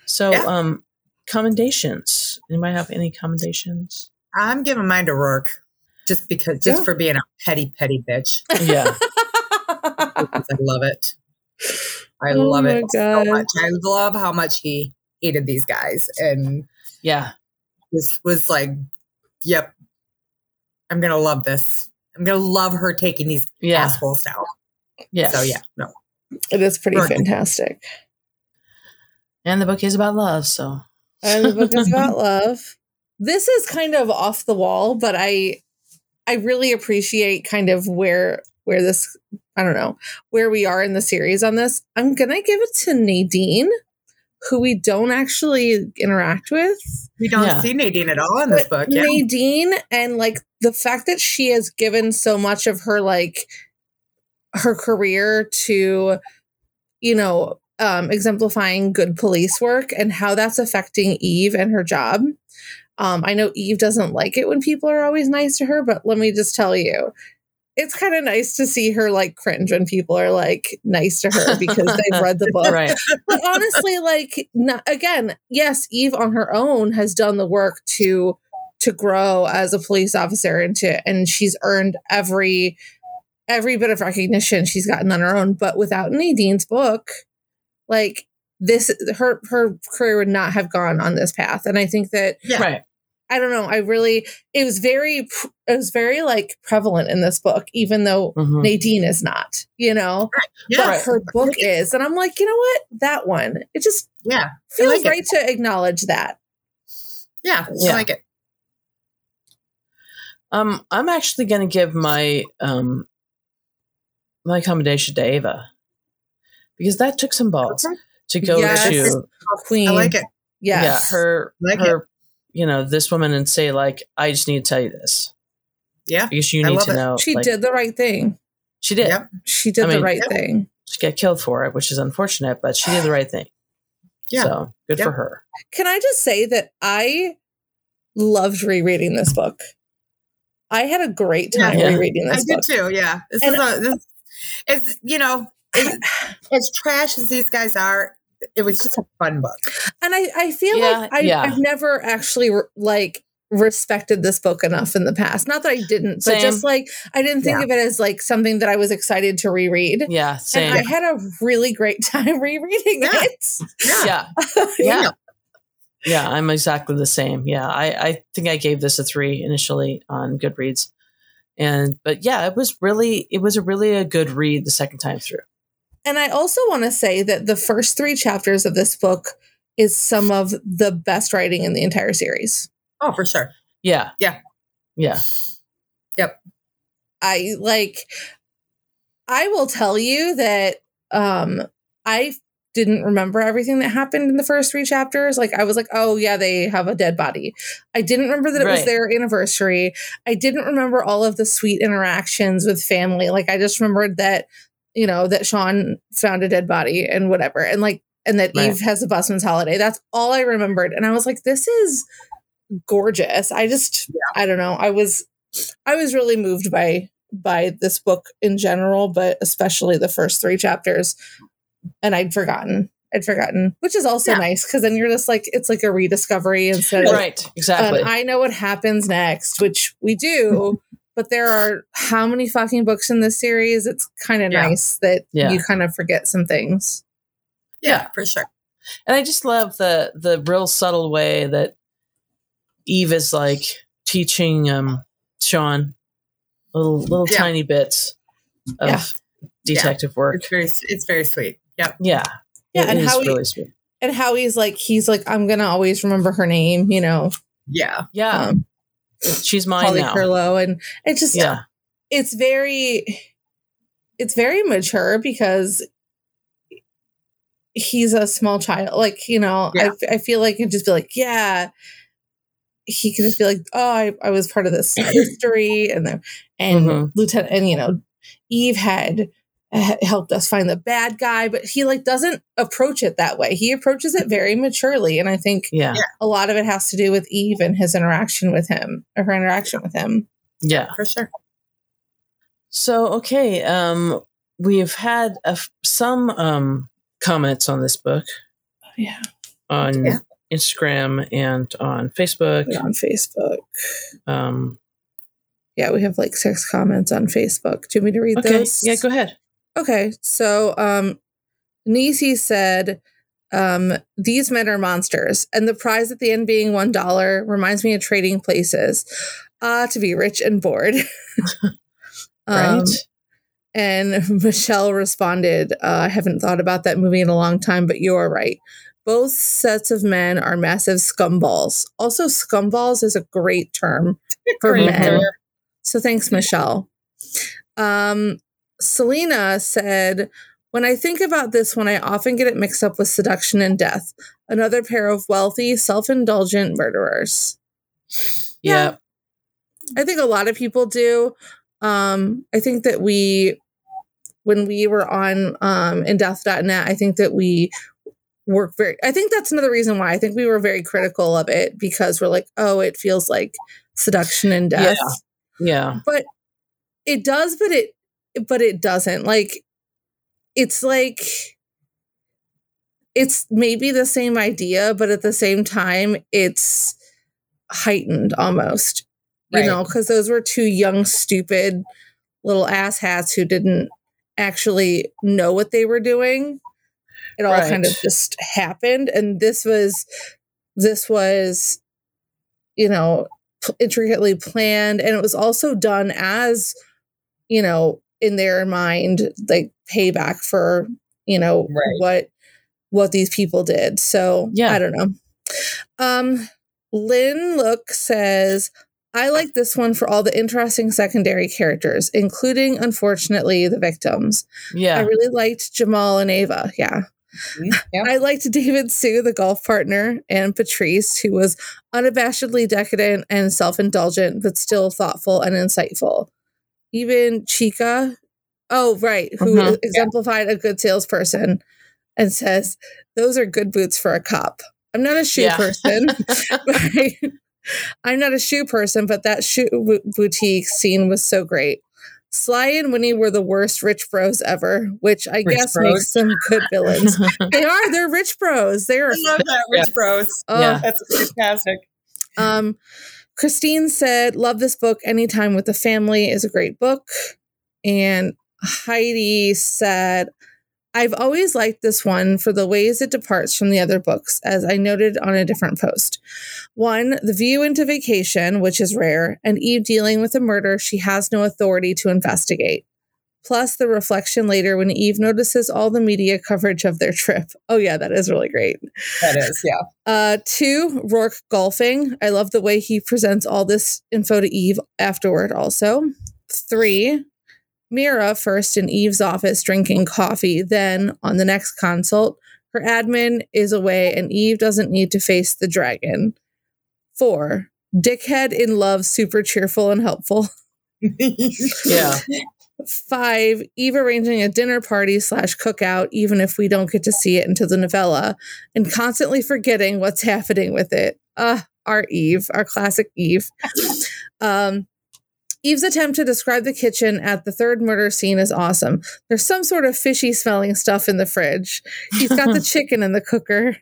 So Yeah. um commendations. Anybody have any commendations? I'm giving mine to Roarke. Just because, just Yeah. for being a petty, petty bitch. Yeah. I love it. I Oh love it God. so much. I love how much he hated these guys and Yeah. this was like, yep, I'm gonna love this. I'm gonna love her taking these Yeah. assholes down. Yes. So yeah, no, it is pretty fantastic. And the book is about love, so And the book is about love. This is kind of off the wall, but I I really appreciate kind of where where this I don't know, where we are in the series on this. I'm gonna give it to Nadine, who we don't actually interact with. we don't Yeah. see Nadine at all in this book. Yeah, Nadine and like the fact that she has given so much of her like her career to you know um exemplifying good police work and how that's affecting Eve and her job. Um I know Eve doesn't like it when people are always nice to her, but let me just tell you it's kind of nice to see her like cringe when people are like nice to her because they've read the book right. but honestly like not, again yes eve on her own has done the work to to grow as a police officer and to and she's earned every every bit of recognition she's gotten on her own but without nadine's book like this her her career would not have gone on this path and i think that yeah. Right. I don't know i really it was very it was very like prevalent in this book even though Mhm. nadine is not you know yeah, but her book is and i'm like you know what that one it just yeah, feels like it. to acknowledge that. yeah. Yeah. I like it. Um, I'm actually going to give my um my commendation to Ava because that took some balls Okay. to go Yes. to Queen. I like it. Yes. yeah her Like her you know this woman and say like I just need to tell you this Yeah, because you I need to it. know She like, did the right thing. she did Yep. She did I the mean- right Yep. thing. she got killed for it which is unfortunate but she did the right thing Yeah. so good Yep. for her Can I just say that I loved rereading this book? I had a great time Yeah. rereading I this did book. too. Yeah, this And- is a this is you know it- as trash as these guys are. It was just a fun book. And I, I feel Yeah, like I, yeah. I've never actually re- like respected this book enough in the past. Not that I didn't, but just like I didn't think Yeah. of it as like something that I was excited to reread. Yeah, same. And I had a really great time rereading Yeah. it. yeah, yeah, yeah. I'm exactly the same. Yeah, I, I think I gave this a three initially on Goodreads, and but yeah, it was really it was a really a good read the second time through. And I also want to say that the first three chapters of this book is some of the best writing in the entire series. Oh, for sure. Yeah, Yeah. yeah. Yep. I like I will tell you that um I didn't remember everything that happened in the first three chapters. Like I was like, oh yeah, they have a dead body. I didn't remember that it was their anniversary. I didn't remember all of the sweet interactions with family. Like I just remembered that, you know, that Shawn found a dead body and whatever. And like and that Right. Eve has a busman's holiday. That's all I remembered. And I was like, this is gorgeous. I just I don't know. I was I was really moved by by this book in general, but especially the first three chapters. And I'd forgotten. I'd forgotten, which is also Yeah. nice because then you're just like it's like a rediscovery instead of Right, exactly. um, I know what happens next, which we do. But there are how many fucking books in this series? It's kind of Yeah. nice that Yeah. you kind of forget some things. Yeah, for sure. and I just love the the real subtle way that Eve is like teaching um Shawn little little Yeah. tiny bits of Yeah. detective work. It's very it's very sweet. Yep. Yeah, Yeah, it and how he- really sweet. And how he's like, he's like, I'm gonna always remember her name, you know, Yeah. Yeah, um, she's mine Holly now. And it just Yeah, it's very it's very mature because he's a small child like you know I Yeah. f- I, feel like he'd just be like yeah he could just be like oh i, I was part of this history and the and Mhm. lieutenant and you know eve had helped us find the bad guy but he like doesn't approach it that way he approaches it very maturely and i think yeah, Yeah. a lot of it has to do with eve and his interaction with him or her interaction with him yeah. For sure. So okay, um, we've had a f- some um comments on this book yeah on Yeah. Instagram and on Facebook. Put it on facebook Um, Yeah, we have like six comments on Facebook. Do you want me to read okay, those? yeah, go ahead. Okay, so um, Nisi said, um, "These men are monsters, and the prize at the end being one dollar reminds me of trading places. Ah, to be rich and bored." Right. Um, and Michelle responded, uh, "I haven't thought about that movie in a long time, but you're right." Both sets of men are massive scumballs. Also, scumballs is a great term for men. So thanks, Michelle. Um, Selena said, when I think about this one, I often get it mixed up with seduction and death. Another pair of wealthy, self indulgent murderers. yeah. I think a lot of people do. Um, I think that we, when we were on um, in death.net, I think that we work very, I think that's another reason why I think we were very critical of it because we're like, oh, it feels like seduction and death. yeah, but it does but it but it doesn't. Like it's like it's maybe the same idea but at the same time it's heightened almost you know because those were two young stupid little asshats who didn't actually know what they were doing. It all kind of just happened and this was this was you know intricately planned and it was also done as you know in their mind like payback for you know Right. what what these people did so Yeah. i don't know um lynn look says i like this one for all the interesting secondary characters including unfortunately the victims yeah i really liked jamal and ava yeah Yeah. I liked David Sue, the golf partner, and Patrice, who was unabashedly decadent and self indulgent, but still thoughtful and insightful. Even Chica, oh, right, who Mhm. exemplified a good salesperson and says, Those are good boots for a cop. I'm not a shoe Yeah. person. I'm not a shoe person, but that shoe bo- boutique scene was so great. Sly and Winnie were the worst rich bros ever, which I Rich guess bros. makes them good villains. they are. They're rich bros. They are. I love that, Rich Bros. Oh, Yeah. That's fantastic. Um, Christine said, "Love this book. Anytime with the family is a great book." And Heidi said, "I've always liked this one for the ways it departs from the other books, as I noted on a different post. One, the view into vacation, which is rare, and Eve dealing with a murder she has no authority to investigate." Plus, the reflection later when Eve notices all the media coverage of their trip. Oh, yeah, that is really great. That is, yeah. Uh, two, Roarke golfing. I love the way he presents all this info to Eve afterward, also. Three, Mira first in Eve's office drinking coffee. Then on the next consult, her admin is away and Eve doesn't need to face the dragon. Four, Dickhead in love, super cheerful and helpful. Yeah. Five, Eve arranging a dinner party slash cookout, even if we don't get to see it until the novella, and constantly forgetting what's happening with it. Uh, our Eve, our classic Eve. Um, Eve's attempt to describe the kitchen at the third murder scene is awesome. There's some sort of fishy smelling stuff in the fridge. He's got the chicken in the cooker.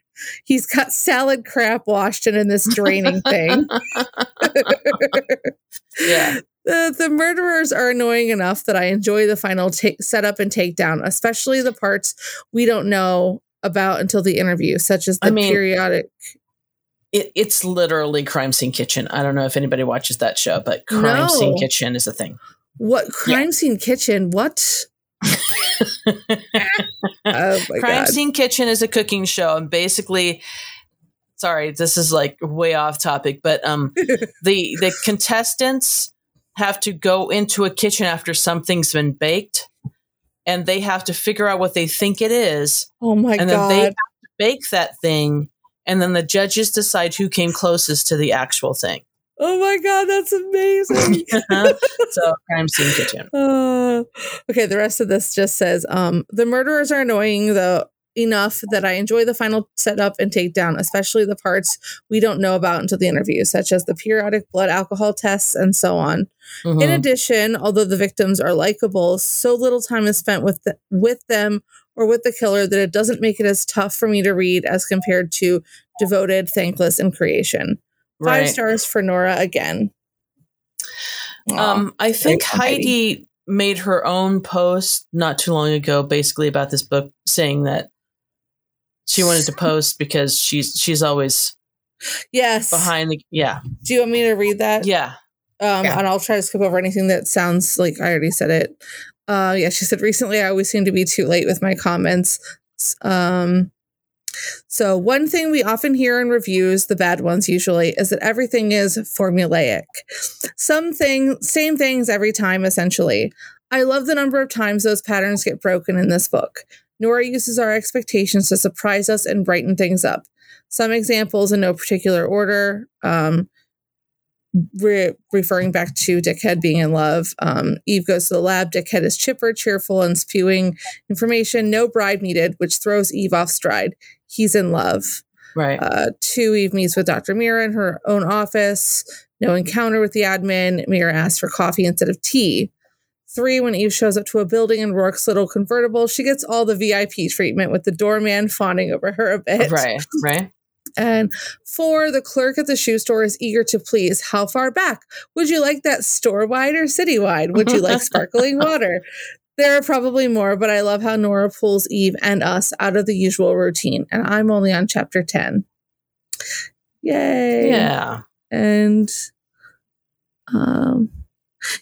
He's got salad crap washed in in this draining thing. Yeah. The, the murderers are annoying enough that I enjoy the final ta- setup and takedown, especially the parts we don't know about until the interview, such as the I mean- periodic. It, it's literally Crime Scene Kitchen. I don't know if anybody watches that show, but Crime No. Scene Kitchen is a thing. What crime scene kitchen? What? oh my Crime god! Scene Kitchen is a cooking show, and basically, sorry, this is like way off topic, but um, the the contestants have to go into a kitchen after something's been baked, and they have to figure out what they think it is, oh my god. and then they have to bake that thing, and then the judges decide who came closest to the actual thing. oh my god! That's amazing. so, Crime Scene Kitchen. Uh, okay, the rest of this just says um, the murderers are annoying though enough that I enjoy the final setup and takedown, especially the parts we don't know about until the interview, such as the periodic blood alcohol tests and so on. In Mhm. addition, although the victims are likable, so little time is spent with the, with them or with the killer that it doesn't make it as tough for me to read as compared to devoted, thankless, and creation. Five right. stars for Nora again. Um, I think. Heidi made her own post not too long ago, basically about this book, saying that she wanted to post because she's she's always yes. behind the yeah Do you want me to read that? yeah Um, Yeah. and I'll try to skip over anything that sounds like I already said it. Uh, yeah, she said recently I always seem to be too late with my comments. Um, so one thing we often hear in reviews, the bad ones usually, is that everything is formulaic. Something, same things every time, essentially. I love the number of times those patterns get broken in this book. Nora uses our expectations to surprise us and brighten things up. Some examples in no particular order. Um, re- referring back to Dickhead being in love. Um, Eve goes to the lab. Dickhead is chipper, cheerful, and spewing information. No bribe needed, which throws Eve off stride. He's in love. right Uh, two, Eve meets with Dr. Mira in her own office. No encounter with the admin. Mira asks for coffee instead of tea. Three, when Eve shows up to a building in Roarke's little convertible, she gets all the VIP treatment with the doorman fawning over her a bit. right right And four, the clerk at the shoe store is eager to please. How far back? Would you like that store wide or city wide? Would you like sparkling water? There are probably more, but I love how Nora pulls Eve and us out of the usual routine. And I'm only on chapter 10. Yay. yeah And um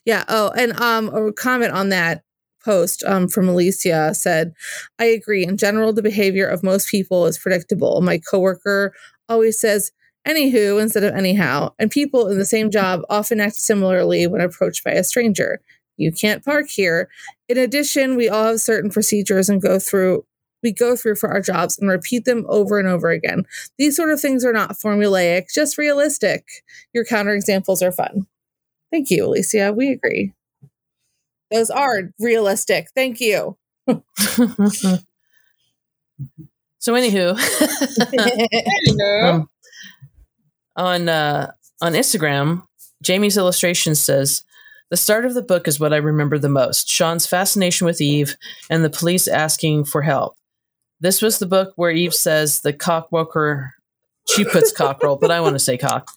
yeah, oh, and um a comment on that post um from Alicia said, I agree. In general, the behavior of most people is predictable. My coworker always says anywho instead of anyhow, and people in the same job often act similarly when approached by a stranger. You can't park here. In addition, we all have certain procedures and go through we go through for our jobs and repeat them over and over again. These sort of things are not formulaic, just realistic. Your counterexamples are fun. Thank you, Alicia. We agree. Those are realistic. Thank you. so anywho Hello. um, on uh on instagram jamie's illustration says The start of the book is what I remember the most Shawn's fascination with Eve and the police asking for help. This was the book where Eve says the cockwoker, she puts cockerel, but I want to say cock.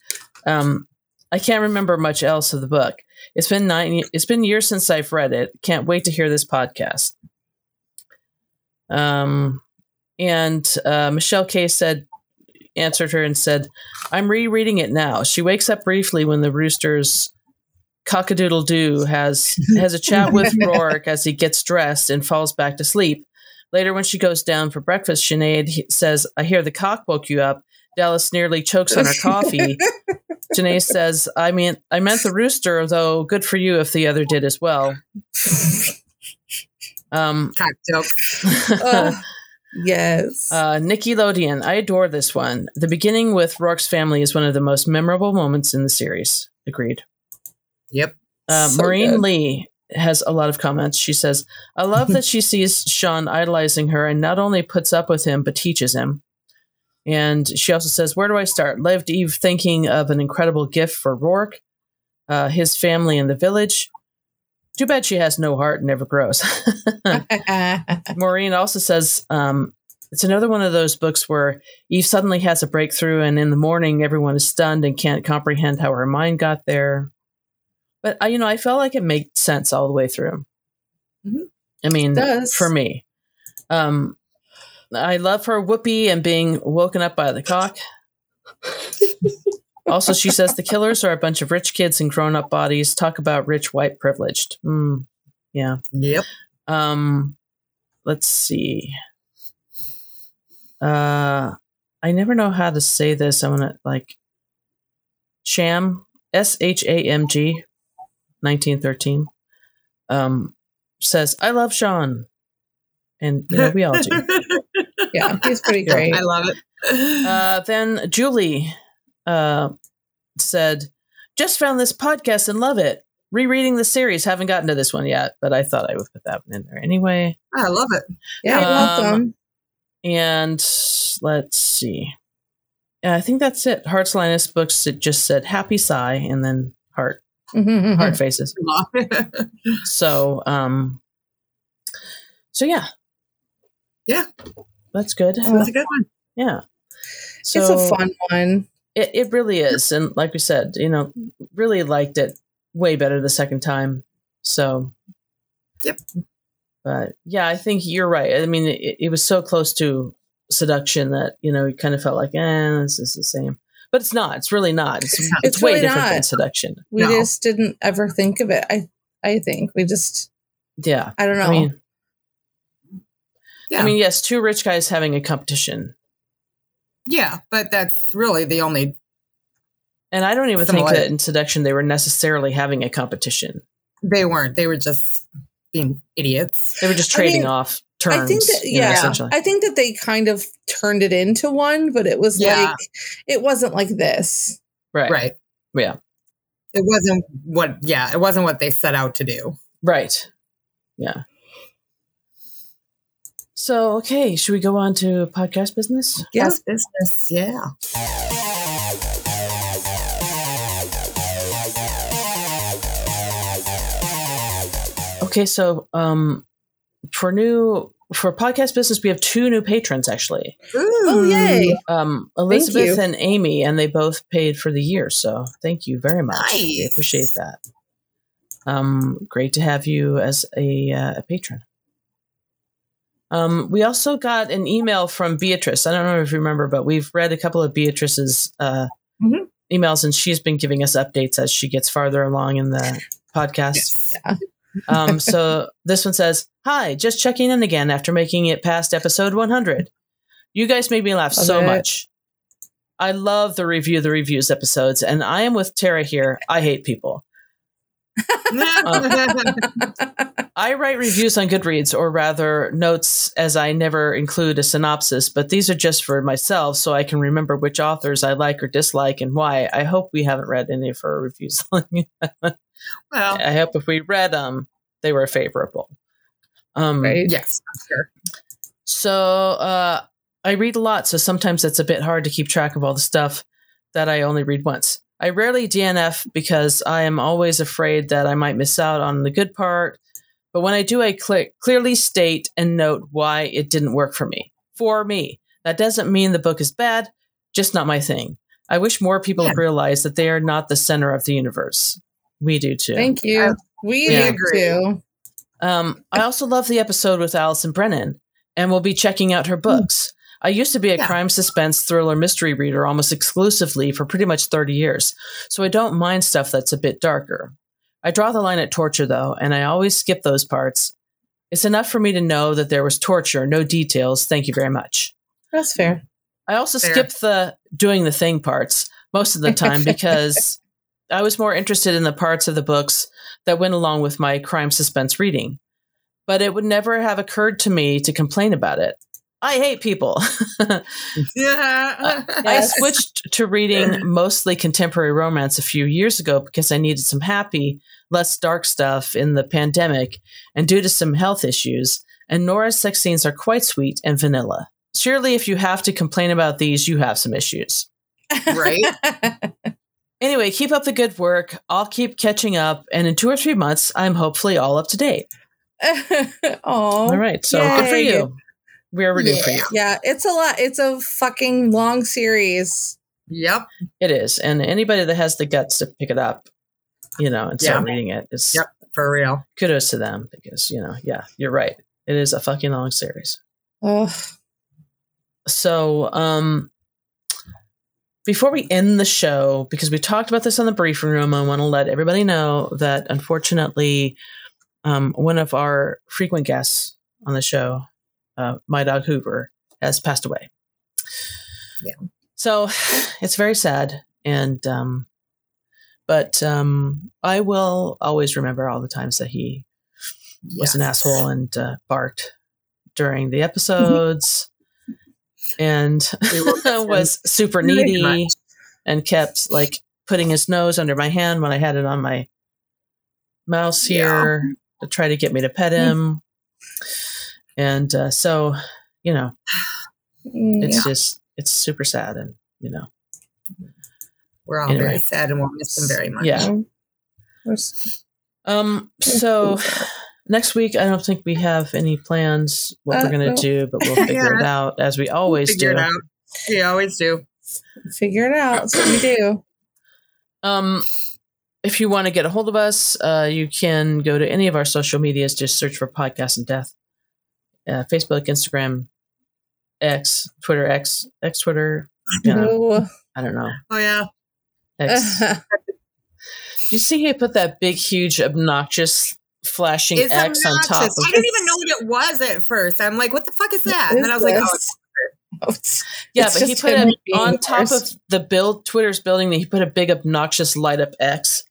Um, I can't remember much else of the book. It's been nine. It's been years since I've read it. Can't wait to hear this podcast. Um, and uh, Michelle K said, answered her and said, "I'm rereading it now." She wakes up briefly when the roosters cockadoodle doo has has a chat with Roarke as he gets dressed and falls back to sleep. Later, when she goes down for breakfast, Sinead says, "I hear the cock woke you up." Dallas nearly chokes on her coffee. Janae says, "I mean, I meant the rooster, though. Good for you if the other did as well." Um, Cock jokes. Oh, yes. Uh, Nikki Lodian, I adore this one. The beginning with Roarke's family is one of the most memorable moments in the series. Agreed. Yep. Uh, So Maureen good. Lee has a lot of comments. She says, I love that she sees Shawn idolizing her and not only puts up with him, but teaches him. And she also says, Where do I start? Lived Eve thinking of an incredible gift for Roarke, uh, his family, and the village. Too bad she has no heart and never grows. Maureen also says um, it's another one of those books where Eve suddenly has a breakthrough, and in the morning, everyone is stunned and can't comprehend how her mind got there. But I, you know, I felt like it made sense all the way through. Mhm. I mean, for me, um, I love her whoopee and being woken up by the cock. also, she says the killers are a bunch of rich kids in grown-up bodies. Talk about rich white privileged. Mm, yeah. Yep. Um, let's see. Uh, I never know how to say this. I'm gonna like Sham S H A M G, nineteen thirteen. Um, says I love Shawn, and you know we all do. yeah, he's pretty Yeah. great. I love it. Uh, then Julie uh, said, "Just found this podcast and love it. Rereading the series. Haven't gotten to this one yet, but I thought I would put that one in there anyway." I love it. Yeah, Um, welcome. And let's see. Yeah, I think that's it. Hearts Linus books. It just said happy sigh and then heart heart faces. So um, so yeah, Yeah. That's good. That's a good one. Yeah. So it's a fun one. It it really is, and like we said, you know, really liked it way better the second time. So. Yep. But yeah, I think you're right. I mean, it, it was so close to seduction that you know you kind of felt like, eh, this is the same. But it's not. It's really not. It's, It's it's, It's way really different than not. seduction. We No. just didn't ever think of it. I I think we just Yeah. I don't know. I mean, Yeah. I mean, yes, two rich guys having a competition, yeah, but that's really the only. and I don't even think that in seduction they were necessarily having a competition. They weren't. They were just being idiots. They were just I trading mean, off terms. I think that you know, yeah. I think that they kind of turned it into one, but it was Yeah. like it wasn't like this. right. Right. Yeah. It wasn't what. Yeah, it wasn't what they set out to do. Right. Yeah. So, okay, should we go on to podcast business? Yeah. Yes, business. Yeah. Okay, so um for new for podcast business we have two new patrons actually. Oh yay! Um Elizabeth and Amy and they both paid for the year, so thank you very much. We appreciate that. Um great to have you as a uh, a patron. Um, we also got an email from Beatrice. I don't know if you remember, but we've read a couple of Beatrice's uh, Mhm. emails, and she's been giving us updates as she gets farther along in the podcast. Yes. Um, so this one says, "Hi, just checking in again after making it past episode 100. You guys made me laugh Love so it. much. I love the review the reviews episodes, and I am with Tara here. I hate people. I write reviews on Goodreads, or rather notes, as I never include a synopsis, but these are just for myself so I can remember which authors I like or dislike and why. I hope we haven't read any of her reviews. well, I hope if we read them, they were favorable. Um, Right. yes, sure. So uh, I read a lot, so sometimes it's a bit hard to keep track of all the stuff that I only read once. I rarely DNF because I am always afraid that I might miss out on the good part. But when I do, I cl- clearly state and note why it didn't work for me. For me. That doesn't mean the book is bad, just not my thing. I wish more people Yeah. realize that they are not the center of the universe. We do too. Thank you. I- we we do agree. too. Um, I also love the episode with Allison Brennan and will be checking out her books. I used to be a Yeah. crime suspense thriller mystery reader almost exclusively for pretty much 30 years, so I don't mind stuff that's a bit darker. I draw the line at torture though, and I always skip those parts. It's enough for me to know that there was torture, no details. Thank you very much. That's fair. I also Fair. skipped the doing the thing parts most of the time because I was more interested in the parts of the books that went along with my crime suspense reading. But it would never have occurred to me to complain about it. I hate people. Yeah. Uh, I switched to reading mostly contemporary romance a few years ago because I needed some happy, less dark stuff in the pandemic and due to some health issues. And Nora's sex scenes are quite sweet and vanilla. Surely, if you have to complain about these, you have some issues. right. Anyway, keep up the good work. I'll keep catching up. And in two or three months, I'm hopefully all up to date. oh, All right. So good for Yay. you. We are rooting for you. yeah, it's a lot. It's a fucking long series. Yep. It is. And anybody that has the guts to pick it up, you know, and start Yeah. reading it is Yep. For real. kudos to them because, you know, yeah, you're right. It is a fucking long series. Oh, So, um, before we end the show, because we talked about this on the briefing room, I want to let everybody know that unfortunately, um, one of our frequent guests on the show, uh, my dog Hoover, has passed away. Yeah. So it's very sad, and um, but um, I will always remember all the times that he was an asshole and uh, barked during the episodes and We will miss him was super needy and kept like putting his nose under my hand when I had it on my mouse Yeah. here to try to get me to pet him. And uh, so, you know, it's just, it's super sad. And, you know, We're all Anyway. very sad and we'll miss him very much. Yeah. Um, so next week, I don't think we have any plans what Uh, we're going no. to do, but we'll figure it out as we always Figure do. it out. We always do. figure it out. So we do. Um, if you want to get a hold of us, uh, you can go to any of our social medias. Just search for Podcast in Death. Uh, Facebook, Instagram, X, Twitter, X, X, Twitter. You know, No. I don't know. Oh yeah. X. You see he put that big, huge, obnoxious, flashing It's X on top of I didn't even know what it was at first. I'm like, what the fuck is that? What And then I was is like, oh. Oh, it's- Yeah, it's but he put it on top worse. of the build Twitter's building. That he put a big, obnoxious, light up X.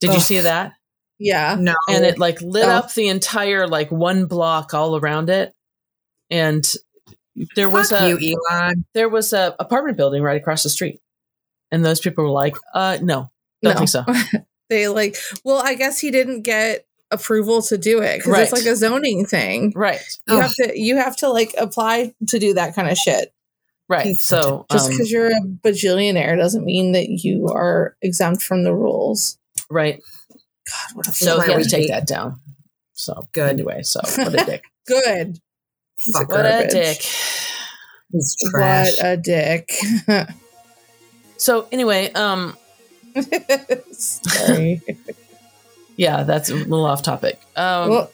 Did you see that? Yeah. no. and it like lit Oh. up the entire like one block all around it and there was a you, Elon. there was a apartment building right across the street and those people were like uh no don't No. think so They like, well, I guess he didn't get approval to do it because it's like a zoning thing. right You Ugh. have to, you have to like apply to do that kind of shit. right so Just um, because you're a bajillionaire doesn't mean that you are exempt from the rules. right God, what a so why he had we to take that down so Good. anyway so what a dick good. He's Fuck. what a garbage. dick He's trash. What a dick. so anyway um Sorry. yeah that's a little off topic um well,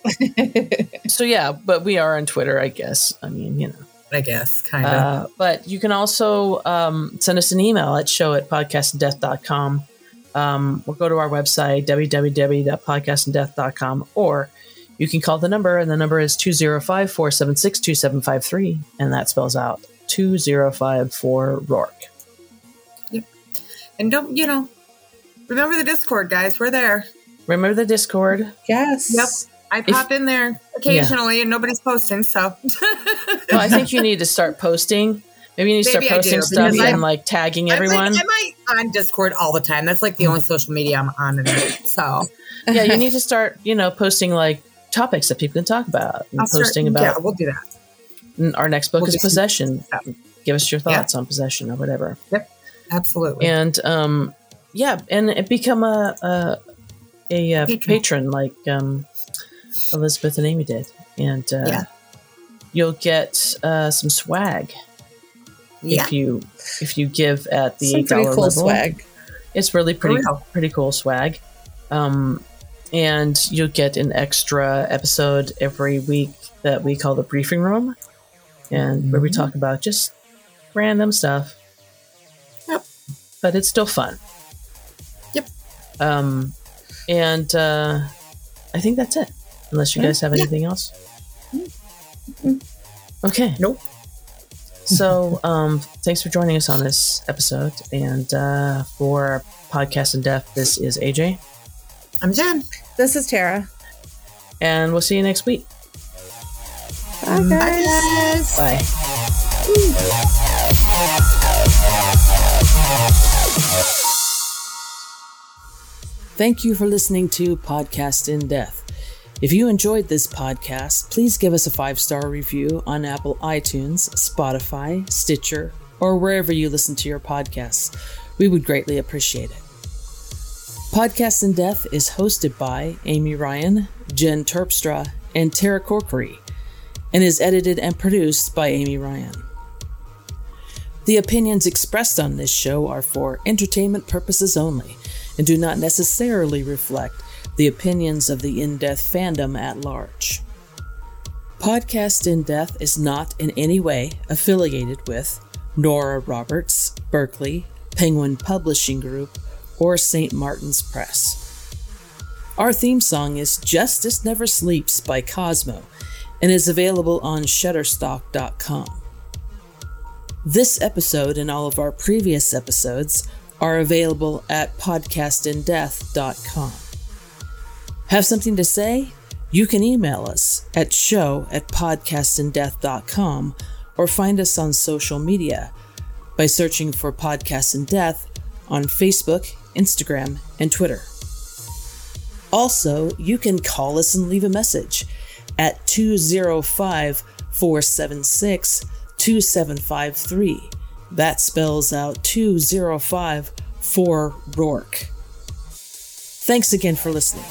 so yeah but we are on twitter i guess i mean you know I guess, kind of. Uh, but you can also um, send us an email at show at podcastindeath.com um, or go to our website, www.podcastindeath.com, or you can call the number, and the number is 205 476 2753, and that spells out 2054 Roarke. Yep. and don't, you know, remember the Discord, guys. We're there. Remember the Discord? yes. Yep. I pop in there occasionally and nobody's posting, so. Well, I think you need to start posting. Maybe you need to start posting do, stuff and I'm- like tagging like, everyone. I'm like on Discord all the time. That's like the only social media I'm on. So yeah, you need to start, you know, posting like topics that people can talk about and I'll start- posting about Yeah, we'll do that. Our next book We'll is Possession. stuff. Give us your Yeah. thoughts on Possession or whatever. Yep, absolutely. And um, yeah, and it become a a, a, uh Patron. patron. like um, Elizabeth and Amy did, and uh, Yeah. you'll get uh, some swag Yeah. if you if you give at the Some eight dollar cool level. swag. It's really pretty real. pretty cool swag. Um, and you'll get an extra episode every week that we call the briefing room, and where we talk about just random stuff. Yep. But it's still fun. Yep. Um, and uh, I think that's it. Unless you guys have Yeah. anything else. Okay. Nope. So, um, thanks for joining us on this episode. And uh, for Podcast in Death, this is AJ. I'm Jen. This is Tara. And we'll see you next week. Bye, Bye, guys. guys. Bye. Thank you for listening to Podcast in Death. If you enjoyed this podcast, please give us a five star review on Apple iTunes, Spotify, Stitcher, or wherever you listen to your podcasts. We would greatly appreciate it. Podcast in Death is hosted by Amy Ryan, Jen Terpstra, and Tara Corkery, and is edited and produced by Amy Ryan. The opinions expressed on this show are for entertainment purposes only and do not necessarily reflect the opinions of the In Death fandom at large. Podcast In Death is not in any way affiliated with Nora Roberts, Berkley, Penguin Publishing Group, or St. Martin's Press. Our theme song is Justice Never Sleeps by Cosmo and is available on Shutterstock.com. This episode and all of our previous episodes are available at podcastindeath.com. Have something to say? You can email us at show at podcastindeath.com or find us on social media by searching for Podcast in Death on Facebook, Instagram, and Twitter. Also, you can call us and leave a message at 205 476 2753. That spells out 205 for Roarke. Thanks again for listening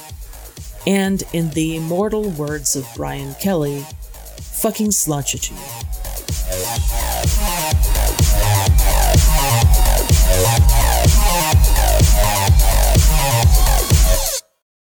and in the immortal words of Brian Kelly, fucking slotchitude.